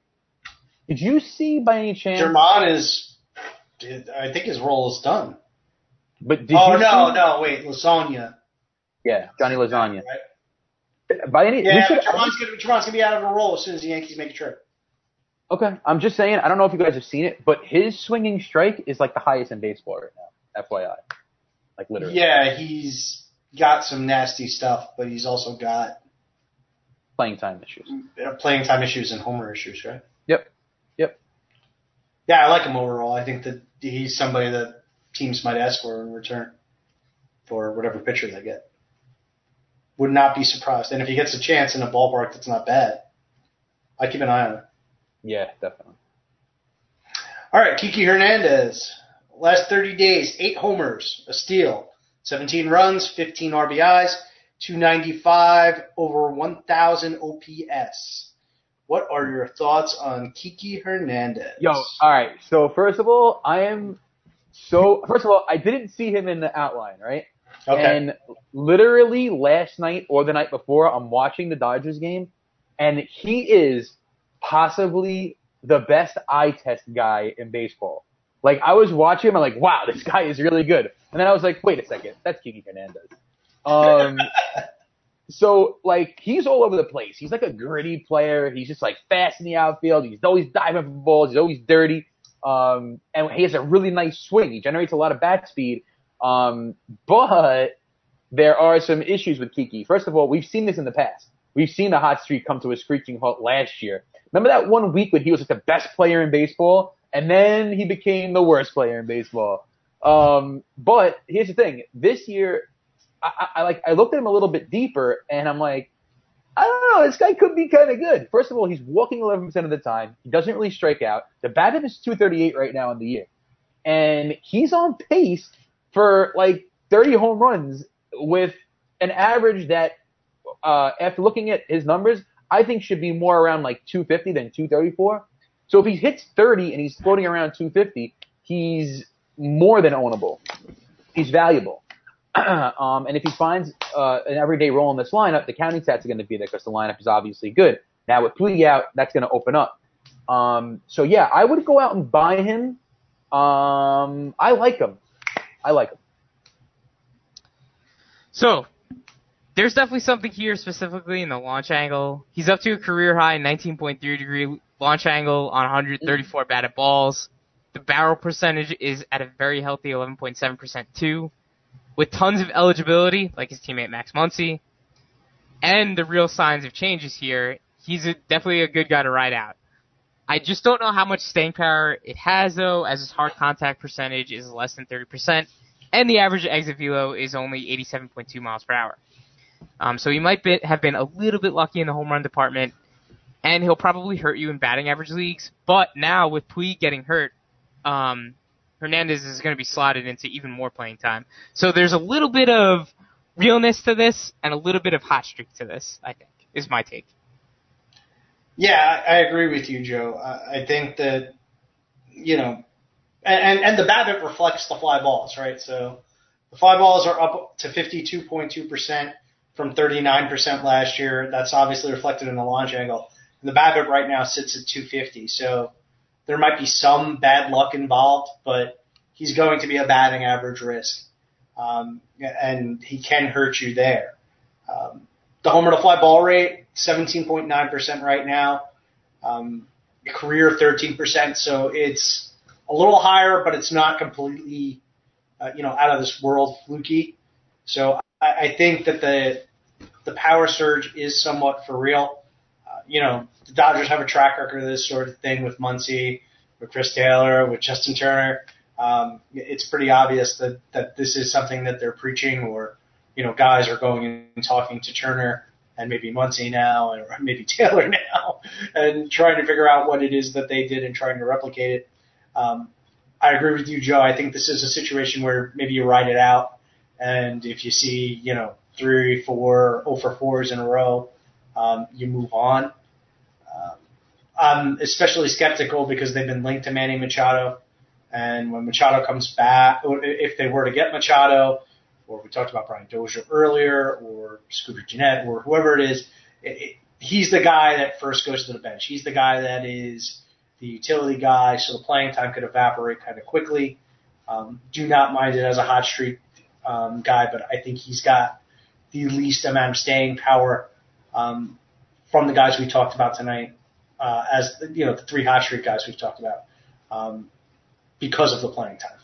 Did you see by any chance? Germán is, I think his role is done. But did oh you no, see- no, wait, Lasagna. Yeah, Johnny Lasagna. Right? By any, we Yeah, should- but gonna, Germán's gonna be out of a role as soon as the Yankees make a trip. Okay, I'm just saying. I don't know if you guys have seen it, but his swinging strike is like the highest in baseball right now. FYI, like literally. Yeah, he's got some nasty stuff, but he's also got Playing time issues. uh, playing time issues and homer issues, right? Yep. Yep. Yeah, I like him overall. I think that he's somebody that teams might ask for in return for whatever pitcher they get. Would not be surprised. And if he gets a chance in a ballpark that's not bad, I keep an eye on it. Yeah, definitely. All right, Kiki Hernandez. Last 30 days, eight homers, a steal, 17 runs, 15 RBIs, 295 over 1,000 OPS. What are your thoughts on Kiki Hernandez? Yo, all right. So first of all, I am so. First of all, I didn't see him in the outline, right? Okay. And literally last night or the night before, I'm watching the Dodgers game, and he is possibly the best eye test guy in baseball. Like I was watching him, I'm like, wow, this guy is really good. And then I was like, wait a second, that's Kiki Hernandez. Um, (laughs) so like he's all over the place. He's like a gritty player. He's just like fast in the outfield. He's always diving for balls. He's always dirty. Um, and he has a really nice swing. He generates a lot of bat speed. Um, but there are some issues with Kiki. First of all, we've seen this in the past. We've seen the hot streak come to a screeching halt last year. Remember that one week when he was like the best player in baseball, and then he became the worst player in baseball. Um, but here's the thing: this year, I, I, I like I looked at him a little bit deeper, and I'm like, I don't know, this guy could be kind of good. First of all, he's walking 11% of the time. He doesn't really strike out. The BABIP is 238 right now in the year, and he's on pace for like 30 home runs with an average that, uh, after looking at his numbers, I think should be more around like 250 than 234. So if he hits 30 and he's floating around 250, he's more than ownable. He's valuable. (clears throat) um, and if he finds uh, an everyday role in this lineup, the counting stats are going to be there because the lineup is obviously good. Now with Puig out, that's going to open up. Um, so yeah, I would go out and buy him. Um, I like him. I like him. So, there's definitely something here specifically in the launch angle. He's up to a career high 19.3 degree launch angle on 134 batted balls. The barrel percentage is at a very healthy 11.7% too, with tons of eligibility, like his teammate Max Muncy. And the real signs of changes here, he's a, definitely a good guy to ride out. I just don't know how much staying power it has though, as his hard contact percentage is less than 30%, and the average exit velo is only 87.2 miles per hour. Um, so he might be, have been a little bit lucky in the home run department, and he'll probably hurt you in batting average leagues. But now with Puig getting hurt, um, Hernandez is going to be slotted into even more playing time. So there's a little bit of realness to this and a little bit of hot streak to this. I think is my take. Yeah, I, agree with you, Joe. I, I think that you know, and, and and the BABIP reflects the fly balls, right? So the fly balls are up to 52.2 percent from 39 percent last year. That's obviously reflected in the launch angle. And the BABIP right now sits at 250. So there might be some bad luck involved, but he's going to be a batting average risk, um, and he can hurt you there. Um, the homer to fly ball rate 17.9% right now. Um, career 13%. So it's a little higher, but it's not completely, uh, you know, out of this world fluky. So I, I think that the, the power surge is somewhat for real. You know, the Dodgers have a track record of this sort of thing with Muncy, with Chris Taylor, with Justin Turner. Um, it's pretty obvious that, that this is something that they're preaching or, you know, guys are going and talking to Turner and maybe Muncy now, or maybe Taylor (laughs) now, and trying to figure out what it is that they did and trying to replicate it. Um, I agree with you, Joe. I think this is a situation where maybe you ride it out, and if you see, you know, three, four, oh for fours in a row, um, you move on. I'm especially skeptical because they've been linked to Manny Machado, and when Machado comes back, if they were to get Machado, or we talked about Brian Dozier earlier, or Scooter Gennett, or whoever it is, it, it, he's the guy that first goes to the bench. He's the guy that is the utility guy, so the playing time could evaporate kind of quickly. Um, do not mind it as a hot streak um, guy, but I think he's got the least amount of staying power um, from the guys we talked about tonight, uh, as you know the three hot streak guys we've talked about, um, because of the playing time.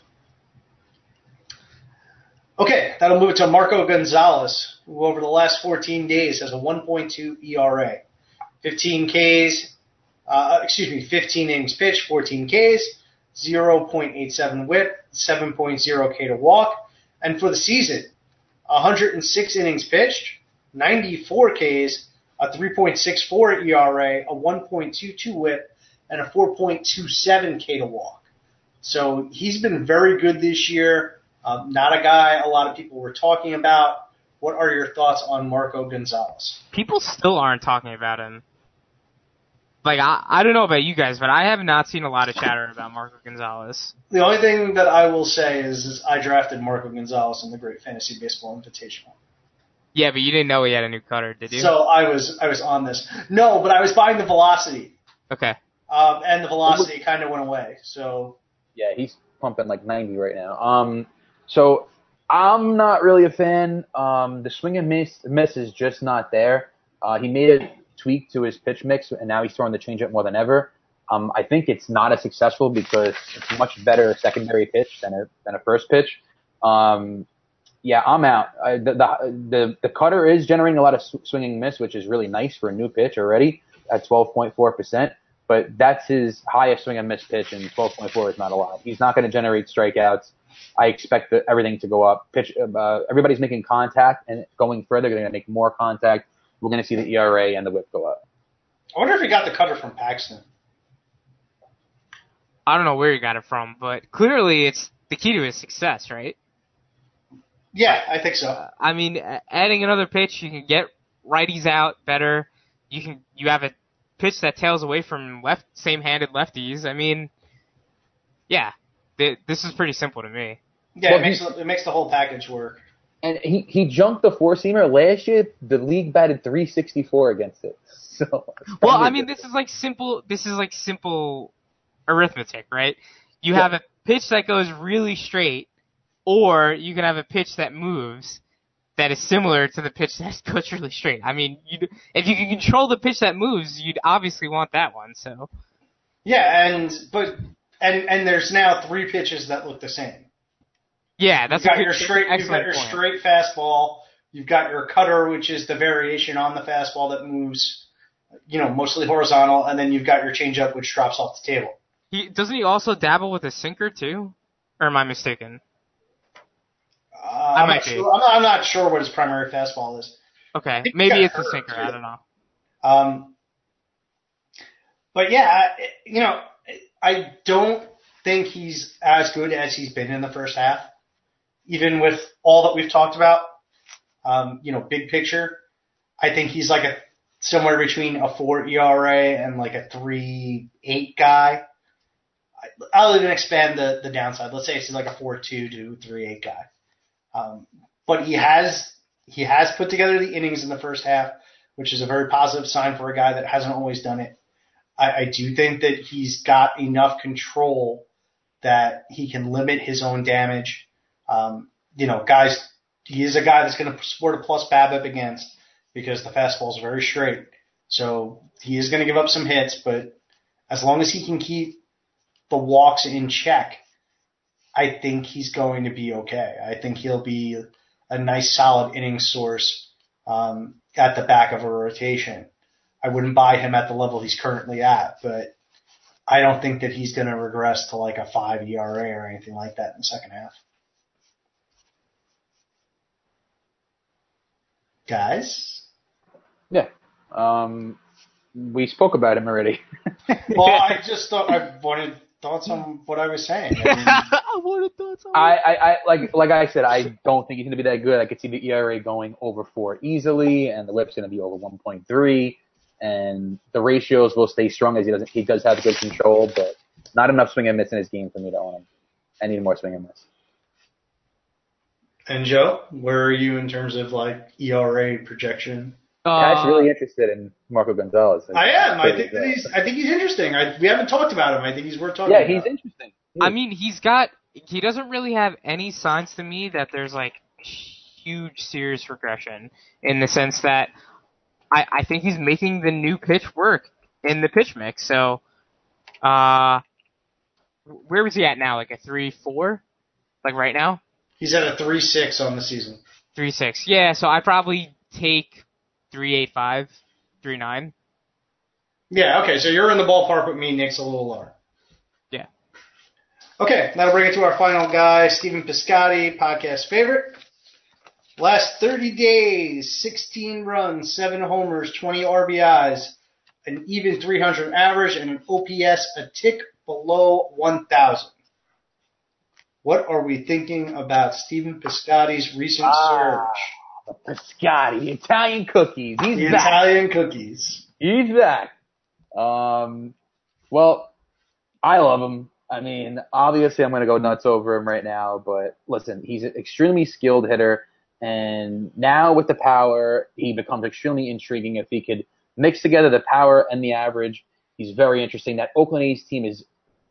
Okay, that'll move it to Marco Gonzalez, who over the last 14 days has a 1.2 ERA, 15 Ks, uh, excuse me, 15 innings pitched, 14 Ks, 0.87 whip, 7.0 K to walk, and for the season, 106 innings pitched, 94 Ks, a 3.64 ERA, a 1.22 whip, and a 4.27 K to walk. So he's been very good this year. Um, not a guy a lot of people were talking about. What are your thoughts on Marco Gonzalez? People still aren't talking about him. Like I, I don't know about you guys, but I have not seen a lot of chatter about Marco Gonzalez. The only thing that I will say is, is I drafted Marco Gonzalez in the Great Fantasy Baseball Invitational. Yeah, but you didn't know he had a new cutter, did you? So I was I was on this. No, but I was buying the velocity. Okay. Um, and the velocity kind of went away. So yeah, he's pumping like 90 right now. Um, so I'm not really a fan. Um, the swing and miss, miss is just not there. Uh, he made a tweak to his pitch mix, and now he's throwing the changeup more than ever. Um, I think it's not as successful because it's a much better a secondary pitch than a than a first pitch. Um, yeah, I'm out. I, the, the the the cutter is generating a lot of swinging miss, which is really nice for a new pitch already at 12.4 percent. But that's his highest swing and miss pitch, and 12.4 is not a lot. He's not going to generate strikeouts. I expect that everything to go up. Pitch, uh, everybody's making contact and going further. They're going to make more contact. We're going to see the ERA and the WHIP go up. I wonder if he got the cutter from Paxton. I don't know where he got it from, but clearly it's the key to his success, right? Yeah, I think so. Uh, I mean, adding another pitch, you can get righties out better. You can you have a pitch that tails away from left same-handed lefties. I mean, yeah, this is pretty simple to me. Yeah, well, it makes it makes the whole package work. And he he junked the four seamer last year. The league batted 364 against it. (laughs) So well, I mean, this is like simple. This is like simple arithmetic, right? You yeah. have a pitch that goes really straight, or you can have a pitch that moves that is similar to the pitch (laughs) that goes really straight. I mean, if you can control the pitch that moves, you'd obviously want that one. So. Yeah, and but and and there's now three pitches that look the same. Yeah, that's you've got your straight. You've got your point. straight fastball. You've got your cutter, which is the variation on the fastball that moves. you know, mostly horizontal, and then you've got your changeup, which drops off the table. He doesn't he also dabble with a sinker too? Or am I mistaken? Uh, I'm, might not be. sure, I'm, not, I'm not sure what his primary fastball is. Okay, maybe it's a sinker. too. I don't know. Um, but yeah, you know, I don't think he's as good as he's been in the first half, even with all that we've talked about. Um, you know, big picture, I think he's like a somewhere between a four ERA and like a three eight guy. I- I'll even expand the the downside. Let's say he's like a four two to three eight guy. Um, but he has he has put together the innings in the first half, which is a very positive sign for a guy that hasn't always done it. I, I do think that he's got enough control that he can limit his own damage. Um, you know, guys, he is a guy that's going to support a plus BABIP against because the fastball is very straight. So he is going to give up some hits, but as long as he can keep the walks in check, I think he's going to be okay. I think he'll be a nice solid inning source um, at the back of a rotation. I wouldn't buy him at the level he's currently at, but I don't think that he's going to regress to like a five ERA or anything like that in the second half. Guys, Yeah. Um, we spoke about him already. well, (laughs) I just thought I wanted thoughts on what I was saying. (laughs) I mean, I wanted thoughts on I, I, I like like I said, I don't think he's going to be that good. I could see the ERA going over four easily, and the WHIP's going to be over 1.3, and the ratios will stay strong as he doesn't. He does have good control, but not enough swing and miss in his game for me to own him. I need more swing and miss. and Joe, where are you in terms of like ERA projection? Pat's Uh, really interested in Marco Gonzalez. I am. I think that he's. I think he's interesting. I, we haven't talked about him. I think he's worth talking Yeah, about. he's interesting. I mean, he's got. He doesn't really have any signs to me that there's like huge serious regression in the sense that I, I think he's making the new pitch work in the pitch mix. So, uh, where was he at now? Like a three four, like right now He's at a three six on the season. three six. Yeah, so I probably take three eight five, three nine. Yeah. Okay. So you're in the ballpark with me. Nick's a little lower. Yeah. Okay, that'll bring it to our final guy, Stephen Piscotty, podcast favorite. Last 30 days, 16 runs, 7 homers, 20 RBIs, an even 300 average, and an OPS a tick below 1,000. What are we thinking about Stephen Piscotty's recent Ah, surge? Piscotty, the Italian cookies. He's The back. Italian cookies. He's back. Um, well, I love him. I mean, obviously, I'm going to go nuts over him right now, but listen, he's an extremely skilled hitter, and now with the power, he becomes extremely intriguing if he could mix together the power and the average. He's very interesting. That Oakland A's team is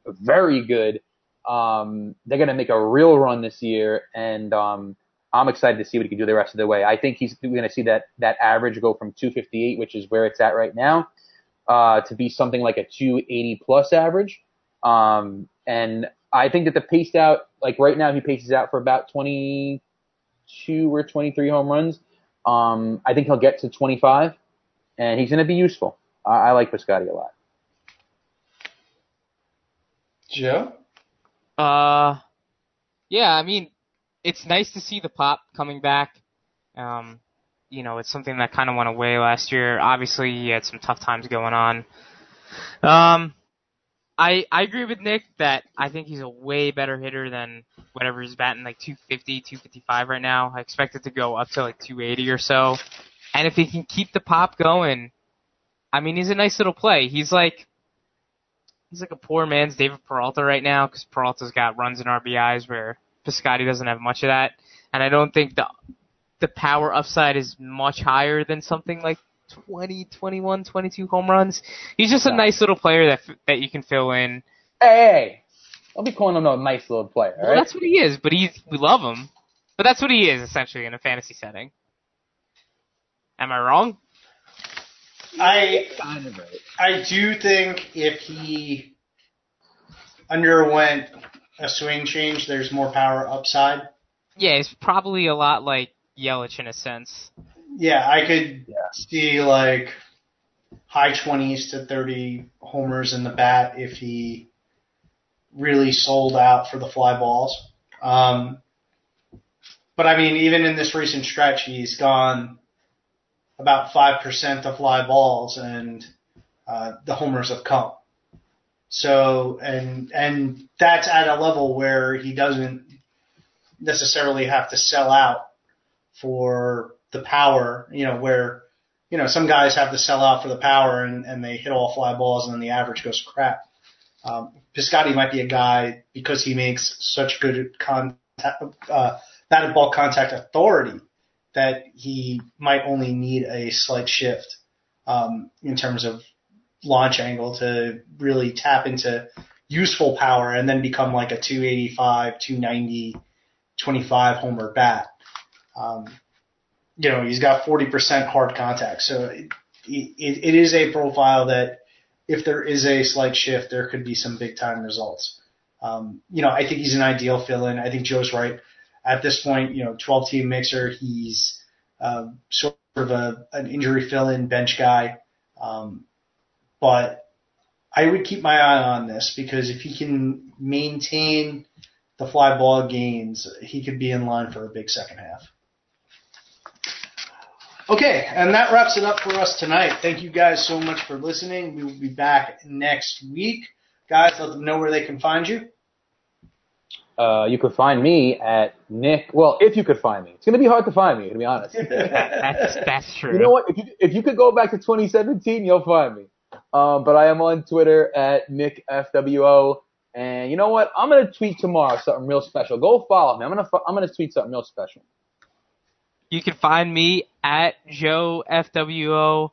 very good. Um, they're going to make a real run this year, and um, I'm excited to see what he can do the rest of the way. I think he's going to see that that average go from 258, which is where it's at right now, uh, to be something like a 280 plus average. Um, and I think that the pace out, like right now, he paces out for about 22 or 23 home runs. Um, I think he'll get to 25, and he's going to be useful. I, I like Piscotty a lot. Joe? Uh, yeah, I mean, it's nice to see the pop coming back. Um, you know, it's something that kind of went away last year. Obviously, he had some tough times going on. Um, I I agree with Nick that I think he's a way better hitter than whatever he's batting like 250, 255 right now. I expect it to go up to like 280 or so. And if he can keep the pop going, I mean, he's a nice little play. He's like he's like a poor man's David Peralta right now because Peralta's got runs and RBIs where Piscotty doesn't have much of that, and I don't think the the power upside is much higher than something like 20, 21, 22 home runs. He's just a Yeah. nice little player that that you can fill in. Hey, hey, don't be calling him a nice little player. all Well, right? that's what he is, but he's we love him. But that's what he is essentially in a fantasy setting. Am I wrong? I kind of right. I do think if he underwent a swing change, there's more power upside. Yeah, it's probably a lot like Yelich in a sense. Yeah, I could Yeah. see like high 20s to 30 homers in the bat if he really sold out for the fly balls. Um, but I mean, even in this recent stretch, he's gone about 5% to fly balls and uh, the homers have come. So, and, and that's at a level where he doesn't necessarily have to sell out for the power, you know, where, you know, some guys have to sell out for the power and, and they hit all fly balls and then the average goes crap. Um, Piscotty might be a guy because he makes such good contact, uh, batted ball contact authority that he might only need a slight shift, um, in terms of launch angle to really tap into useful power and then become like a 285, 290, 25 homer bat. Um, you know, he's got 40% hard contact. So it, it, it is a profile that if there is a slight shift, there could be some big time results. Um, you know, I think he's an ideal fill in. I think Joe's right. At this point, you know, 12 team mixer, he's, uh, sort of a, an injury fill in bench guy. Um, but I would keep my eye on this because if he can maintain the fly ball gains, he could be in line for a big second half. Okay, and that wraps it up for us tonight. Thank you guys so much for listening. We will be back next week. Guys, let them know where they can find you. Uh, you could find me at Nick. Well, if you could find me, it's gonna be hard to find me, to be honest. (laughs) That's that's true. You know what? If you if you could go back to 2017, you'll find me. Um, but I am on Twitter at Nick FWO. And you know what? I'm gonna tweet tomorrow something real special. Go follow me. I'm gonna I'm gonna tweet something real special. You can find me at Joe FWO.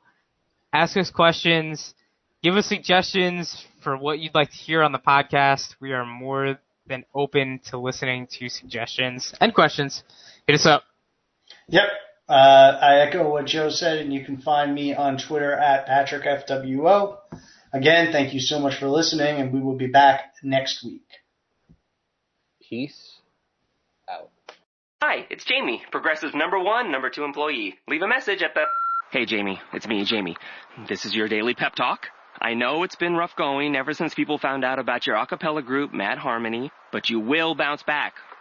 Ask us questions. Give us suggestions for what you'd like to hear on the podcast. We are more than open to listening to suggestions and questions. Hit us up. Yep. Uh, I echo what Joe said, and you can find me on Twitter at PatrickFWO. Again, thank you so much for listening, and we will be back next week. Peace out. Hi, it's Jamie, Progressive number one, number two employee. Leave a message at the. Hey, Jamie, it's me, Jamie. This is your daily pep talk. I know it's been rough going ever since people found out about your a cappella group, Mad Harmony, but you will bounce back.